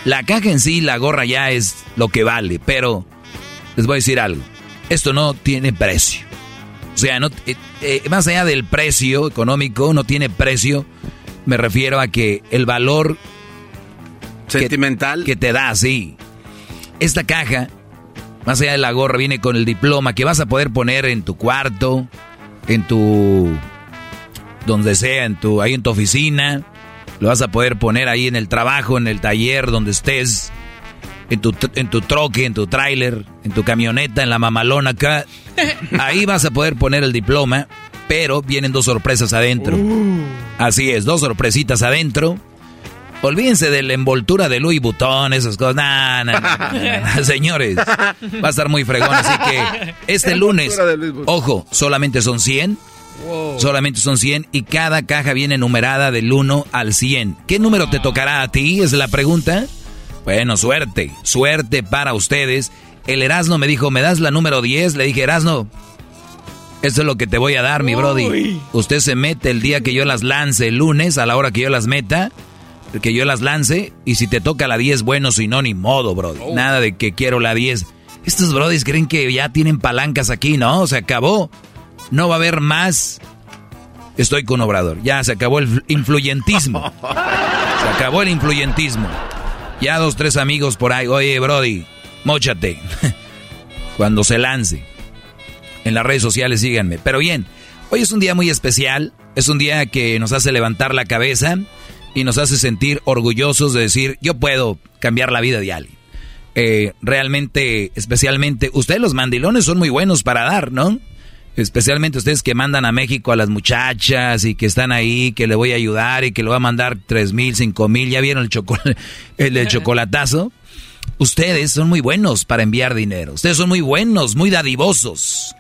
La caja en sí, la gorra ya es lo que vale, pero les voy a decir algo. Esto no tiene precio. O sea, no, eh, eh, más allá del precio económico, no tiene precio. Me refiero a que el valor sentimental que, te da, sí. Esta caja, más allá de la gorra, viene con el diploma que vas a poder poner en tu cuarto, en tu donde sea, en tu ahí en tu oficina, lo vas a poder poner ahí en el trabajo, en el taller, donde estés en tu, en tu troque, en tu tráiler, en tu camioneta, en la mamalona acá. Ahí vas a poder poner el diploma, pero vienen dos sorpresas adentro. Uh. Así es, dos sorpresitas adentro. Olvídense de la envoltura de Louis Vuitton, esas cosas. Nah, nah, Señores, va a estar muy fregón. Así que este lunes, ojo, solamente son 100. Solamente son 100 y cada caja viene numerada del 1 al 100. ¿Qué número te tocará a ti? Es la pregunta. Bueno, suerte, suerte para ustedes. El Erasno me dijo, ¿me das la número 10? Le dije, Erasno, esto es lo que te voy a dar, mi Brody. Usted se mete el día que yo las lance, el lunes, a la hora que yo las meta, que yo las lance, y si te toca la 10, bueno, si no, ni modo, Brody. Oh. Nada de que quiero la 10. Estos Brodis creen que ya tienen palancas aquí, ¿no? Se acabó. No va a haber más estoy con Obrador. Ya se acabó el influyentismo. <laughs> Se acabó el influyentismo. Ya dos, tres amigos por ahí. Oye, Brody, mochate. <laughs> Cuando se lance. En las redes sociales síganme. Pero bien, hoy es un día muy especial. Es un día que nos hace levantar la cabeza y nos hace sentir orgullosos de decir, yo puedo cambiar la vida de alguien. Eh, realmente, especialmente, ustedes los mandilones son muy buenos para dar, ¿no? Especialmente ustedes que mandan a México a las muchachas y que están ahí, que le voy a ayudar y que le voy a mandar tres mil, cinco mil. ¿Ya vieron el, <laughs> el, el <laughs> chocolatazo? Ustedes son muy buenos para enviar dinero. Ustedes son muy buenos, muy dadivosos.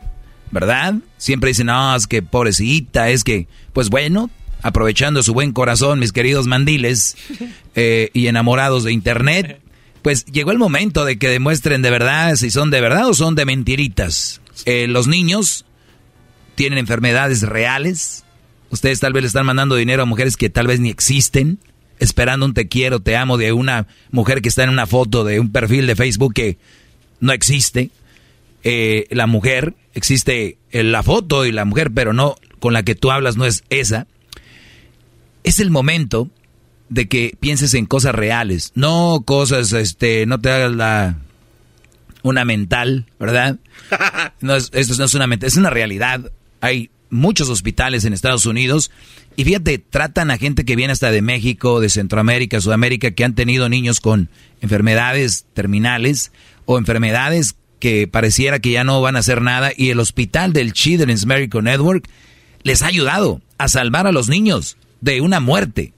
¿Verdad? Siempre dicen, no, es que pobrecita, es que, pues bueno, aprovechando su buen corazón, mis queridos mandiles <laughs> eh, y enamorados de Internet, pues llegó el momento de que demuestren de verdad si son de verdad o son de mentiritas. Eh, los niños tienen enfermedades reales. Ustedes tal vez le están mandando dinero a mujeres que tal vez ni existen, esperando un te quiero, te amo de una mujer que está en una foto de un perfil de Facebook que no existe. Eh, la mujer, existe la foto y la mujer, pero no con la que tú hablas no es esa. Es el momento de que pienses en cosas reales, no cosas, este, no te hagas la una mental, ¿verdad? <laughs> No es, esto no es una mental, es una realidad. Hay muchos hospitales en Estados Unidos y fíjate, tratan a gente que viene hasta de México, de Centroamérica, Sudamérica, que han tenido niños con enfermedades terminales o enfermedades que pareciera que ya no van a hacer nada y el hospital del Children's Medical Network les ha ayudado a salvar a los niños de una muerte.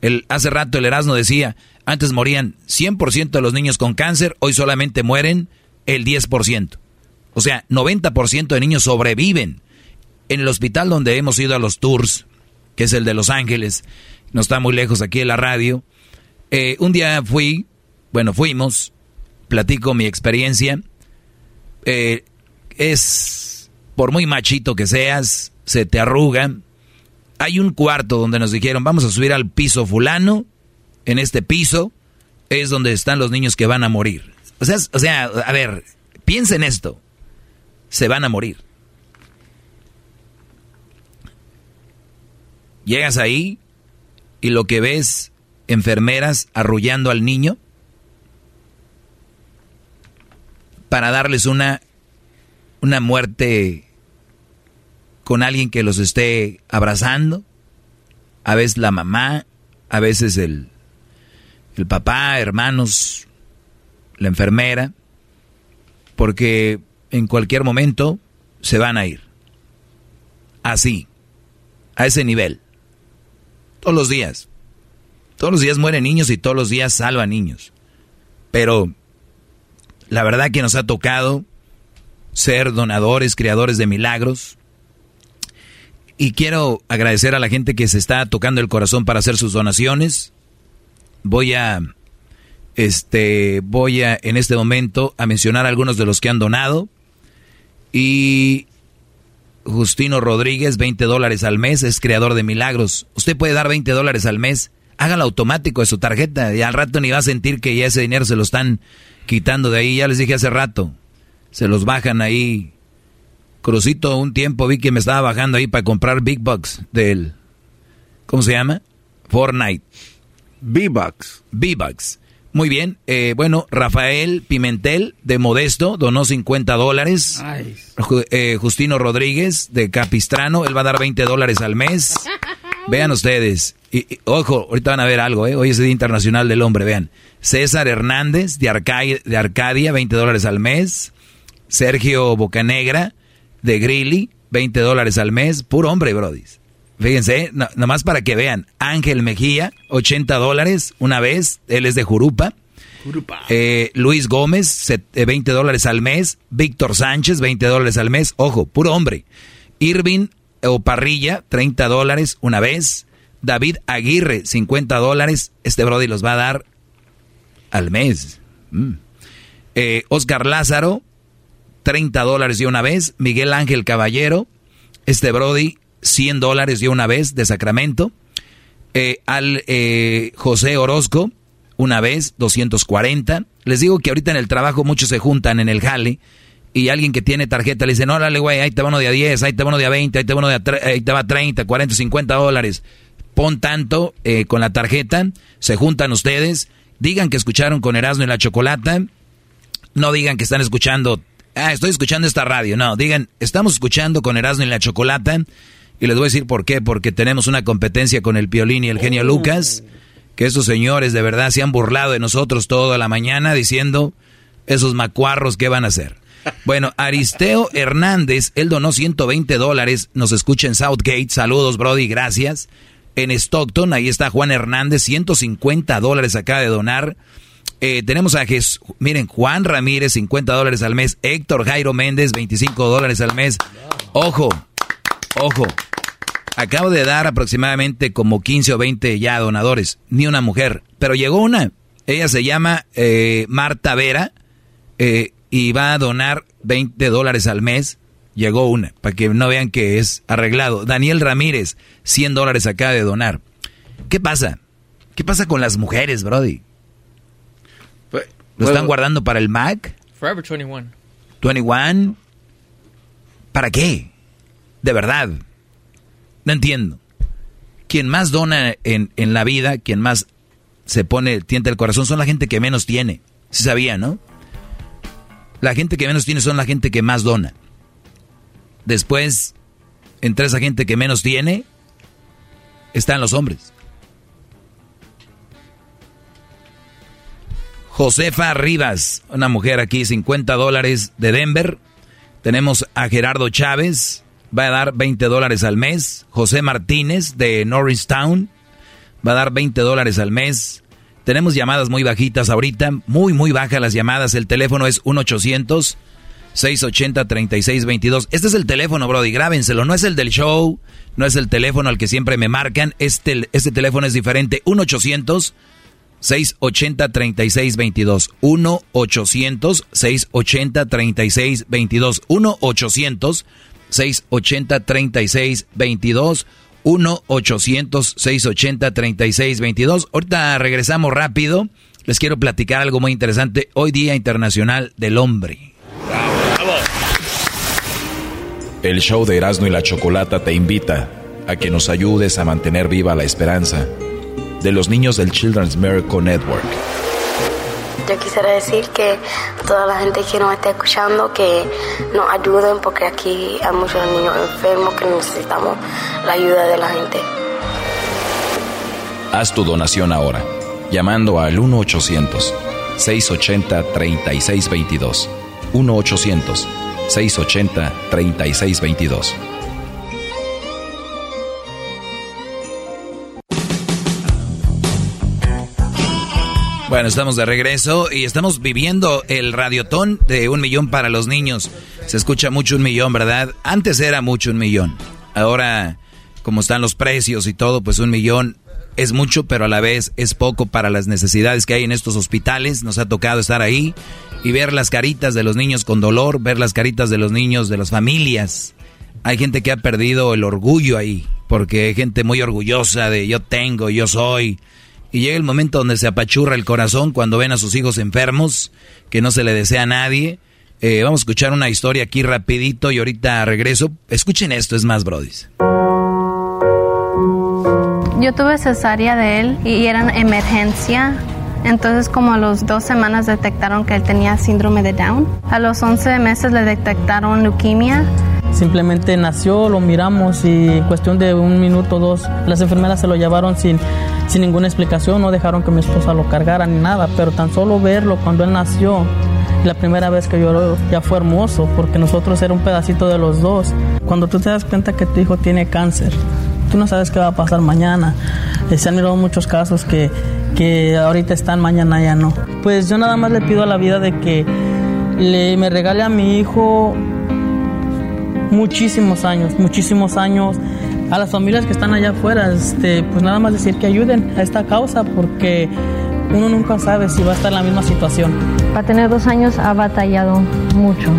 El, hace rato el Erasmo decía, antes morían 100% de los niños con cáncer, hoy solamente mueren el 10%. O sea, 90% de niños sobreviven en el hospital donde hemos ido a los tours, que es el de Los Ángeles, no está muy lejos aquí en la radio. Eh, un día fui, bueno, fuimos, platico mi experiencia. Eh, es, por muy machito que seas, se te arruga. Hay un cuarto donde nos dijeron, vamos a subir al piso fulano. En este piso es donde están los niños que van a morir. O sea, o sea, a ver, piensen esto. Se van a morir. Llegas ahí y lo que ves, enfermeras arrullando al niño para darles una, una muerte con alguien que los esté abrazando. A veces la mamá, a veces el, el papá, hermanos, la enfermera, porque en cualquier momento se van a ir. Así, a ese nivel. Todos los días. Todos los días mueren niños y todos los días salvan niños. Pero la verdad que nos ha tocado ser donadores, creadores de milagros. Y quiero agradecer a la gente que se está tocando el corazón para hacer sus donaciones. Voy a este voy a en este momento a mencionar algunos de los que han donado. Y Justino Rodríguez, 20 dólares al mes, es creador de milagros. Usted puede dar 20 dólares al mes, hágalo automático de su tarjeta y al rato ni va a sentir que ya ese dinero se lo están quitando de ahí. Ya les dije hace rato, se los bajan ahí. Crucito, un tiempo vi que me estaba bajando ahí para comprar Big Bucks del... ¿Cómo se llama? Fortnite. B-Bucks. B-Bucks. Muy bien. Eh, bueno, Rafael Pimentel de Modesto donó 50 dólares. Eh, Justino Rodríguez de Capistrano, él va a dar 20 dólares al mes. <laughs> Vean ustedes. Y, ojo, ahorita van a ver algo, ¿eh? Hoy es el Día Internacional del Hombre, vean. César Hernández de, Arcadia, de Arcadia 20 dólares al mes. Sergio Bocanegra de Grilly, 20 dólares al mes. Puro hombre, brodis. Fíjense, nomás para que vean. Ángel Mejía, 80 dólares una vez. Él es de Jurupa. Jurupa. Eh, Luis Gómez, 20 eh, dólares al mes. Víctor Sánchez, 20 dólares al mes. Ojo, puro hombre. Irving o Parrilla, 30 dólares una vez. David Aguirre, 50 dólares. Este Brody los va a dar al mes. Mm. Eh, Oscar Lázaro, 30 dólares de una vez. Miguel Ángel Caballero, este Brody, 100 dólares de una vez de Sacramento. Eh, al eh, José Orozco, una vez, 240. Les digo que ahorita en el trabajo muchos se juntan en el jale y alguien que tiene tarjeta le dice, no, dale, güey, ahí te va uno de a 10, ahí te va uno de a 20, ahí te va uno de a, ahí te va 30, 40, 50 dólares. Pon tanto eh, con la tarjeta, se juntan ustedes, digan que escucharon con Erasmo y la Chocolata, no digan que están escuchando, ah, estoy escuchando esta radio, no, digan, estamos escuchando con Erasmo y la Chocolata, y les voy a decir por qué, porque tenemos una competencia con el Piolín y el genio Lucas, que esos señores de verdad se han burlado de nosotros toda la mañana diciendo, esos macuarros, ¿qué van a hacer? <laughs> Bueno, Aristeo Hernández, él donó 120 dólares, nos escucha en Southgate, saludos Brody, gracias. En Stockton, ahí está Juan Hernández, 150 dólares acaba de donar. Eh, tenemos a Jesús, miren, Juan Ramírez, 50 dólares al mes. Héctor Jairo Méndez, 25 dólares al mes. Ojo, ojo. Acabo de dar aproximadamente como 15 o 20 ya donadores, ni una mujer, pero llegó una. Ella se llama eh, Marta Vera. Eh, y va a donar 20 dólares al mes. Llegó una, para que no vean que es arreglado. Daniel Ramírez, 100 dólares acaba de donar. ¿Qué pasa? ¿Qué pasa con las mujeres, Brody? Pues, ¿Lo están guardando para el Mac? Forever 21. 21. ¿Para qué? De verdad. No entiendo. Quien más dona en, en la vida, quien más se pone, tienta el corazón, son la gente que menos tiene. Se sabía, ¿no? La gente que menos tiene son la gente que más dona. Después, entre esa gente que menos tiene, están los hombres. Josefa Rivas, una mujer aquí, 50 dólares de Denver. Tenemos a Gerardo Chávez, va a dar 20 dólares al mes. José Martínez de Norristown va a dar 20 dólares al mes. Tenemos llamadas muy bajitas ahorita, muy, muy bajas las llamadas. El teléfono es 1-800-680-3622. Este es el teléfono, Brody, grábenselo. No es el del show, no es el teléfono al que siempre me marcan. Este, este teléfono es diferente. 1-800-680-3622. 1-800-680-3622. 1-800-680-3622. 1-800-680-3622. Ahorita regresamos rápido. Les quiero platicar algo muy interesante. Hoy Día Internacional del Hombre. El show de Erasmo y la Chocolata te invita a que nos ayudes a mantener viva la esperanza de los niños del Children's Miracle Network. Yo quisiera decir que toda la gente que nos está escuchando que nos ayuden porque aquí hay muchos niños enfermos que necesitamos la ayuda de la gente. Haz tu donación ahora, llamando al 1-800-680-3622. 1-800-680-3622. Bueno, estamos de regreso y estamos viviendo el radiotón de un millón para los niños. Se escucha mucho un millón, ¿verdad? Antes era mucho un millón. Ahora, como están los precios y todo, pues un millón es mucho, pero a la vez es poco para las necesidades que hay en estos hospitales. Nos ha tocado estar ahí y ver las caritas de los niños con dolor, ver las caritas de los niños de las familias. Hay gente que ha perdido el orgullo ahí, porque hay gente muy orgullosa de yo tengo, yo soy y llega el momento donde se apachurra el corazón cuando ven a sus hijos enfermos, que no se le desea a nadie. Eh, vamos a escuchar una historia aquí rapidito y ahorita regreso. Escuchen esto, es más, brodis. Yo tuve cesárea de él y era emergencia. Entonces como a los dos semanas detectaron que él tenía síndrome de Down. A los 11 meses le detectaron leucemia. Simplemente nació, lo miramos y en cuestión de un minuto o dos las enfermeras se lo llevaron sin sin ninguna explicación, no dejaron que mi esposa lo cargara ni nada, pero tan solo verlo cuando él nació, la primera vez que lloró ya fue hermoso, porque nosotros era un pedacito de los dos. Cuando tú te das cuenta que tu hijo tiene cáncer, tú no sabes qué va a pasar mañana. Eh, se han ido muchos casos que, que ahorita están, mañana ya no. Pues yo nada más le pido a la vida de que le, me regale a mi hijo muchísimos años, muchísimos años a las familias que están allá afuera, este, pues nada más decir que ayuden a esta causa porque uno nunca sabe si va a estar en la misma situación. Para tener dos años ha batallado mucho.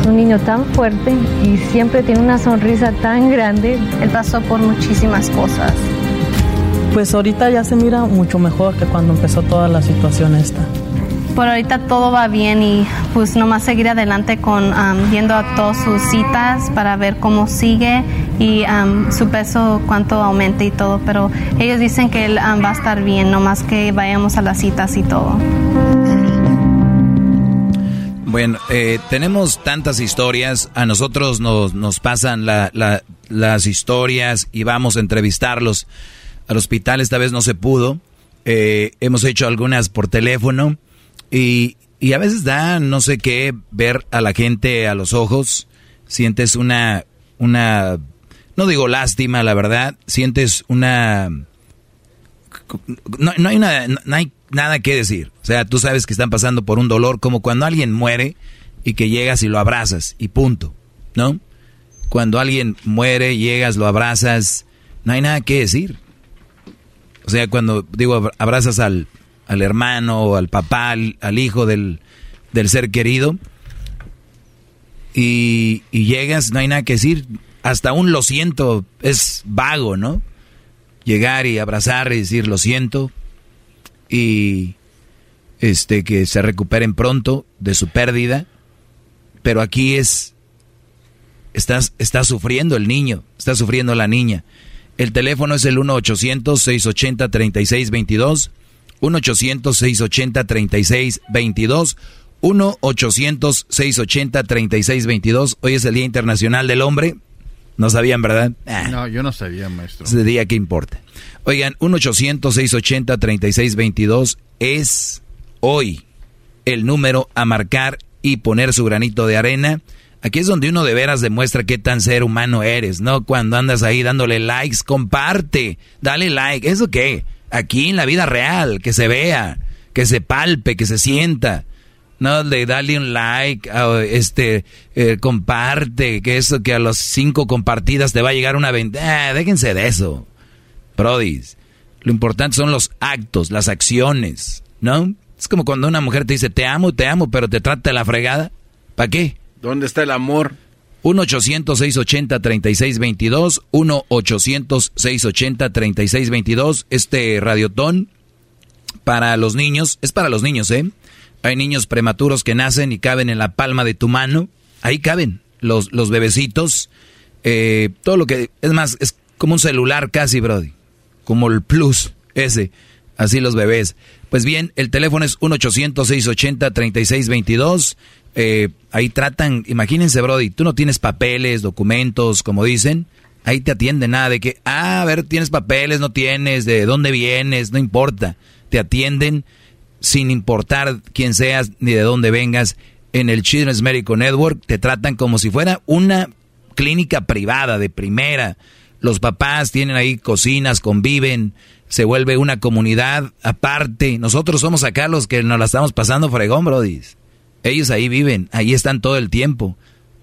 Es un niño tan fuerte y siempre tiene una sonrisa tan grande. Él pasó por muchísimas cosas. Pues ahorita ya se mira mucho mejor que cuando empezó toda la situación esta. Por ahorita todo va bien y pues nomás seguir adelante con um, yendo a todas sus citas para ver cómo sigue y um, su peso cuánto aumente y todo, pero ellos dicen que él um, va a estar bien, nomás que vayamos a las citas y todo. Bueno, eh, tenemos tantas historias, a nosotros nos, nos pasan las historias y vamos a entrevistarlos al hospital, esta vez no se pudo, eh, hemos hecho algunas por teléfono y, y a veces da no sé qué ver a la gente a los ojos, sientes una, una, no digo lástima, la verdad, sientes una... No, no hay nada, no hay nada que decir. O sea, tú sabes que están pasando por un dolor como cuando alguien muere y que llegas y lo abrazas y punto, ¿no? Cuando alguien muere, llegas, lo abrazas, no hay nada que decir. O sea, cuando digo abrazas al, al hermano al papá, al, hijo del, del, ser querido y, y llegas, no hay nada que decir. Hasta un lo siento es vago, ¿no? Llegar y abrazar y decir lo siento, y este que se recuperen pronto de su pérdida. Pero aquí es estás está sufriendo el niño, está sufriendo la niña. El teléfono es el 1-800-680-3622. 1-800-680-3622. 1-800-680-3622. Hoy es el Día Internacional del Hombre. No sabían, ¿verdad? Ah. No, yo no sabía, maestro. Ese día, ¿qué importa? Oigan, 1-800-680-3622 es hoy el número a marcar y poner su granito de arena. Aquí es donde uno de veras demuestra qué tan ser humano eres, ¿no? Cuando andas ahí dándole likes, comparte, dale like. ¿Eso qué? Aquí en la vida real, que se vea, que se palpe, que se sienta. No, de darle un like, este, eh, comparte, que eso que a los cinco compartidas te va a llegar una venta. Ah, déjense de eso, brodis. Lo importante son los actos, las acciones, ¿no? Es como cuando una mujer te dice, te amo, te amo, pero te trata de la fregada. ¿Para qué? ¿Dónde está el amor? 1-800-680-3622, 1-800-680-3622, este radiotón para los niños, es para los niños, ¿eh? Hay niños prematuros que nacen y caben en la palma de tu mano. Ahí caben los, los bebecitos. Eh, todo lo que... Es más, es como un celular casi, Brody. Como el plus ese. Así los bebés. Pues bien, el teléfono es 1-800-680-3622. Eh, ahí tratan, imagínense, Brody, tú no tienes papeles, documentos, como dicen. Ahí te atienden nada de que, ah, a ver, tienes papeles, no tienes, de dónde vienes, no importa. Te atienden sin importar quién seas ni de dónde vengas, en el Children's Medical Network te tratan como si fuera una clínica privada de primera. Los papás tienen ahí cocinas, conviven, se vuelve una comunidad aparte. Nosotros somos acá los que nos la estamos pasando fregón, Brody. Ellos ahí viven, ahí están todo el tiempo.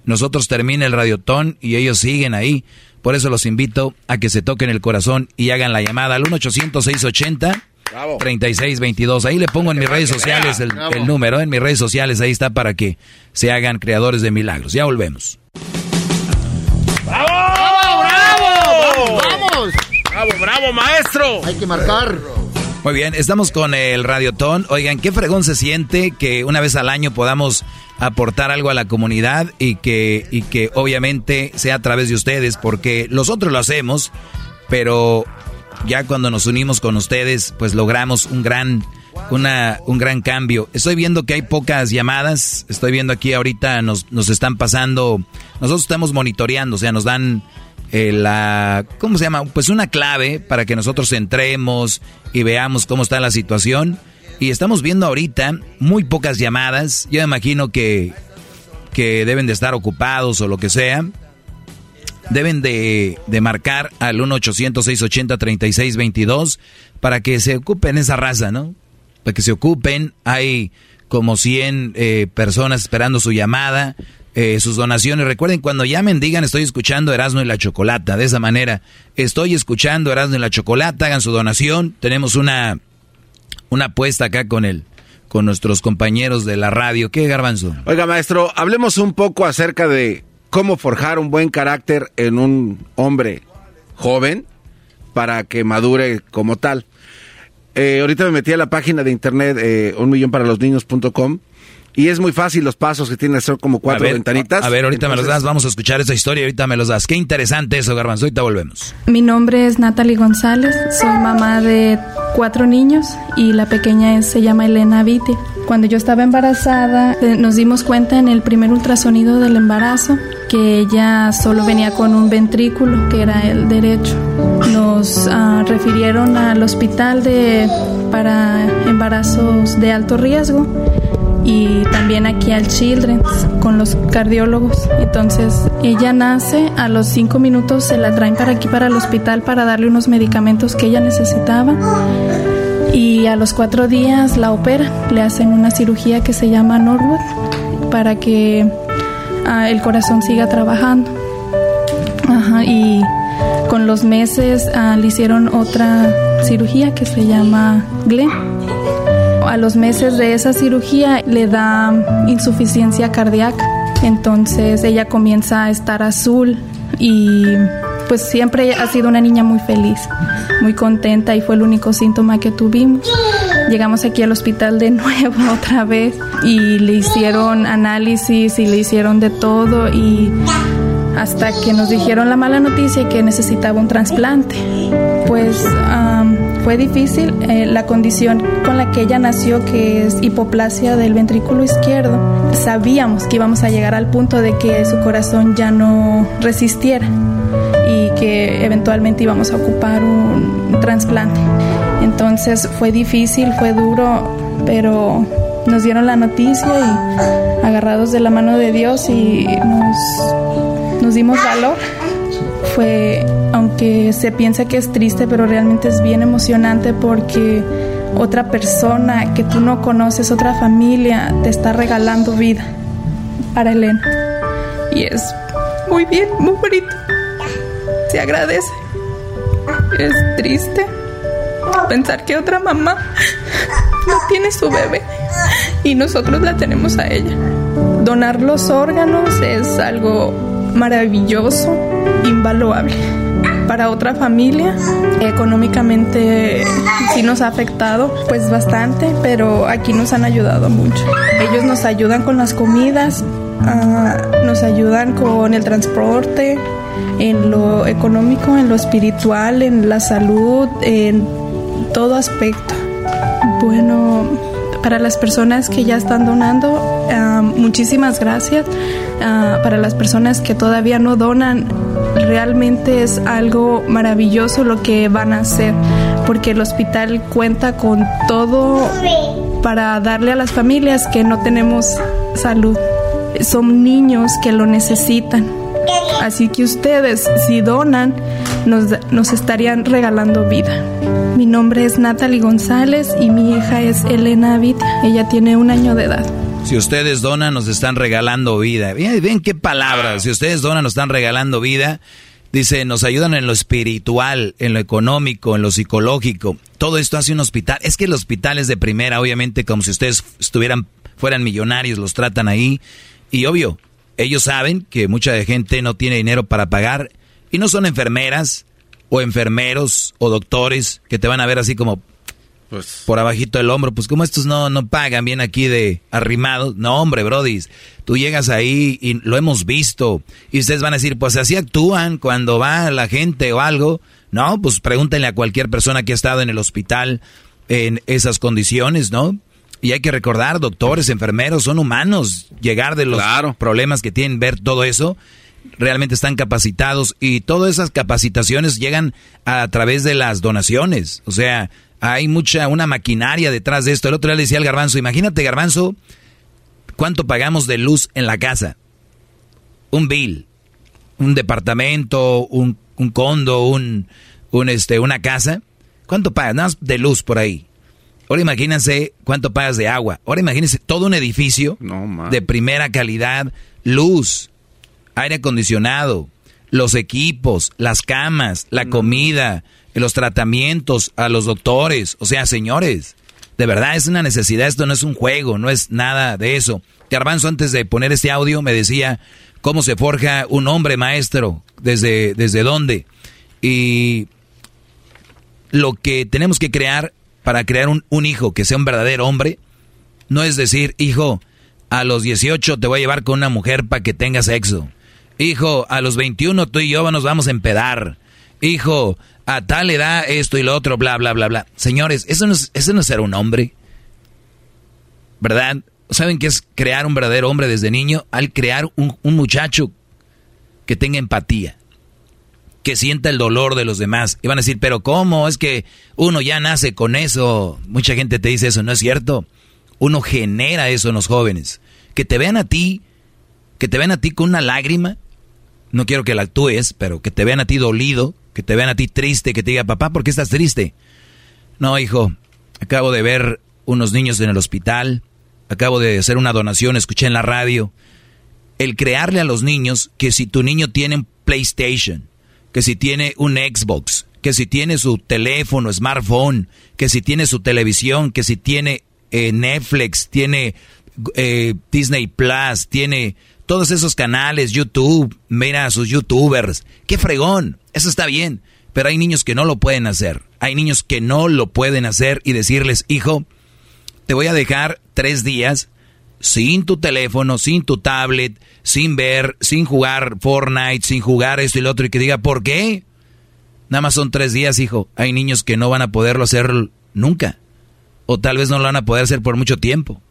Nosotros termina el radiotón y ellos siguen ahí. Por eso los invito a que se toquen el corazón y hagan la llamada al 1 800 680 3622. Ahí le pongo en mis redes sociales el, número, en mis redes sociales, ahí está para que se hagan creadores de milagros. Ya volvemos. ¡Bravo! ¡Bravo! ¡Vamos! ¡Bravo, bravo, maestro! Hay que marcar. Muy bien, estamos con el Radiotón. Oigan, qué fregón se siente que una vez al año podamos aportar algo a la comunidad y que, y que obviamente sea a través de ustedes, porque nosotros lo hacemos, pero ya cuando nos unimos con ustedes, pues logramos un gran, una, un gran cambio. Estoy viendo que hay pocas llamadas, estoy viendo aquí ahorita nos, nos están pasando, nosotros estamos monitoreando, o sea, nos dan eh, la, ¿cómo se llama? Pues una clave para que nosotros entremos y veamos cómo está la situación. Y estamos viendo ahorita muy pocas llamadas, yo imagino que, que deben de estar ocupados o lo que sea deben de, marcar al 1-800-680-3622 para que se ocupen esa raza, ¿no? Para que se ocupen. Hay como 100 eh, personas esperando su llamada, eh, sus donaciones. Recuerden, cuando llamen, digan estoy escuchando Erasmo y la Chocolata. De esa manera, estoy escuchando Erasmo y la Chocolata, hagan su donación. Tenemos una, una apuesta acá con él con nuestros compañeros de la radio. ¿Qué, Garbanzo? Oiga, maestro, hablemos un poco acerca de cómo forjar un buen carácter en un hombre joven para que madure como tal. eh, ahorita me metí a la página de internet eh, un y es muy fácil los pasos que tiene, son como cuatro ventanitas. A ver, ahorita me los das, vamos a escuchar esta historia, ahorita me los das. Qué interesante eso, Garbanzo, ahorita volvemos. Mi nombre es Natalie González, soy mamá de cuatro niños y la pequeña se llama Elena Vite. Cuando yo estaba embarazada, eh, nos dimos cuenta en el primer ultrasonido del embarazo que ella solo venía con un ventrículo, que era el derecho. Nos ah, refirieron al hospital de, para embarazos de alto riesgo y también aquí al Children's con los cardiólogos. Entonces ella nace, a los cinco minutos se la traen para aquí, para el hospital, para darle unos medicamentos que ella necesitaba. Y a los cuatro días la operan, le hacen una cirugía que se llama Norwood para que ah, el corazón siga trabajando. y con los meses ah, le hicieron otra cirugía que se llama Glenn a los meses de esa cirugía le da insuficiencia cardíaca. Entonces ella comienza a estar azul y pues siempre ha sido una niña muy feliz, muy contenta y fue el único síntoma que tuvimos. Llegamos aquí al hospital de <laughs> nuevo otra vez y le hicieron análisis y le hicieron de todo y hasta que nos dijeron la mala noticia que necesitaba un trasplante. Pues fue difícil. Eh, la condición con la que ella nació, que es hipoplasia del ventrículo izquierdo, sabíamos que íbamos a llegar al punto de que su corazón ya no resistiera y que eventualmente íbamos a ocupar un trasplante. Entonces fue difícil, fue duro, pero nos dieron la noticia y agarrados de la mano de Dios y nos, nos dimos valor. Fue aunque se piensa que es triste, pero realmente es bien emocionante porque otra persona que tú no conoces, otra familia, te está regalando vida para Elena. Y es muy bien, muy bonito. Se agradece. Es triste pensar que otra mamá no tiene su bebé y nosotros la tenemos a ella. Donar los órganos es algo maravilloso, invaluable para otra familia. Económicamente sí nos ha afectado pues bastante, pero aquí nos han ayudado mucho. Ellos nos ayudan con las comidas, ah, nos ayudan con el transporte, en lo económico, en lo espiritual, en la salud, en todo aspecto. Bueno, para las personas que ya están donando, ah, muchísimas gracias. Ah, para las personas que todavía no donan, realmente es algo maravilloso lo que van a hacer, porque el hospital cuenta con todo para darle a las familias que no tenemos salud. Son niños que lo necesitan. Así que ustedes, si donan, nos, nos estarían regalando vida. Mi nombre es Natalie González y mi hija es Elena Vita. Ella tiene un año de edad. Si ustedes donan, nos están regalando vida. Ven, qué palabras. Si ustedes donan, nos están regalando vida. Dice, nos ayudan en lo espiritual, en lo económico, en lo psicológico. Todo esto hace un hospital. Es que el hospital es de primera, obviamente, como si ustedes estuvieran, fueran millonarios, los tratan ahí. Y obvio, ellos saben que mucha gente no tiene dinero para pagar. Y no son enfermeras, o enfermeros, o doctores, que te van a ver así como, pues, por abajito del hombro, pues como estos no, no pagan bien aquí de arrimados. No, hombre, Brody, tú llegas ahí y lo hemos visto. Y ustedes van a decir, pues así actúan cuando va la gente o algo. No, pues pregúntenle a cualquier persona que ha estado en el hospital en esas condiciones, ¿no? Y hay que recordar, doctores, enfermeros, son humanos. Llegar de los problemas que tienen, ver todo eso, realmente están capacitados y todas esas capacitaciones llegan a través de las donaciones. O sea, hay mucha, una maquinaria detrás de esto. El otro día le decía al garbanzo, imagínate garbanzo, ¿cuánto pagamos de luz en la casa? Un bill, un departamento, un, un condo, un, un, este, una casa. ¿Cuánto pagas? Nada más de luz por ahí. Ahora imagínense cuánto pagas de agua. Ahora imagínense todo un edificio de primera calidad, luz, aire acondicionado, los equipos, las camas, la comida, los tratamientos, a los doctores. O sea, señores, de verdad es una necesidad, esto no es un juego, no es nada de eso. Garbanzo, antes de poner este audio, me decía cómo se forja un hombre maestro, desde, desde dónde. Y lo que tenemos que crear para crear un, un hijo que sea un verdadero hombre, no es decir, hijo, a los 18 te voy a llevar con una mujer para que tenga sexo. Hijo, a los 21 tú y yo nos vamos a empedar. Hijo, a tal edad esto y lo otro, bla, bla, bla, bla. Señores, eso no es, eso no es ser un hombre. ¿Verdad? ¿Saben qué es crear un verdadero hombre desde niño? Al crear un, un muchacho que tenga empatía, que sienta el dolor de los demás. Y van a decir, pero ¿cómo? Es que uno ya nace con eso. Mucha gente te dice eso, ¿no es cierto? Uno genera eso en los jóvenes. Que te vean a ti, que te vean a ti con una lágrima. No quiero que la actúes, pero que te vean a ti dolido, que te vean a ti triste, que te diga, papá, ¿por qué estás triste? No, hijo, acabo de ver unos niños en el hospital, acabo de hacer una donación, escuché en la radio. El crearle a los niños que si tu niño tiene un PlayStation, que si tiene un Xbox, que si tiene su teléfono, smartphone, que si tiene su televisión, que si tiene eh, Netflix, tiene eh, Disney Plus, tiene todos esos canales, YouTube, mira a sus youtubers. ¡Qué fregón! Eso está bien. Pero hay niños que no lo pueden hacer. Hay niños que no lo pueden hacer y decirles, hijo, te voy a dejar tres días sin tu teléfono, sin tu tablet, sin ver, sin jugar Fortnite, sin jugar esto y lo otro, y que diga, ¿por qué? Nada más son tres días, hijo. Hay niños que no van a poderlo hacer nunca. O tal vez no lo van a poder hacer por mucho tiempo.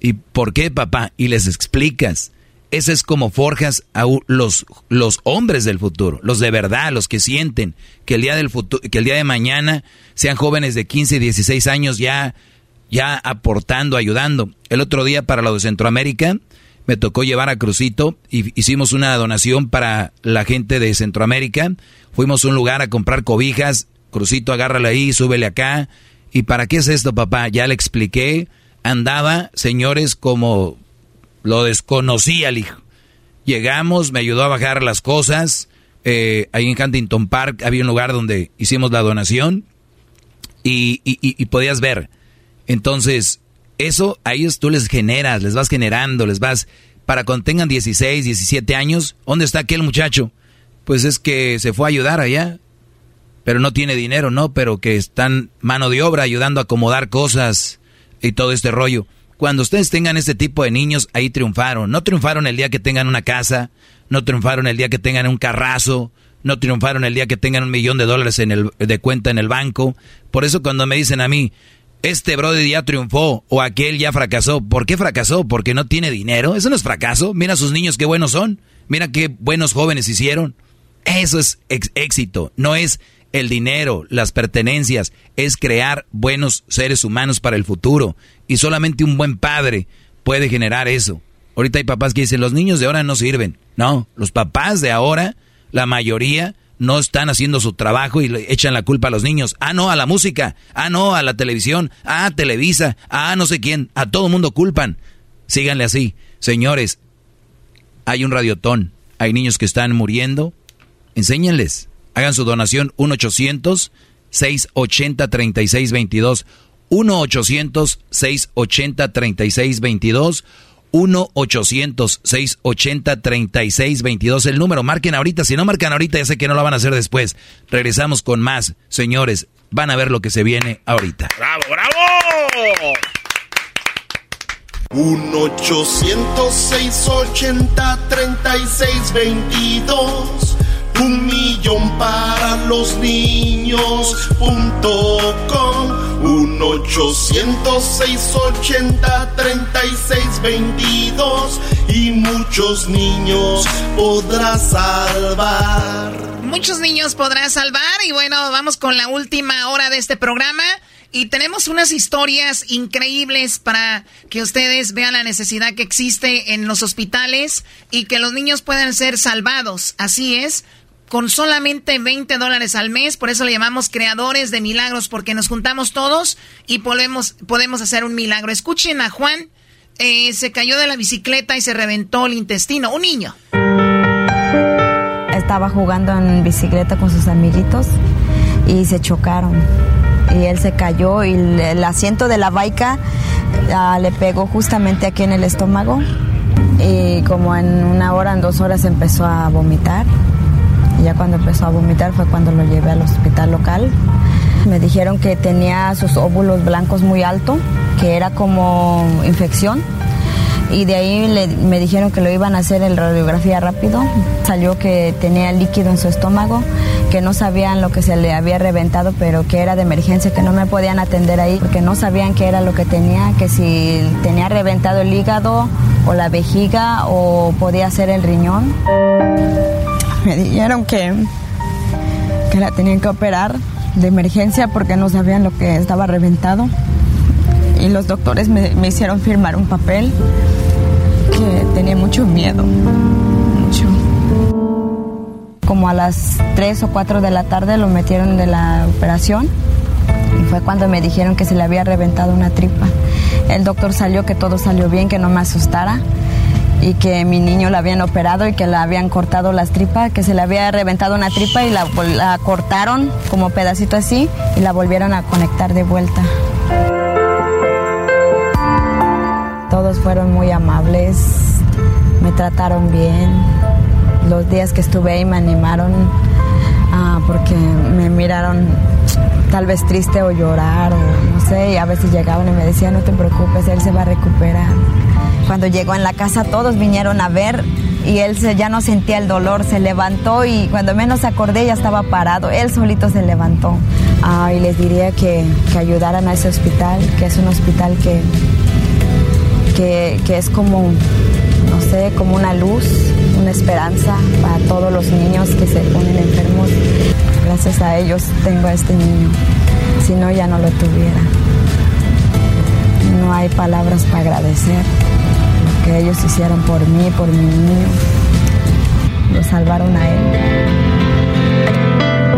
¿Y por qué, papá? Y les explicas. Ese es como forjas a los, los hombres del futuro, los de verdad, los que sienten que el día del futuro, que el día de mañana sean jóvenes de 15 y 16 años ya, ya aportando, ayudando. El otro día para lo de Centroamérica me tocó llevar a Crucito y hicimos una donación para la gente de Centroamérica. Fuimos a un lugar a comprar cobijas. Crucito, agárrala ahí, súbele acá ¿Y para qué es esto, papá? Ya le expliqué. Andaba, señores, como lo desconocía el hijo. Llegamos, me ayudó a bajar las cosas. Eh, ahí en Huntington Park había un lugar donde hicimos la donación y, y, podías ver. Entonces, eso a ellos tú les generas, les vas generando, les vas... Para cuando tengan 16, 17 años, ¿dónde está aquel muchacho? Pues es que se fue a ayudar allá pero no tiene dinero, ¿no? Pero que están mano de obra ayudando a acomodar cosas y todo este rollo. Cuando ustedes tengan este tipo de niños, ahí triunfaron. No triunfaron el día que tengan una casa, no triunfaron el día que tengan un carrazo, no triunfaron el día que tengan un millón de dólares en el, de cuenta en el banco. Por eso cuando me dicen a mí, este brother ya triunfó o aquel ya fracasó, ¿por qué fracasó? ¿Porque no tiene dinero? Eso no es fracaso. Mira a sus niños qué buenos son. Mira qué buenos jóvenes hicieron. Eso es éxito. No es el dinero, las pertenencias, es crear buenos seres humanos para el futuro. Y solamente un buen padre puede generar eso. Ahorita hay papás que dicen, los niños de ahora no sirven. No, los papás de ahora, la mayoría, no están haciendo su trabajo y le echan la culpa a los niños. Ah, no, a la música. Ah, no, a la televisión. Ah, Televisa. Ah, no sé quién. A todo mundo culpan. Síganle así. Señores, hay un radiotón. Hay niños que están muriendo. Enséñenles. Hagan su donación 1-800-680-3622. 1-800-680-3622. 1-800-680-3622. El número, marquen ahorita. Si no marcan ahorita, ya sé que no lo van a hacer después. Regresamos con más. Señores, van a ver lo que se viene ahorita. ¡Bravo, bravo! 1-800-680-3622 un millón para los niños punto com un ochocientos seis ochenta treinta y seis veintidós y muchos niños podrás salvar muchos niños podrás salvar y bueno vamos con la última hora de este programa y tenemos unas historias increíbles para que ustedes vean la necesidad que existe en los hospitales y que los niños puedan ser salvados. Así es, con solamente 20 dólares al mes. Por eso le llamamos creadores de milagros, porque nos juntamos todos y podemos, podemos hacer un milagro. Escuchen a Juan, eh, se cayó de la bicicleta y se reventó el intestino. Un niño. Estaba jugando en bicicleta con sus amiguitos y se chocaron. Y él se cayó y el asiento de la baica ah, le pegó justamente aquí en el estómago. Y como en una hora, en dos horas empezó a vomitar ya cuando empezó a vomitar fue cuando lo llevé al hospital local. Me dijeron que tenía sus óvulos blancos muy alto, que era como infección. Y de ahí me dijeron que lo iban a hacer en radiografía rápido. Salió que tenía líquido en su estómago, que no sabían lo que se le había reventado, pero que era de emergencia, que no me podían atender ahí, porque no sabían qué era lo que tenía, que si tenía reventado el hígado o la vejiga o podía ser el riñón. Me dijeron que, que la tenían que operar de emergencia porque no sabían lo que estaba reventado. Y los doctores me, me hicieron firmar un papel que tenía mucho miedo, mucho. Como a las 3 o 4 de la tarde lo metieron de la operación y fue cuando me dijeron que se le había reventado una tripa. El doctor salió que todo salió bien, que no me asustara y que mi niño la habían operado y que le habían cortado las tripas, que se le había reventado una tripa y la, cortaron como pedacito así y la volvieron a conectar de vuelta. Todos fueron muy amables, me trataron bien. Los días que estuve ahí me animaron ah, porque me miraron tal vez triste o llorar o no sé, y a veces llegaban y me decían, no te preocupes, él se va a recuperar. Cuando llegó en la casa todos vinieron a ver y él ya no sentía el dolor, se levantó y cuando menos acordé ya estaba parado, él solito se levantó. Ah, y les diría que, que ayudaran a ese hospital, que es un hospital que, que, que es como, no sé, como una luz, una esperanza para todos los niños que se ponen enfermos. Gracias a ellos tengo a este niño, si no ya no lo tuviera. No hay palabras para agradecer que ellos hicieron por mí, por mi niño. Lo salvaron a él.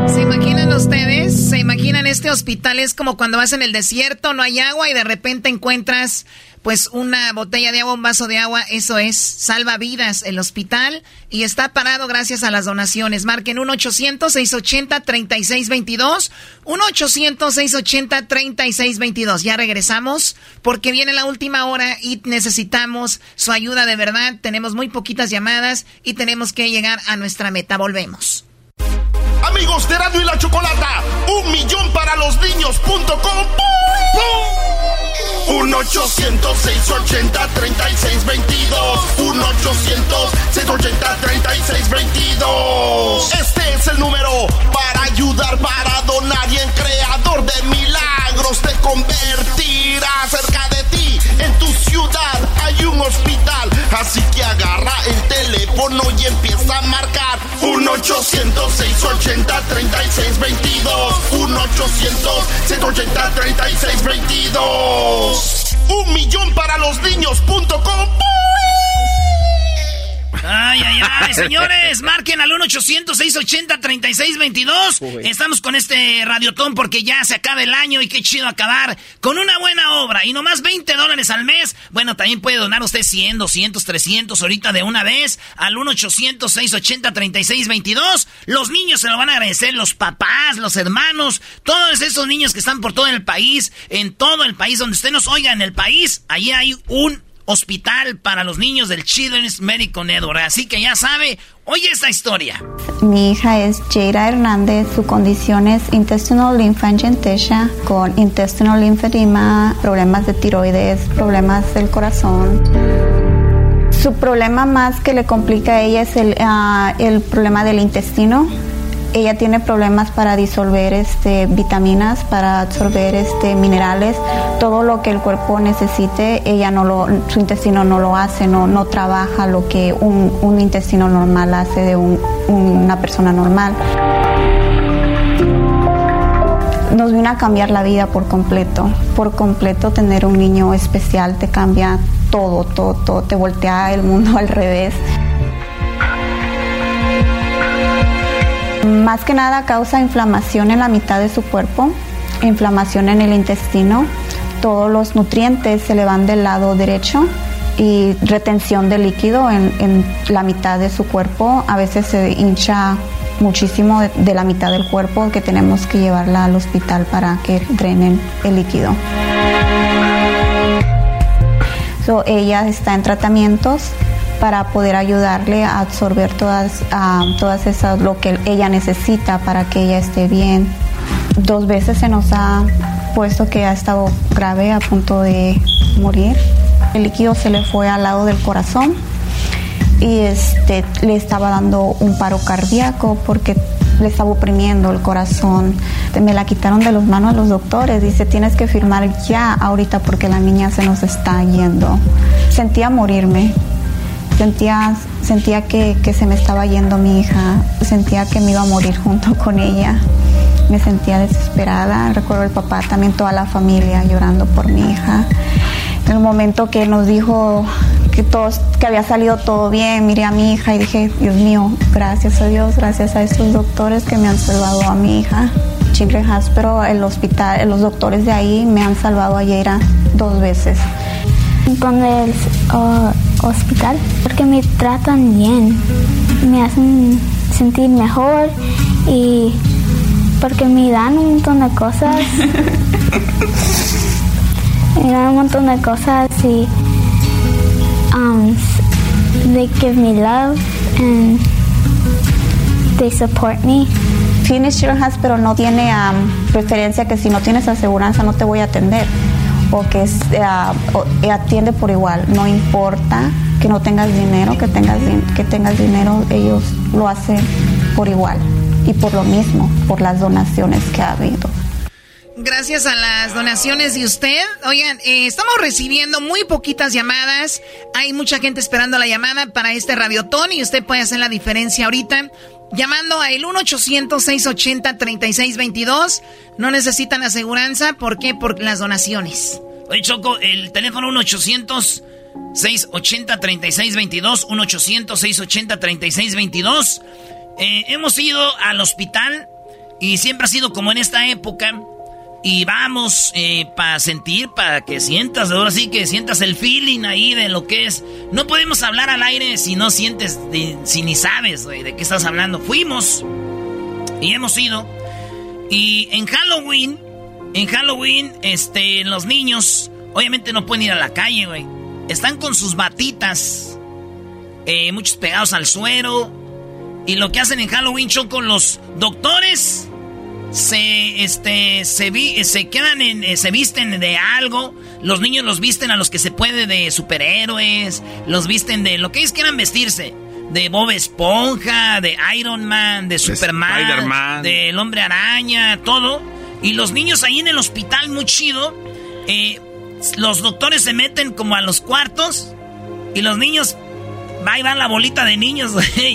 ¿Se imaginan ustedes? ¿Se imaginan este hospital? Es como cuando vas en el desierto, no hay agua y de repente encuentras pues una botella de agua, un vaso de agua. Eso es, salva vidas el hospital y está parado gracias a las donaciones. Marquen 1-800-680-3622. 1-800-680-3622. Ya regresamos porque viene la última hora y necesitamos su ayuda de verdad. Tenemos muy poquitas llamadas y tenemos que llegar a nuestra meta. Volvemos. Amigos de Erasmo y la Chocolata, un millón para los niños.com. 1-800-680-3622. 1-800-680-3622. Este es el número para ayudar, para donar y en creador de milagros te convertirá cerca de ti. En tu ciudad hay un hospital, así que agarra el teléfono y empieza a marcar 1-800-680-3622. 1-800-680-3622. Un millón para los niños.com. Ay, ay, ay, señores, <laughs> marquen al 1-800-680-3622. Estamos con este radiotón porque ya se acaba el año y qué chido acabar con una buena obra. Y nomás 20 dólares al mes. Bueno, también puede donar usted 100, 200, 300 ahorita de una vez al 1-800-680-3622. Los niños se lo van a agradecer, los papás, los hermanos, todos esos niños que están por todo el país, en todo el país, donde usted nos oiga en el país, allí hay un hospital para los niños del Children's Medical Network. Así que ya sabe, oye esta historia. Mi hija es Jaira Hernández. Su condición es intestinal lymphangiectasia con intestinal lymphedema, problemas de tiroides, problemas del corazón. Su problema más que le complica a ella es el, ah, el problema del intestino. Ella tiene problemas para disolver este, vitaminas, para absorber este, minerales, todo lo que el cuerpo necesite, ella no lo, su intestino no lo hace, no, no trabaja lo que un, un intestino normal hace de un- una persona normal. Nos vino a cambiar la vida por completo, por completo tener un niño especial te cambia todo, todo, todo, te voltea el mundo <laughs> al revés. Más que nada causa inflamación en la mitad de su cuerpo, inflamación en el intestino, todos los nutrientes se le van del lado derecho y retención de líquido en, en la mitad de su cuerpo, a veces se hincha muchísimo de, de la mitad del cuerpo que tenemos que llevarla al hospital para que drenen el líquido. So, ella está en tratamientos para poder ayudarle a absorber todas, ah, todas esas, lo que ella necesita para que ella esté bien. dos veces se nos ha puesto que ha estado grave a punto de morir. El líquido se le fue al lado del corazón y este, le estaba dando un paro cardíaco porque le estaba oprimiendo el corazón. Me la quitaron de las manos los doctores. Dice, tienes que firmar ya ahorita porque la niña se nos está yendo. Sentía morirme. Sentía, sentía que, que se me estaba yendo mi hija. Sentía que me iba a morir junto <laughs> con ella. Me sentía desesperada. Recuerdo el papá, también toda la familia llorando por mi hija. En el momento que nos dijo que, todos, que había salido todo bien, miré a mi hija y dije, Dios mío, gracias a Dios, gracias a estos doctores que me han salvado a mi hija. Children's Hospital, el hospital, los doctores de ahí me han salvado a Yeira dos veces. Con el uh, hospital, porque me tratan bien, me hacen sentir mejor y porque me dan un montón de cosas. <laughs> me dan un montón de cosas y um, they give me love and they support me. Phoenix Children's Hospital no tiene um, preferencia que si no tienes aseguranza no te voy a atender o que uh, atiende por igual, no importa que no tengas dinero, que tengas, que tengas dinero, ellos lo hacen por igual y por lo mismo, por las donaciones que ha habido. Gracias a las donaciones de usted. Oigan, eh, estamos recibiendo muy poquitas llamadas. Hay mucha gente esperando la llamada para este radiotón y usted puede hacer la diferencia ahorita. Llamando a el 1-800-680-3622. No necesitan aseguranza. ¿Por qué? Por las donaciones. Oye, Choco, el teléfono 1-800-680-3622. 1-800-680-3622. Eh, hemos ido al hospital y siempre ha sido como en esta época y vamos eh, para sentir, para que sientas, ahora sí que sientas el feeling ahí de lo que es. No podemos hablar al aire si no sientes, si ni sabes de qué estás hablando. Fuimos y hemos ido. Y en Halloween, en Halloween, este, los niños obviamente no pueden ir a la calle, güey. Están con sus batitas, eh, muchos pegados al suero. Y lo que hacen en Halloween con los doctores se este se vi, se quedan en eh, se visten de algo. Los niños los visten a los que se puede de superhéroes. Los visten de lo que ellos quieran vestirse. De Bob Esponja de Iron Man de Superman del Hombre Araña todo. Y los niños ahí en el hospital muy chido eh, los doctores se meten como a los cuartos y los niños ahí van la bolita de niños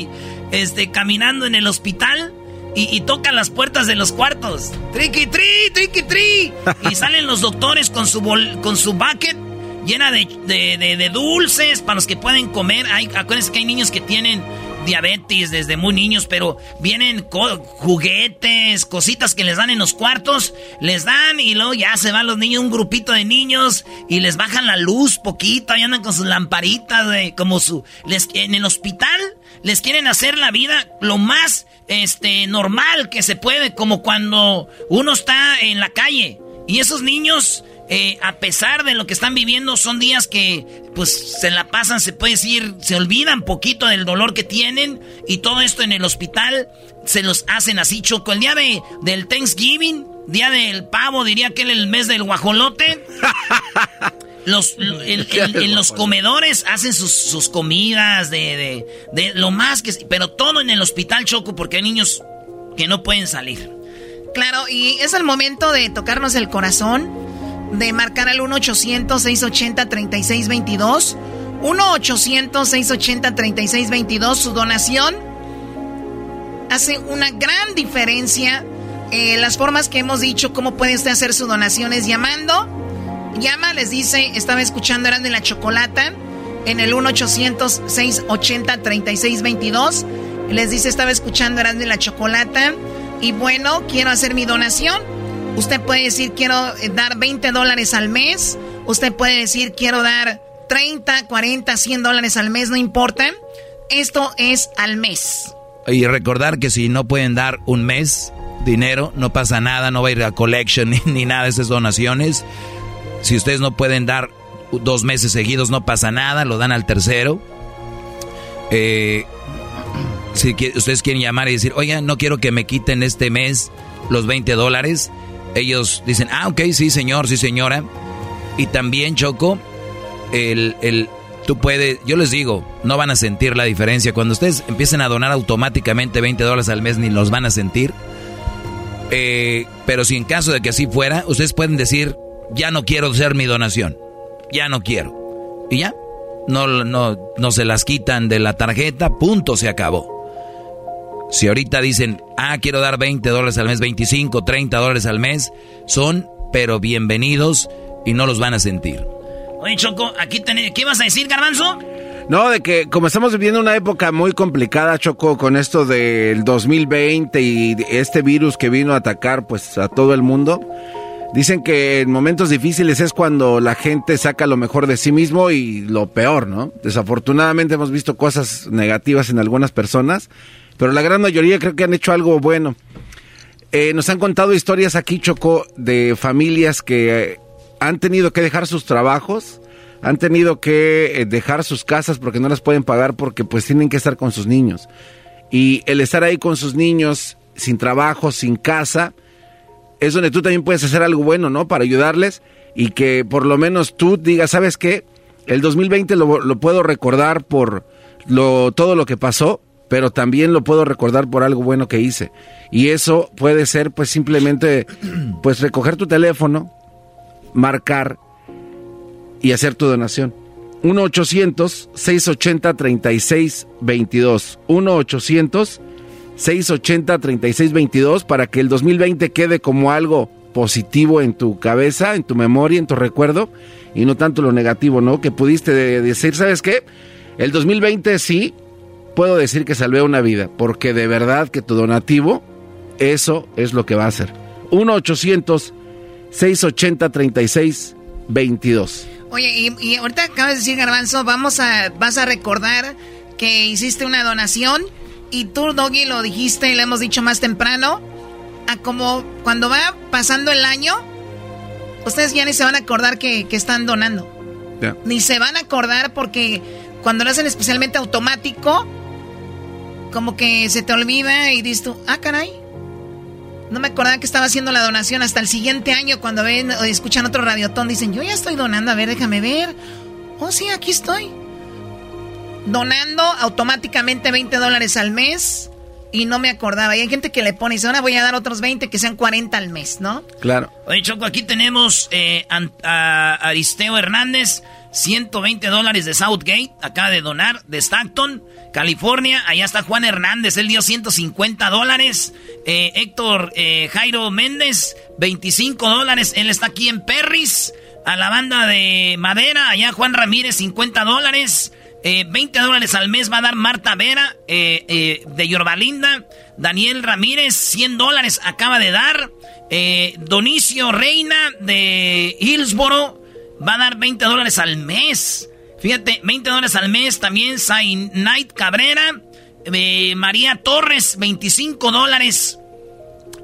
<laughs> este caminando en el hospital y, tocan las puertas de los cuartos. Triqui, tri, triqui, tri. y salen los doctores con su, bol, con su bucket llena de, de, dulces para los que pueden comer. Hay, acuérdense que hay niños que tienen diabetes desde muy niños, pero vienen juguetes, cositas que les dan en los cuartos, les dan y luego ya se van los niños, un grupito de niños y les bajan la luz poquito y andan con sus lamparitas, de, como su... Les, en el hospital les quieren hacer la vida lo más este, normal que se puede, como cuando uno está en la calle. Y esos niños, eh, a pesar de lo que están viviendo, son días que pues se la pasan, se puede decir, se olvidan poquito del dolor que tienen y todo esto en el hospital se los hacen así, Choco. El día de, del Thanksgiving, día del pavo, diría que el mes del guajolote. <laughs> Los, en, los comedores hacen sus, comidas de, lo más que... Pero todo en el hospital choco porque hay niños que no pueden salir. Claro, y es el momento de tocarnos el corazón, de marcar al 1-800-680-3622. 1-800-680-3622, su donación hace una gran diferencia. Eh, las formas que hemos dicho, cómo puede usted hacer su donación es llamando Llama, les dice, estaba escuchando Eran de la Chocolata en el 1-800-680-3622. Les dice, estaba escuchando Eran de la Chocolata y bueno, quiero hacer mi donación. Usted puede decir, quiero eh, dar 20 dólares al mes. Usted puede decir, quiero dar 30, 40, 100 dólares al mes, no importa. Esto es al mes. Y recordar que si no pueden dar un mes dinero, no pasa nada, no va a ir a collection <laughs> ni, ni nada de esas donaciones. Si ustedes no pueden dar dos meses seguidos, no pasa nada, lo dan al tercero. Eh, si ustedes quieren llamar y decir, oiga, no quiero que me quiten este mes los 20 dólares, ellos dicen, ah, ok, sí, señor, sí, señora. Y también, Choco, el, el, tú puedes, yo les digo, no van a sentir la diferencia. Cuando ustedes empiecen a donar automáticamente 20 dólares al mes, ni los van a sentir. Eh, pero si en caso de que así fuera, ustedes pueden decir, ya no quiero hacer mi donación. Ya no quiero. Y ya, no, no, no se las quitan de la tarjeta, punto, se acabó. Si ahorita dicen, ah, quiero dar 20 dólares al mes, 25, 30 dólares al mes, son, pero bienvenidos y no los van a sentir. Choco, aquí ¿qué vas a decir, Garbanzo? No, de que como estamos viviendo una época muy complicada, Choco, con esto del 2020 y este virus que vino a atacar pues a todo el mundo, dicen que en momentos difíciles es cuando la gente saca lo mejor de sí mismo y lo peor, ¿no? Desafortunadamente hemos visto cosas negativas en algunas personas pero la gran mayoría creo que han hecho algo bueno. Eh, nos han contado historias aquí, Choco, de familias que han tenido que dejar sus trabajos, han tenido que eh, dejar sus casas porque no las pueden pagar porque pues tienen que estar con sus niños. Y el estar ahí con sus niños, sin trabajo, sin casa, es donde tú también puedes hacer algo bueno, ¿no? Para ayudarles y que por lo menos tú digas, ¿sabes qué? El 2020 lo, puedo recordar por todo lo que pasó, pero también lo puedo recordar por algo bueno que hice. Y eso puede ser pues simplemente pues recoger tu teléfono, marcar y hacer tu donación. 1-800-680-3622. 1-800-680-3622 para que el 2020 quede como algo positivo en tu cabeza, en tu memoria, en tu recuerdo y no tanto lo negativo, ¿no? Que pudiste decir, ¿sabes qué? El 2020 sí, puedo decir que salvé una vida, porque de verdad que tu donativo, eso es lo que va a hacer. 1-800-680-3622. Oye, y, ahorita acabas de decir, Garbanzo, vamos a, vas a recordar que hiciste una donación y tú, Doggy, lo dijiste y lo hemos dicho más temprano, a como cuando va pasando el año, ustedes ya ni se van a acordar que, están donando. Ni se van a acordar porque cuando lo hacen especialmente automático, como que se te olvida y dices tú, ah, caray. No me acordaba que estaba haciendo la donación hasta el siguiente año cuando ven o escuchan otro radiotón. Dicen, yo ya estoy donando, a ver, déjame ver. Oh, sí, aquí estoy. Donando automáticamente 20 dólares al mes y no me acordaba. Y hay gente que le pone, y dice, ahora voy a dar otros 20 que sean 40 al mes, ¿no? Claro. Oye, Choco, aquí tenemos eh, a Aristeo Hernández. 120 dólares de Southgate, acaba de donar, de Stockton, California. Allá está Juan Hernández, él dio 150 dólares. Eh, Héctor eh, Jairo Méndez, 25 dólares, él está aquí en Perris. A la banda de Madera, allá Juan Ramírez, 50 dólares. 20 eh, dólares al mes va a dar Marta Vera de Yorbalinda. Daniel Ramírez, 100 dólares acaba de dar. Donicio Reina de Hillsboro va a dar 20 dólares al mes. Fíjate, 20 dólares al mes también. Saint Knight Cabrera. Eh, María Torres, 25 dólares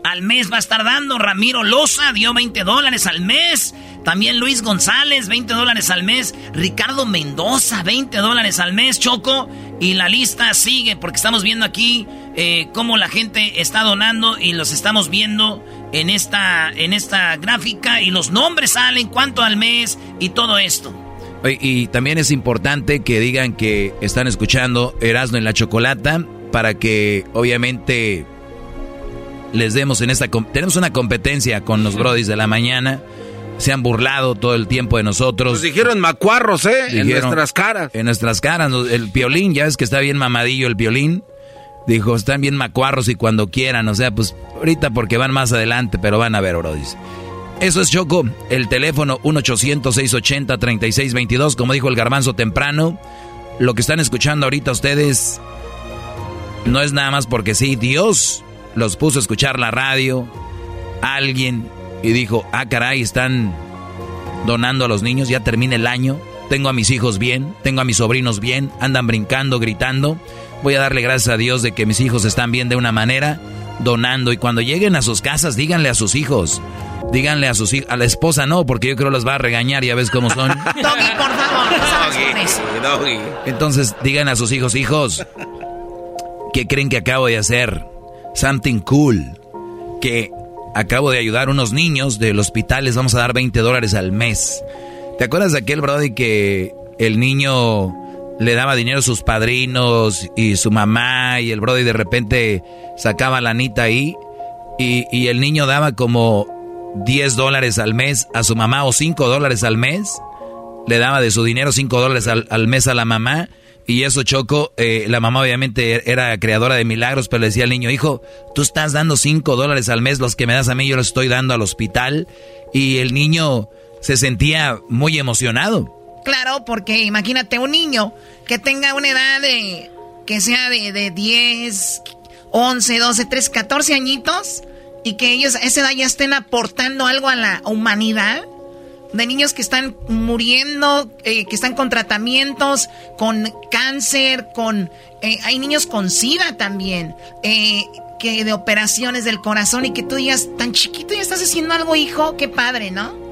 al mes va a estar dando. Ramiro Loza dio 20 dólares al mes. También Luis González, 20 dólares al mes. Ricardo Mendoza, 20 dólares al mes. Choco. Y la lista sigue porque estamos viendo aquí eh, cómo la gente está donando y los estamos viendo en esta, en esta gráfica y los nombres salen, cuánto al mes y todo esto. Y, también es importante que digan que están escuchando Erasmo en la Chocolata para que obviamente les demos en esta... Tenemos una competencia con los brodis de la mañana. Se han burlado todo el tiempo de nosotros. Nos dijeron macuarros, ¿eh? en nuestras caras. En nuestras caras. El violín, ya es que está bien mamadillo el violín. Dijo, están bien macuarros y cuando quieran, o sea, pues ahorita porque van más adelante, pero van a ver, bro, Eso es Choco, el teléfono 1-800-680-3622, como dijo el garbanzo temprano. Lo que están escuchando ahorita ustedes no es nada más porque sí, Dios los puso a escuchar la radio, alguien, y dijo, ah, caray, están donando a los niños, ya termina el año, tengo a mis hijos bien, tengo a mis sobrinos bien, andan brincando, gritando Voy a darle gracias a Dios de que mis hijos están bien de una manera, donando. Y cuando lleguen a sus casas, díganle a sus hijos. Díganle a sus hijos, a la esposa no, porque yo creo los va a regañar, ya ves cómo son. <laughs> Doggy, por favor, Entonces, digan a sus hijos, hijos, ¿Qué creen que acabo de hacer? Something cool. Que acabo de ayudar a unos niños del hospital, les vamos a dar 20 dólares al mes. ¿Te acuerdas de aquel Brody que el niño le daba dinero a sus padrinos y su mamá y el Brody de repente sacaba la anita ahí y, y el niño daba como 10 dólares al mes a su mamá o 5 dólares al mes? Le daba de su dinero 5 dólares al, mes a la mamá y eso Choco, eh, la mamá obviamente era creadora de milagros, pero le decía al niño, hijo, tú estás dando 5 dólares al mes, los que me das a mí yo los estoy dando al hospital y el niño se sentía muy emocionado. Claro, porque imagínate un niño que tenga una edad de, que sea de, de 10, 11, 12, 13, 14 añitos y que ellos a esa edad ya estén aportando algo a la humanidad. De niños que están muriendo, eh, que están con tratamientos, con cáncer, con... Eh, hay niños con SIDA también, eh, que de operaciones del corazón y que tú digas, tan chiquito ya estás haciendo algo, hijo, qué padre, ¿no?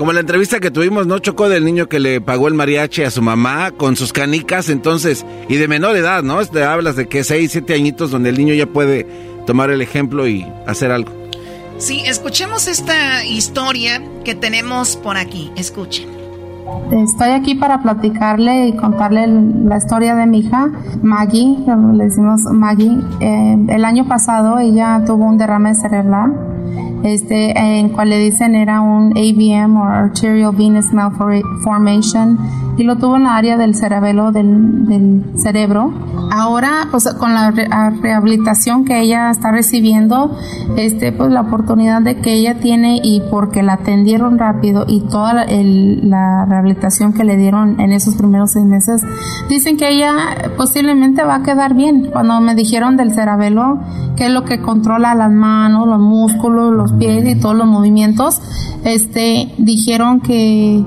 Como la entrevista que tuvimos, ¿no? Chocó del niño que le pagó el mariachi a su mamá con sus canicas, entonces, y de menor edad, ¿no? Te hablas de que 6, 7 añitos donde el niño ya puede tomar el ejemplo y hacer algo. Sí, escuchemos esta historia que tenemos por aquí. Escuchen. Estoy aquí para platicarle y contarle la historia de mi hija, Maggie, le decimos Maggie. Eh, el año pasado ella tuvo un derrame cerebral este, en cual le dicen era un AVM o Arterial Venous Malformation y lo tuvo en la área del cerebelo del, del cerebro. Ahora, pues con la rehabilitación que ella está recibiendo, este, pues la oportunidad de que ella tiene y porque la atendieron rápido y toda la, la rehabilitación que le dieron en esos primeros seis meses, dicen que ella posiblemente va a quedar bien. Cuando me dijeron del cerebelo, que es lo que controla las manos, los músculos, los pies y todos los movimientos, este, dijeron que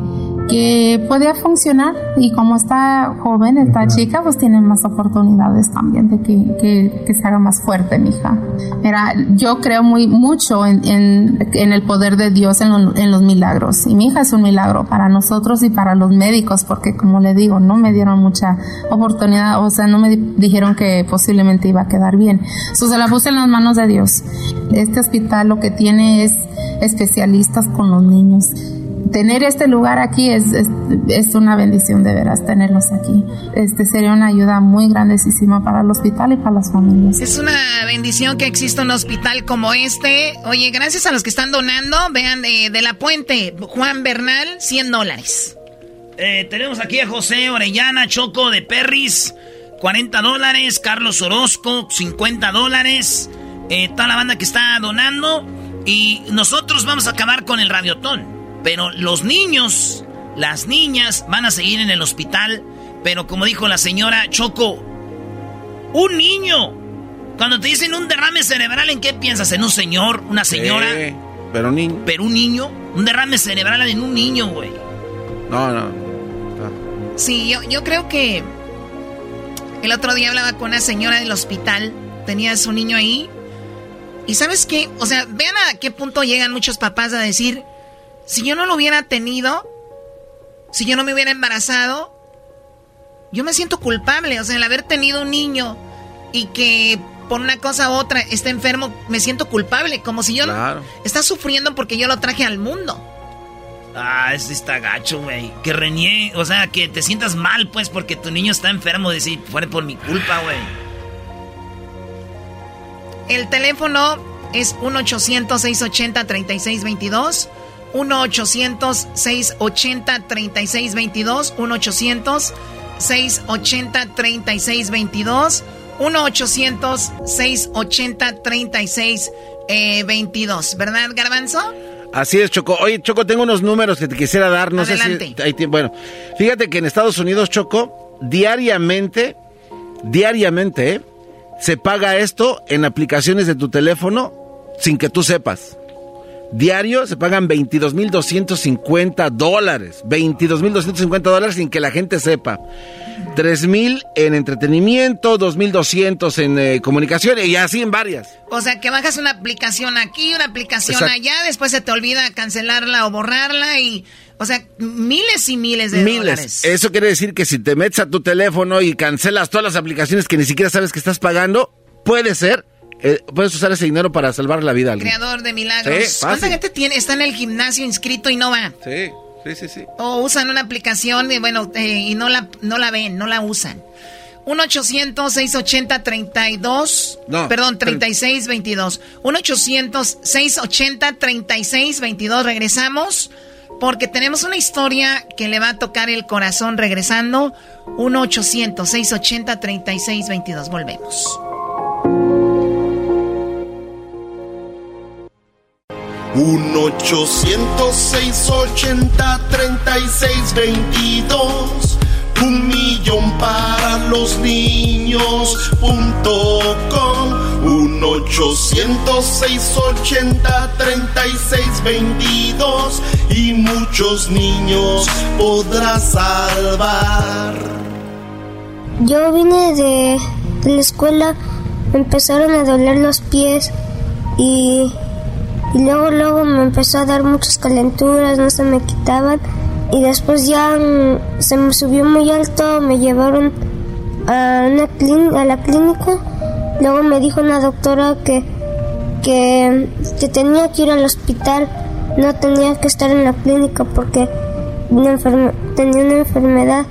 que podía funcionar y como está joven, está chica, pues tiene más oportunidades también de que, que, se haga más fuerte mi hija. Mira, yo creo muy mucho en, en, el poder de Dios en, en, los milagros y mi hija es un milagro para nosotros y para los médicos porque como le digo, no me dieron mucha oportunidad, o sea, no me dijeron que posiblemente iba a quedar bien. Eso se la puse en las manos de Dios. Este hospital lo que tiene es especialistas con los niños tener este lugar aquí es, es, una bendición de veras tenerlos aquí. Este sería una ayuda muy grandísima para el hospital y para las familias. Es una bendición que exista un hospital como este. Oye, gracias a los que están donando, vean de, de la puente, Juan Bernal, 100 dólares. Eh, tenemos aquí a José Orellana, Choco de Perris, 40 dólares, Carlos Orozco, 50 dólares, eh, toda la banda que está donando. Y nosotros vamos a acabar con el radiotón. Pero los niños, las niñas van a seguir en el hospital. Pero como dijo la señora Choco, un niño. Cuando te dicen un derrame cerebral, ¿en qué piensas? ¿En un señor? ¿Una señora? pero un niño. Pero un niño. Un derrame cerebral en un niño, güey. No, no. Sí, yo, yo creo que el otro día hablaba con una señora del hospital. Tenía a su niño ahí. Y sabes qué? O sea, vean a qué punto llegan muchos papás a decir, si yo no lo hubiera tenido, si yo no me hubiera embarazado, yo me siento culpable. O sea, el haber tenido un niño y que por una cosa u otra esté enfermo, me siento culpable. Como si yo está sufriendo porque yo lo traje al mundo. Ah, ese está gacho, güey. Que reniegue, o sea, que te sientas mal, pues, porque tu niño está enfermo. Decir, fue por mi culpa, güey. El teléfono es 1-800-680-3622. 1-800-680-3622. 1-800-680-3622. 1-800-680-3622. ¿Verdad, Garbanzo? Así es, Choco. Oye, Choco, tengo unos números que te quisiera dar. No sé si hay tiempo. Bueno, fíjate que en Estados Unidos, Choco, diariamente, diariamente, ¿eh? se paga esto en aplicaciones de tu teléfono sin que tú sepas diario se pagan 22.250 dólares. 22.250 dólares sin que la gente sepa. 3.000 en entretenimiento, 2.200 en eh, comunicación y así en varias. O sea, que bajas una aplicación aquí, una aplicación allá, después se te olvida cancelarla o borrarla y... O sea, miles y miles de miles. dólares. Eso quiere decir que si te metes a tu teléfono y cancelas todas las aplicaciones que ni siquiera sabes que estás pagando, puede ser, eh, puedes usar ese dinero para salvar la vida a alguien. Creador de milagros. Sí, ¿Cuánta gente tiene, está en el gimnasio inscrito y no va? Sí, sí, sí, sí. O usan una aplicación y bueno, eh, y no la, no la ven, no la usan. 1-800-680-32. No, perdón, tre- 3622. 1-800-680-3622. Regresamos porque tenemos una historia que le va a tocar el corazón regresando. 1-800-680-3622. Volvemos. 1-800-680-3622 Un millón para los niños punto com. 1-800-680-3622 Y muchos niños podrás salvar. Yo vine de, de la escuela, empezaron a doler los pies y, y luego luego me empezó a dar muchas calenturas, no se me quitaban y después ya mm, se me subió muy alto, me llevaron a, una clín- a la clínica, luego me dijo una doctora que, que, que tenía que ir al hospital, no tenía que estar en la clínica porque tenía una enfermedad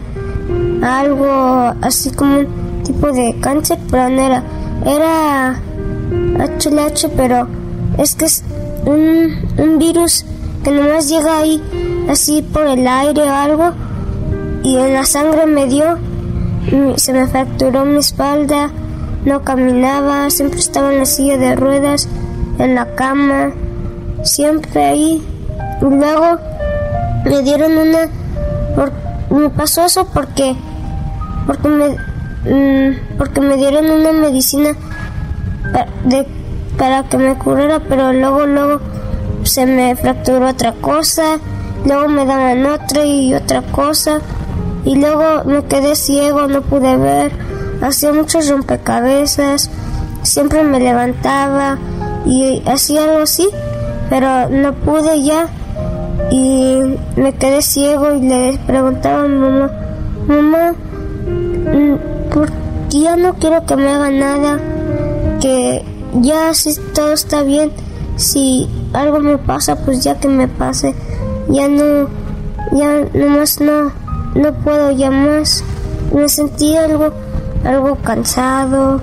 algo así como un tipo de cáncer, pero no era. Era HLH, pero es que un, un virus que nomás llega ahí así por el aire o algo y en la sangre me dio, se me fracturó mi espalda, no caminaba, siempre estaba en la silla de ruedas, en la cama, siempre ahí. Y luego me dieron una por- me pasó eso porque porque me mm, porque me dieron una medicina de, para que me curara pero luego luego se me fracturó otra cosa luego me daban otra y otra cosa y luego me quedé ciego no pude ver hacía muchos rompecabezas siempre me levantaba y hacía algo así pero no pude ya y me quedé ciego y le preguntaba a mi mamá, mamá, mm, ¿por qué ya no quiero que me haga nada? Que ya si todo está bien, si algo me pasa, pues ya que me pase, ya no, ya nomás no, no puedo ya más. Me sentí algo, algo cansado,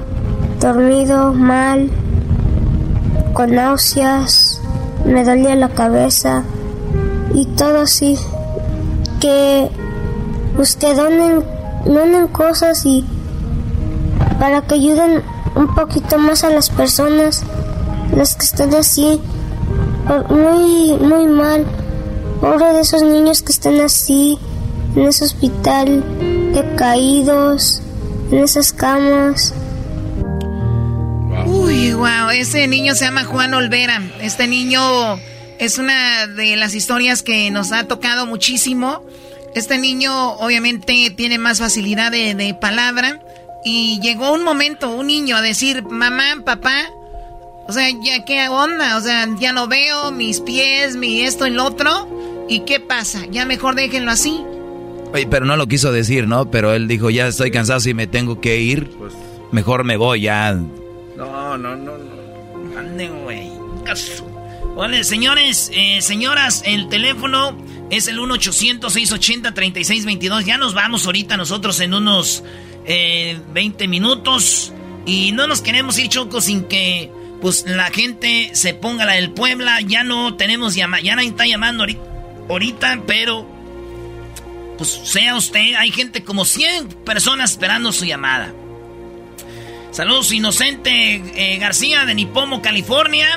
dormido, mal, con náuseas, me dolía la cabeza y todo así. Que pues que donen, donen cosas y para que ayuden un poquito más a las personas, las que están así, muy, muy mal. Pobre de esos niños que están así, en ese hospital, decaídos, en esas camas. Uy, wow, ese niño se llama Juan Olvera. Este niño es una de las historias que nos ha tocado muchísimo. Este niño obviamente tiene más facilidad de, de palabra y llegó un momento, un niño a decir, mamá, papá, o sea, ya qué onda, o sea, ya no veo mis pies, mi esto y lo otro, y qué pasa, ya mejor déjenlo así. Oye, pero no lo quiso decir, ¿no? Pero él dijo, ya estoy cansado, si me tengo que ir, mejor me voy ya. No, no, no, no. Ande, güey. Vale, señores, eh, señoras, el teléfono es el 1-800-680-3622. Ya nos vamos ahorita nosotros en unos eh, 20 minutos. Y no nos queremos ir, Choco, sin que pues la gente se ponga la del Puebla. Ya no tenemos llama, ya nadie está llamando ahorita, ahorita, pero pues sea usted, hay gente como 100 personas esperando su llamada. Saludos, Inocente eh, García de Nipomo, California.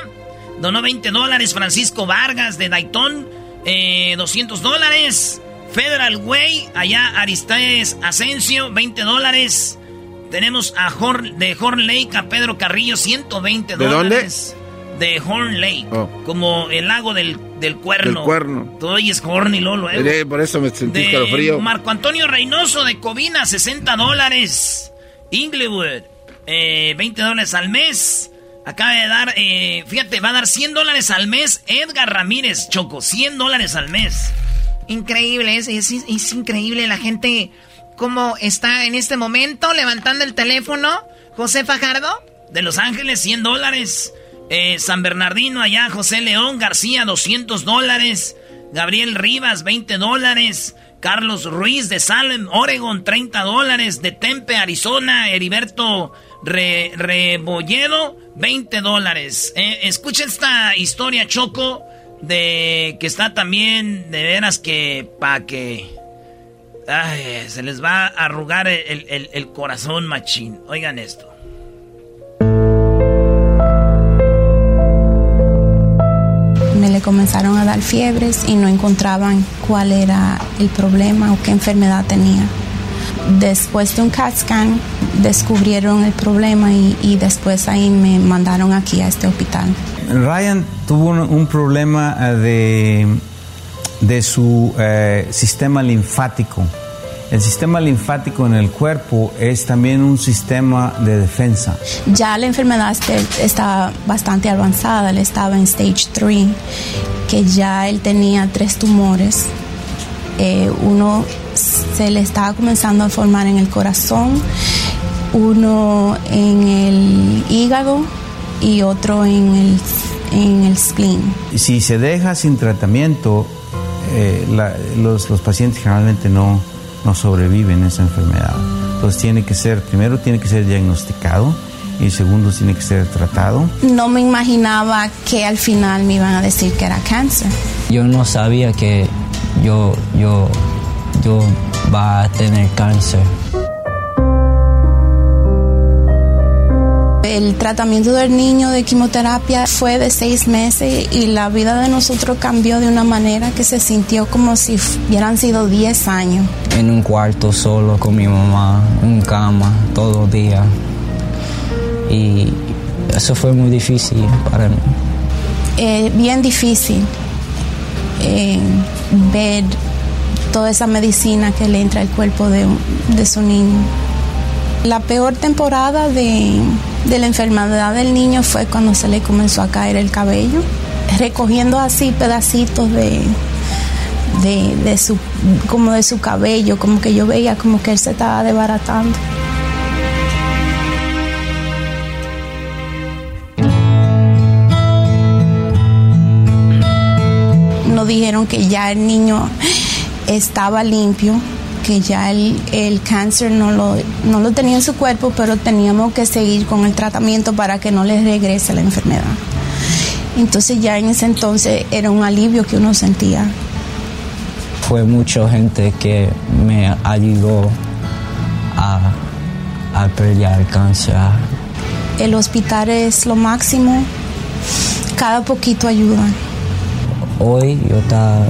Donó 20 dólares. Francisco Vargas de Dayton, eh, 200 dólares. Federal Way, allá Aristides Asensio, 20 dólares. Tenemos a Horn, de Horn Lake a Pedro Carrillo, 120 ¿De dónde? dólares. De Horn Lake. Oh. Como el lago del, del cuerno. Del cuerno. Todo ahí es Horn y Lolo, ¿eh? Por eso me sentí escalofrío. Marco Antonio Reynoso de Covina, 60 dólares. Inglewood, eh, 20 dólares al mes. Acaba de dar, eh, fíjate, va a dar 100 dólares al mes. Edgar Ramírez, Choco, 100 dólares al mes. Increíble, es, es, es increíble la gente cómo está en este momento levantando el teléfono. José Fajardo, de Los Ángeles, 100 dólares. Eh, San Bernardino, allá José León García, 200 dólares. Gabriel Rivas, 20 dólares. Carlos Ruiz de Salem, Oregon, 30 dólares. De Tempe, Arizona, Heriberto Rebolledo, 20 dólares. Eh, escucha esta historia, Choco, de que está también, de veras que, pa' que... Se les va a arrugar el corazón, machín. Oigan esto. Me le comenzaron a dar fiebres y no encontraban cuál era el problema o qué enfermedad tenía. Después de un CAT scan descubrieron el problema y, después ahí me mandaron aquí a este hospital. Ryan tuvo un, problema eh, de, de su eh, sistema linfático. El sistema linfático en el cuerpo es también un sistema de defensa. Ya la enfermedad este, está bastante avanzada, él estaba en stage 3, que ya él tenía tres tumores. Eh, uno se le estaba comenzando a formar en el corazón, uno en el hígado y otro en el, en el spleen. Si se deja sin tratamiento, eh, los, los pacientes generalmente no, no sobreviven esa enfermedad. Entonces tiene que ser, primero tiene que ser diagnosticado y segundo tiene que ser tratado. No me imaginaba que al final me iban a decir que era cáncer. Yo no sabía que yo, yo, yo va a tener cáncer. El tratamiento del niño de quimioterapia fue de seis meses y la vida de nosotros cambió de una manera que se sintió como si hubieran sido diez años. En un cuarto solo con mi mamá, en cama, todo los días. Y eso fue muy difícil para mí. Eh, bien difícil eh, ver toda esa medicina que le entra al cuerpo de, de su niño. La peor temporada de, de la enfermedad del niño fue cuando se le comenzó a caer el cabello, recogiendo así pedacitos de, de, su, como de su cabello, como que yo veía como que él se estaba desbaratando. Nos dijeron que ya el niño estaba limpio, que ya el, el cáncer no lo, no lo tenía en su cuerpo, pero teníamos que seguir con el tratamiento para que no le regrese la enfermedad. Entonces ya en ese entonces era un alivio que uno sentía. Fue mucha gente que me ayudó a, a pelear el cáncer. El hospital es lo máximo, cada poquito ayuda. Hoy yo estaba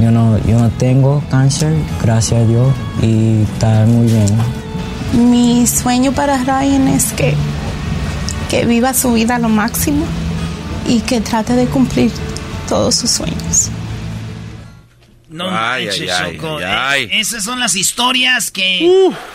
yo no, yo no tengo cáncer, gracias a Dios, y está muy bien. Mi sueño para Ryan es que, que viva su vida lo máximo y que trate de cumplir todos sus sueños. No ay, eh, Esas son las historias que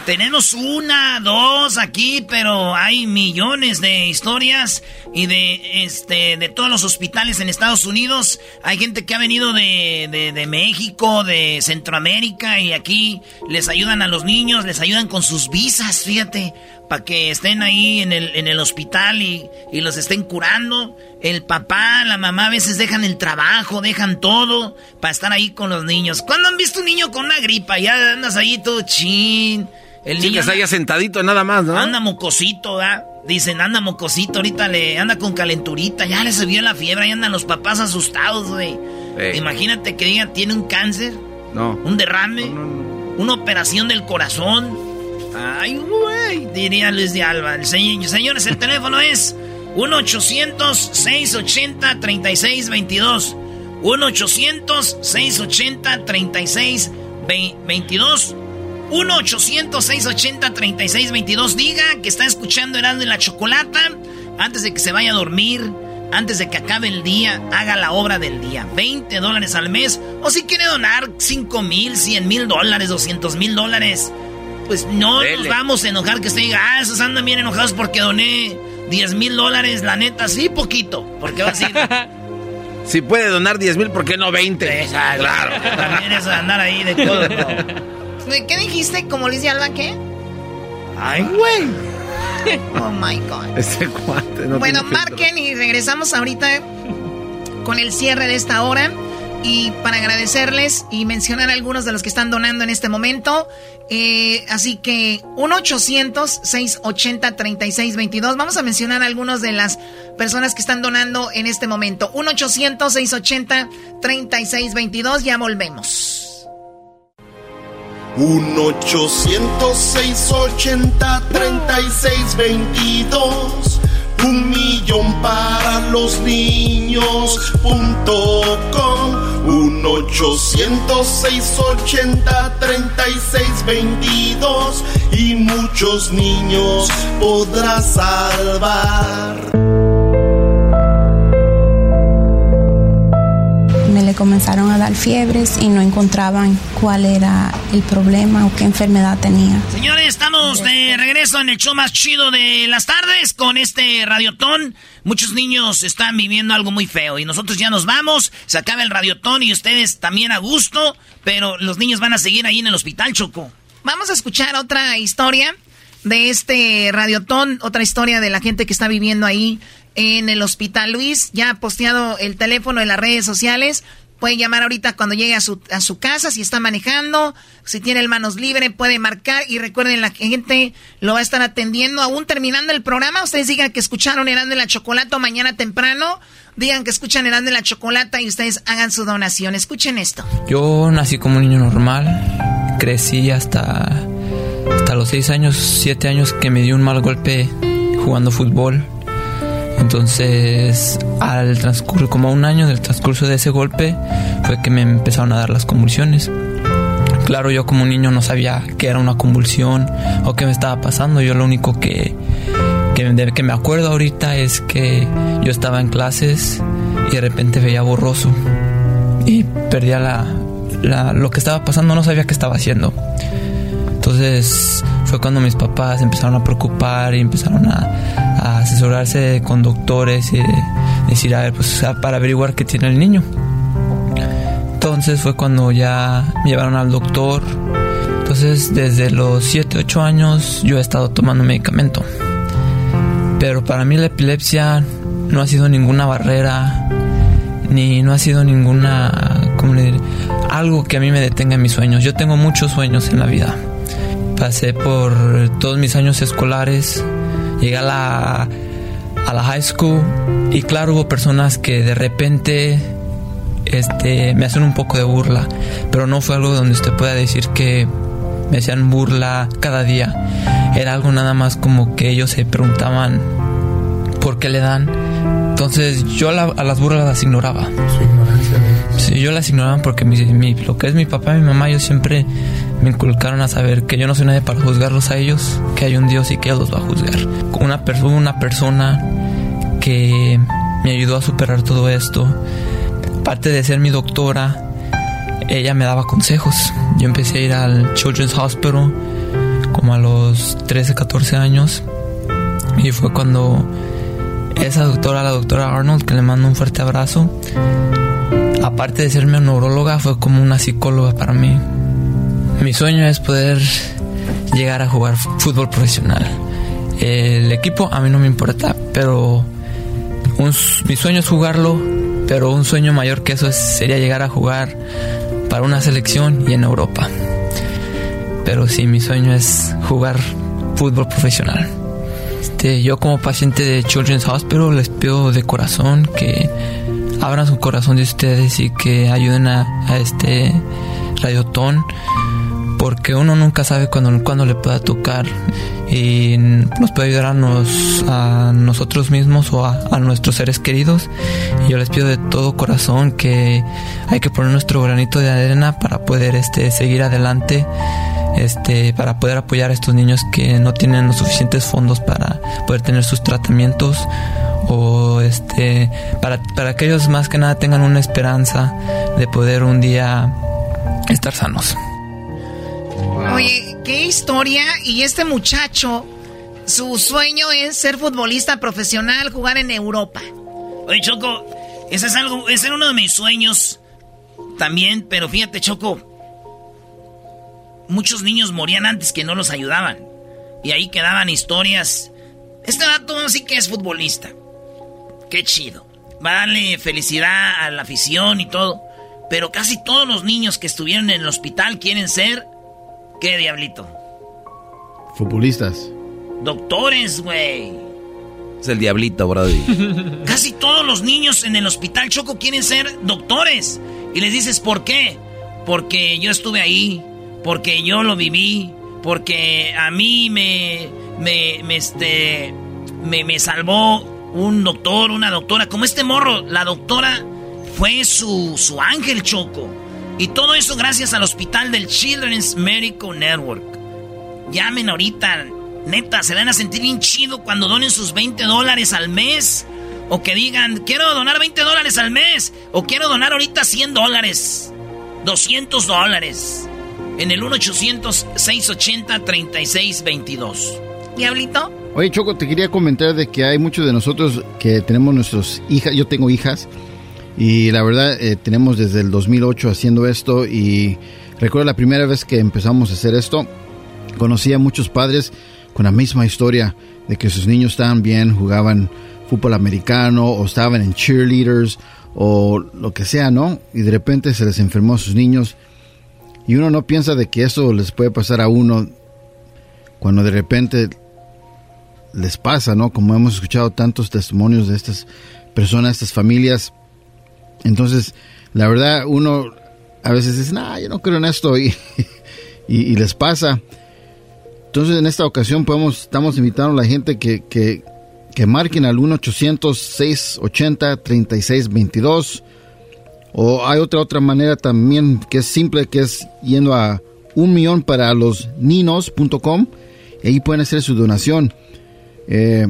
tenemos una, dos aquí, pero hay millones de historias y de este de todos los hospitales en Estados Unidos. Hay gente que ha venido de, de, México, de Centroamérica y aquí les ayudan a los niños, les ayudan con sus visas, fíjate, para que estén ahí en el, en el hospital y, y los estén curando. El papá, la mamá a veces dejan el trabajo, dejan todo para estar ahí con los niños. ¿Cuándo han visto un niño con una gripa? Ya andas ahí todo chin. El niño que está ahí sentadito nada más, ¿no? Anda mocosito, ¿verdad? Dicen, anda mocosito, ahorita le anda con calenturita, ya le subió la fiebre, ahí andan los papás asustados, güey. Imagínate que digan, tiene un cáncer. No. Un derrame. Una operación del corazón. Ay, güey, diría Luis de Alba. El señor, señores, el teléfono es 1-800-680-3622. 1-800-680-3622. 1-800-680-3622. Diga que está escuchando Herando en la Chocolata. Antes de que se vaya a dormir, antes de que acabe el día, haga la obra del día. 20 dólares al mes. O si quiere donar 5 mil, 100 mil dólares, 200 mil dólares. Pues no nos vamos a enojar que usted diga, ah, esos andan bien enojados porque doné 10 mil dólares, la neta, sí, poquito. Porque va a decir. si puede donar 10 mil, ¿por qué no 20? claro. <laughs> También es andar ahí de todo. ¿Qué dijiste? ¿Como Liz Alba qué? Ay, güey. Oh my God. Este cuate no Bueno, filtro. marquen y regresamos ahorita con el cierre de esta hora. Y para agradecerles y mencionar a algunos de los que están donando en este momento. Eh, así que 1-800-680-3622. Vamos a mencionar a algunos de las personas que están donando en este momento. 1-800-680-3622. Ya volvemos. 1-800-680-3622 Un millón para los niños punto com 1-800-680-3622 Y muchos niños podrás salvar le comenzaron a dar fiebres y no encontraban cuál era el problema o qué enfermedad tenía. Señores, estamos de regreso en el show más chido de las tardes con este radiotón. Muchos niños están viviendo algo muy feo y nosotros ya nos vamos. Se acaba el radiotón y ustedes también a gusto, pero los niños van a seguir ahí en el hospital, Choco. Vamos a escuchar otra historia de este radiotón, otra historia de la gente que está viviendo ahí en el hospital. Luis ya ha posteado el teléfono en las redes sociales. Puede llamar ahorita cuando llegue a su, a su casa, si está manejando, si tiene el manos libre, puede marcar. Y recuerden, la gente lo va a estar atendiendo. Aún terminando el programa, ustedes digan que escucharon Herando de la Chocolata mañana temprano. Digan que escuchan Herando de la Chocolata y ustedes hagan su donación. Escuchen esto. Yo nací como un niño normal, crecí hasta, hasta los 6 años, 7 años que me dio un mal golpe jugando fútbol. Entonces, al transcurso, como a un año del transcurso de ese golpe, fue que me empezaron a dar las convulsiones. Claro, yo como niño no sabía qué era una convulsión o qué me estaba pasando. Yo lo único que, que, que me acuerdo ahorita es que yo estaba en clases y de repente veía borroso y perdía la, la- lo que estaba pasando, no sabía qué estaba haciendo. Entonces fue cuando mis papás empezaron a preocupar y empezaron a, asesorarse con doctores y decir, a ver, pues para averiguar qué tiene el niño. Entonces fue cuando ya me llevaron al doctor. Entonces desde los 7, 8 años yo he estado tomando medicamento. Pero para mí la epilepsia no ha sido ninguna barrera, ni no ha sido ninguna, ¿cómo le diré? Algo que a mí me detenga en mis sueños. Yo tengo muchos sueños en la vida. Pasé por todos mis años escolares, llegué a la, a la high school y claro, hubo personas que de repente este, me hacen un poco de burla, pero no fue algo donde usted pueda decir que me hacían burla cada día. Era algo nada más como que ellos se preguntaban por qué le dan. Entonces yo a, la- a las burlas las ignoraba. Yo las ignoraba porque mi, lo que es mi papá y mi mamá, ellos siempre me inculcaron a saber que yo no soy nadie para juzgarlos a ellos, que hay un Dios y que Él los va a juzgar. Una, per- una persona que me ayudó a superar todo esto, aparte de ser mi doctora, ella me daba consejos. Yo empecé a ir al Children's Hospital como a los 13, 14 años y fue cuando esa doctora, la doctora Arnold, que le mando un fuerte abrazo, aparte de ser mi neuróloga, fue como una psicóloga para mí. Mi sueño es poder llegar a jugar fútbol profesional. El equipo a mí no me importa, pero mi sueño es jugarlo, pero un sueño mayor que eso es- sería llegar a jugar para una selección y en Europa. Pero sí, mi sueño es jugar fútbol profesional. Este, yo como paciente de Children's Hospital les pido de corazón que abran su corazón de ustedes y que ayuden a, este radiotón porque uno nunca sabe cuándo, cuándo le pueda tocar y nos puede ayudar a, nos, a nosotros mismos o a, a nuestros seres queridos. Yo les pido de todo corazón que hay que poner nuestro granito de arena para poder este, seguir adelante, este, para poder apoyar a estos niños que no tienen los suficientes fondos para poder tener sus tratamientos o este para, para que ellos más que nada tengan una esperanza de poder un día estar sanos. Oye, qué historia. Y este muchacho, su sueño es ser futbolista profesional, jugar en Europa. Oye, Choco, ese es algo, ese era uno de mis sueños también, pero fíjate, Choco, muchos niños morían antes que no los ayudaban. Y ahí quedaban historias Este dato sí que es futbolista. Qué chido. Va a darle felicidad a la afición y todo. Pero casi todos los niños que estuvieron en el hospital quieren ser. ¿Qué diablito? Futbolistas. Doctores, güey. Es el diablito, Brody. <laughs> Casi todos los niños en el hospital Choco quieren ser doctores. Y les dices, ¿por qué? Porque yo estuve ahí, porque yo lo viví, porque a mí me, me, me, este, me, me salvó un doctor, una doctora, como este morro, la doctora fue su, su ángel Choco. Y todo eso gracias al hospital del Children's Medical Network. Llamen ahorita, neta, se van a sentir bien chido cuando donen sus 20 dólares al mes. O que digan, quiero donar 20 dólares al mes. O quiero donar ahorita 100 dólares. 200 dólares. En el 1-800-680-3622. ¿Diablito? Oye, Choco, te quería comentar de que hay muchos de nosotros que tenemos nuestros hijas. Yo tengo hijas. Y la verdad, eh, tenemos desde el 2008 haciendo esto. Y recuerdo la primera vez que empezamos a hacer esto. Conocí a muchos padres con la misma historia de que sus niños estaban bien, jugaban fútbol americano o estaban en cheerleaders o lo que sea, ¿no? Y de repente se les enfermó a sus niños y uno no piensa de que eso les puede pasar a uno cuando de repente les pasa, ¿no? Como hemos escuchado tantos testimonios de estas personas, estas familias. Entonces, la verdad, uno a veces dice, nah, yo no creo en esto y, <laughs> y, les pasa. Entonces, en esta ocasión podemos, estamos invitando a la gente que, que, que marquen al 1-800-680-3622. O hay otra otra manera también que es simple, que es yendo a un millón para los ninos.com ahí pueden hacer su donación. Eh,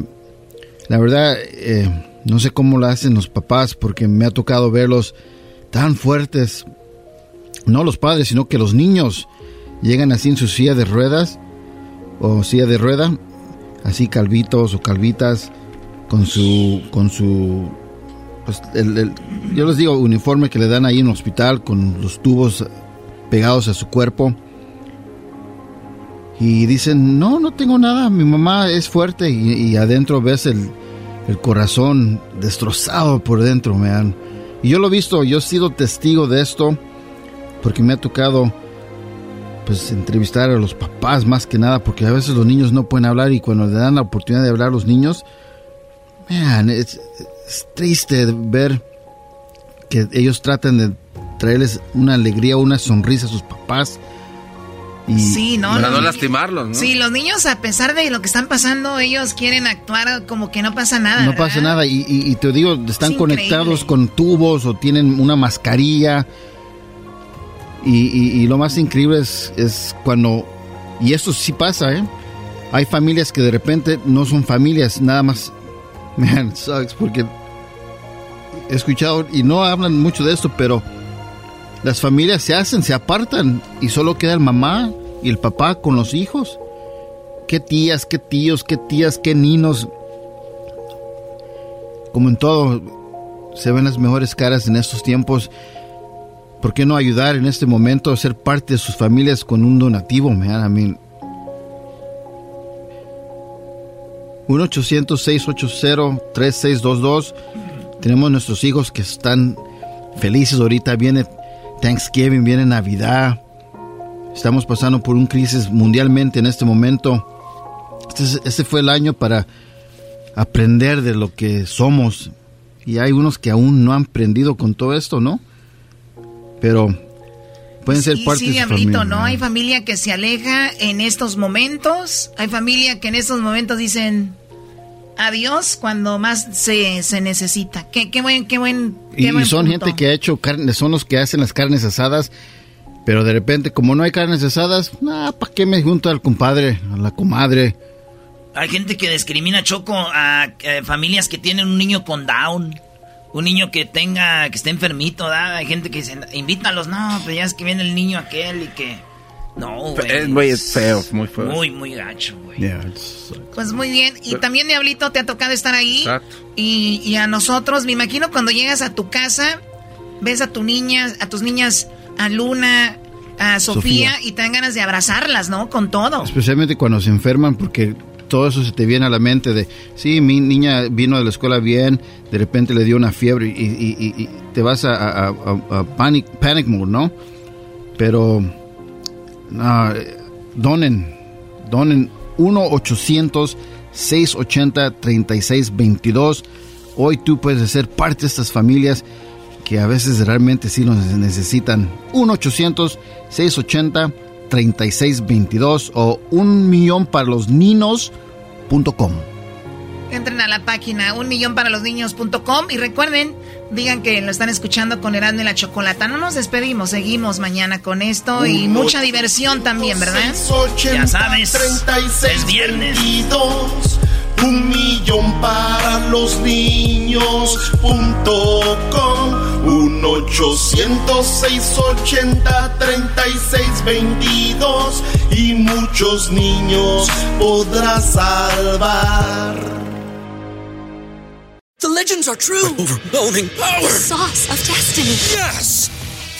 la verdad, eh, no sé cómo lo hacen los papás porque me ha tocado verlos tan fuertes. No los padres, sino que los niños llegan así en su silla de ruedas o silla de rueda así calvitos o calvitas con su con su pues el, yo les digo uniforme que le dan ahí en el hospital con los tubos pegados a su cuerpo y dicen no no tengo nada mi mamá es fuerte y, adentro ves el, el, corazón destrozado por dentro me han y yo lo he visto yo he sido testigo de esto porque me ha tocado pues entrevistar a los papás más que nada, porque a veces los niños no pueden hablar y cuando le dan la oportunidad de hablar a los niños, man, es, triste ver que ellos tratan de traerles una alegría, una sonrisa a sus papás. Y, sí, ¿no? Para no lastimarlos, ¿no? Sí, los niños, a pesar de lo que están pasando, ellos quieren actuar como que no pasa nada. No pasa nada, y, te digo, están conectados con tubos o tienen una mascarilla y, lo más increíble es, cuando, y esto sí pasa, ¿eh? Hay familias que de repente no son familias, nada más, <laughs> man, sucks, porque he escuchado, y no hablan mucho de esto, pero las familias se hacen, se apartan, y solo queda el mamá y el papá con los hijos. Qué tías, qué tíos, qué tías, qué ninos. Como en todo, se ven las mejores caras en estos tiempos ¿Por qué no ayudar en este momento a ser parte de sus familias con un donativo, man? I mean, 1-800-680-3622. Tenemos nuestros hijos que están felices ahorita. Viene Thanksgiving, viene Navidad. Estamos pasando por una crisis mundialmente en este momento. Este, este fue el año para aprender de lo que somos. Y hay unos que aún no han aprendido con todo esto, ¿no? pero pueden ser parte de su familia. ¿no? Hay familia que se aleja en estos momentos, hay familia que en estos momentos dicen adiós cuando más se, se necesita. Qué, qué buen, qué buen, y, son gente que ha hecho carne, son los que hacen las carnes asadas, pero de repente como no hay carnes asadas, nah, ¿para qué me junto al compadre, a la comadre? Hay gente que discrimina Choco a eh, familias que tienen un niño con Down un niño que tenga, que esté enfermito, ¿da? Hay gente que dice, invítalos, no, pues ya es que viene el niño aquel y que... No, güey. Es muy feo, muy feo. Muy, muy gacho, güey. pues muy bien. Y también, Diablito, te ha tocado estar ahí. Exacto. Y, y, a nosotros, me imagino cuando llegas a tu casa, ves a tu niña, a tus niñas, a Luna, a Sofía, y te dan ganas de abrazarlas, ¿no? Con todo. Especialmente cuando se enferman, porque todo eso se te viene a la mente de, sí, mi niña vino de la escuela bien, de repente le dio una fiebre y, te vas a, panic, panic mode, ¿no? Pero, donen, donen 1-800-680-3622. Hoy tú puedes ser parte de estas familias que a veces realmente sí los necesitan. 1-800-680-3622 o un millón para los ninos.com. Entren a la página un millón para los niños.com y recuerden, digan que lo están escuchando con Erasmo y la Chocolata. No nos despedimos, seguimos mañana con esto y mucha diversión también, ¿verdad? 80, ya sabes, 36, es viernes. un millón para los niños.com 1-800-680-3622 y muchos niños podrás salvar. The legends are true. But overwhelming power! The sauce of destiny. Yes!